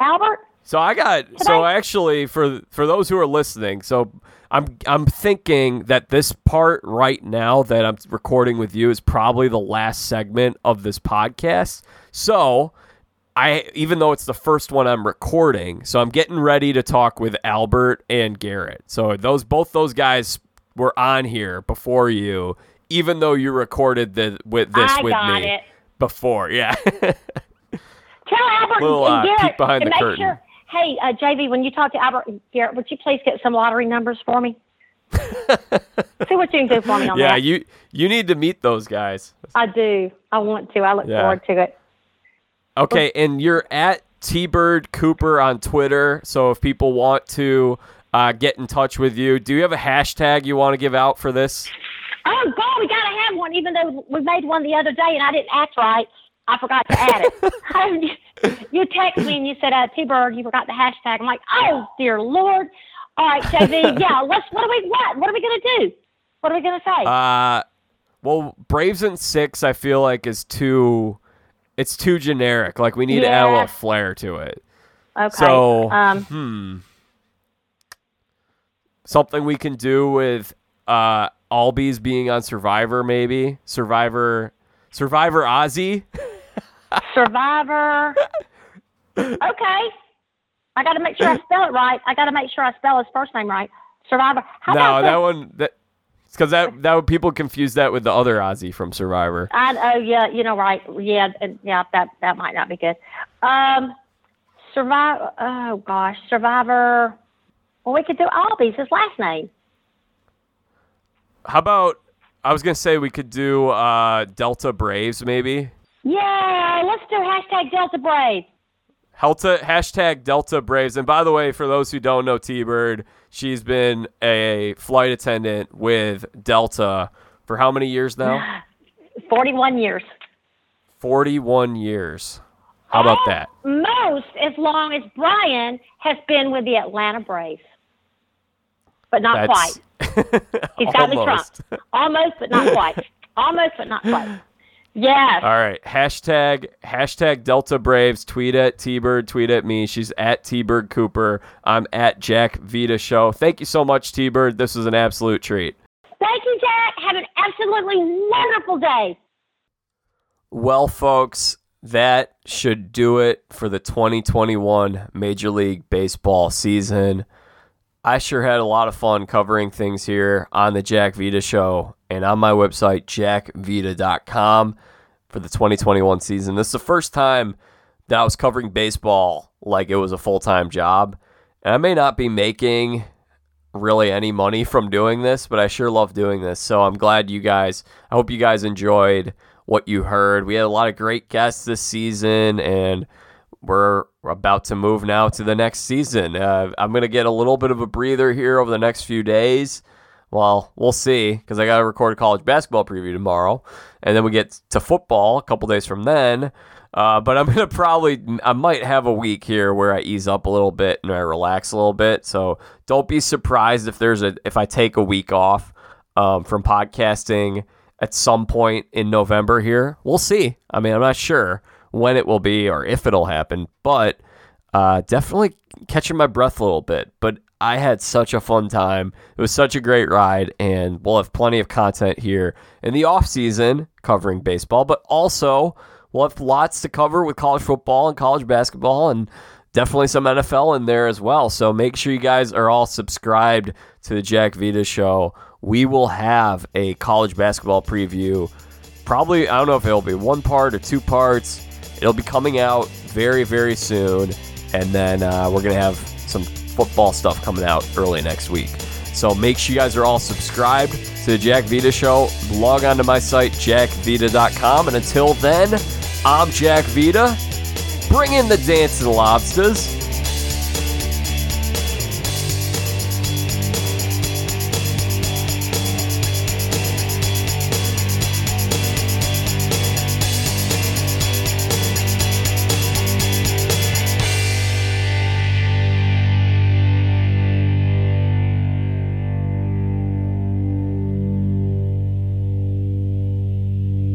[SPEAKER 5] Albert?
[SPEAKER 1] So I got
[SPEAKER 5] Can
[SPEAKER 1] so actually for for those who are listening, so I'm I'm thinking that this part right now that I'm recording with you is probably the last segment of this podcast. So I even though it's the first one I'm recording, so I'm getting ready to talk with Albert and Garrett. So those both those guys were on here before you, even though you recorded the with this
[SPEAKER 5] I
[SPEAKER 1] with me
[SPEAKER 5] it.
[SPEAKER 1] before. Yeah. (laughs)
[SPEAKER 5] Tell Albert
[SPEAKER 1] Little,
[SPEAKER 5] and
[SPEAKER 1] uh,
[SPEAKER 5] Garrett
[SPEAKER 1] peek behind the
[SPEAKER 5] make
[SPEAKER 1] curtain.
[SPEAKER 5] sure. Hey, uh, JV, when you talk to Albert and Garrett, would you please get some lottery numbers for me? (laughs) See what you can do for me on
[SPEAKER 1] yeah,
[SPEAKER 5] that.
[SPEAKER 1] Yeah, you you need to meet those guys.
[SPEAKER 5] I do. I want to. I look
[SPEAKER 1] Yeah.
[SPEAKER 5] forward to it.
[SPEAKER 1] Okay, and you're at T Bird Cooper on Twitter. So if people want to uh, get in touch with you, do you have a hashtag you want to give out for this?
[SPEAKER 5] Oh God, we gotta have one. Even though we made one the other day and I didn't act right, I forgot to add it. (laughs) (laughs) you text me and you said, uh, "T-Bird, you forgot the hashtag." I'm like, "Oh dear Lord!" All right, JV. (laughs) yeah, let's. What are we? What? What are we gonna do? What are we gonna say?
[SPEAKER 1] Uh, well, Braves and six, I feel like is too. It's too generic. Like we need to add a little flair to it.
[SPEAKER 5] okay.
[SPEAKER 1] So,
[SPEAKER 5] um,
[SPEAKER 1] hmm, something we can do with uh Albies being on Survivor, maybe Survivor, Survivor Ozzy. (laughs)
[SPEAKER 5] Survivor. okay. I got to make sure I (laughs) spell it right. I got to make sure I spell his first name right. Survivor. How
[SPEAKER 1] no,
[SPEAKER 5] about
[SPEAKER 1] that one that because that that would people confuse that with the other Ozzy from Survivor.
[SPEAKER 5] I oh yeah, you know right. Yeah, and yeah, that that might not be good. Um, Survivor. Oh gosh, Survivor. Well, we could do Albies, his last name.
[SPEAKER 1] How about I was gonna say we could do uh, Delta Braves maybe.
[SPEAKER 5] Yeah, let's do hashtag Delta Braves.
[SPEAKER 1] Delta hashtag Delta Braves. And by the way, for those who don't know T Bird, she's been a flight attendant with Delta for how many years now? (gasps)
[SPEAKER 5] Forty-one years.
[SPEAKER 1] Forty-one years. How about that?
[SPEAKER 5] Most as long as Brian has been with the Atlanta Braves, but not quite. (laughs) He's got
[SPEAKER 1] almost.
[SPEAKER 5] trumped. Almost, but not quite. (laughs) Almost, but not quite. Yes.
[SPEAKER 1] All right. Hashtag hashtag Delta Braves. Tweet at T Bird. Tweet at me. She's at T Bird Cooper. I'm at Jack Vita Show. Thank you so much, T Bird. This was an absolute treat.
[SPEAKER 5] Thank you, Jack. Have an absolutely wonderful day.
[SPEAKER 1] Well, folks, that should do it for the 2021 Major League Baseball season. I sure had a lot of fun covering things here on the Jack Vita Show and on my website, jackvita.com, for the 2021 season. This is the first time that I was covering baseball like it was a full time job. And I may not be making really any money from doing this, but I sure love doing this. So I'm glad you guys, I hope you guys enjoyed what you heard. We had a lot of great guests this season, and we're about to move now to the next season. Uh, I'm going to get a little bit of a breather here over the next few days. Well, we'll see because I got to record a college basketball preview tomorrow, and then we get to football a couple days from then. Uh, but I'm (laughs) gonna probably, I might have a week here where I ease up a little bit and I relax a little bit. So don't be surprised if there's a, if I take a week off um, from podcasting at some point in November here. We'll see. I mean, I'm not sure when it will be or if it'll happen, but uh, definitely catching my breath a little bit. But I had such a fun time. It was such a great ride, and we'll have plenty of content here in the off season covering baseball, but also we'll have lots to cover with college football and college basketball and definitely some NFL in there as well. So make sure you guys are all subscribed to the Jack Vita show. We will have a college basketball preview. Probably, I don't know if it'll be one part or two parts. It'll be coming out very, very soon. And then uh, we're going to have some football stuff coming out early next week. So make sure you guys are all subscribed to the Jack Vita Show. Log on to my site, jackvita.com. And until then, I'm Jack Vita. Bring in the dancing lobsters.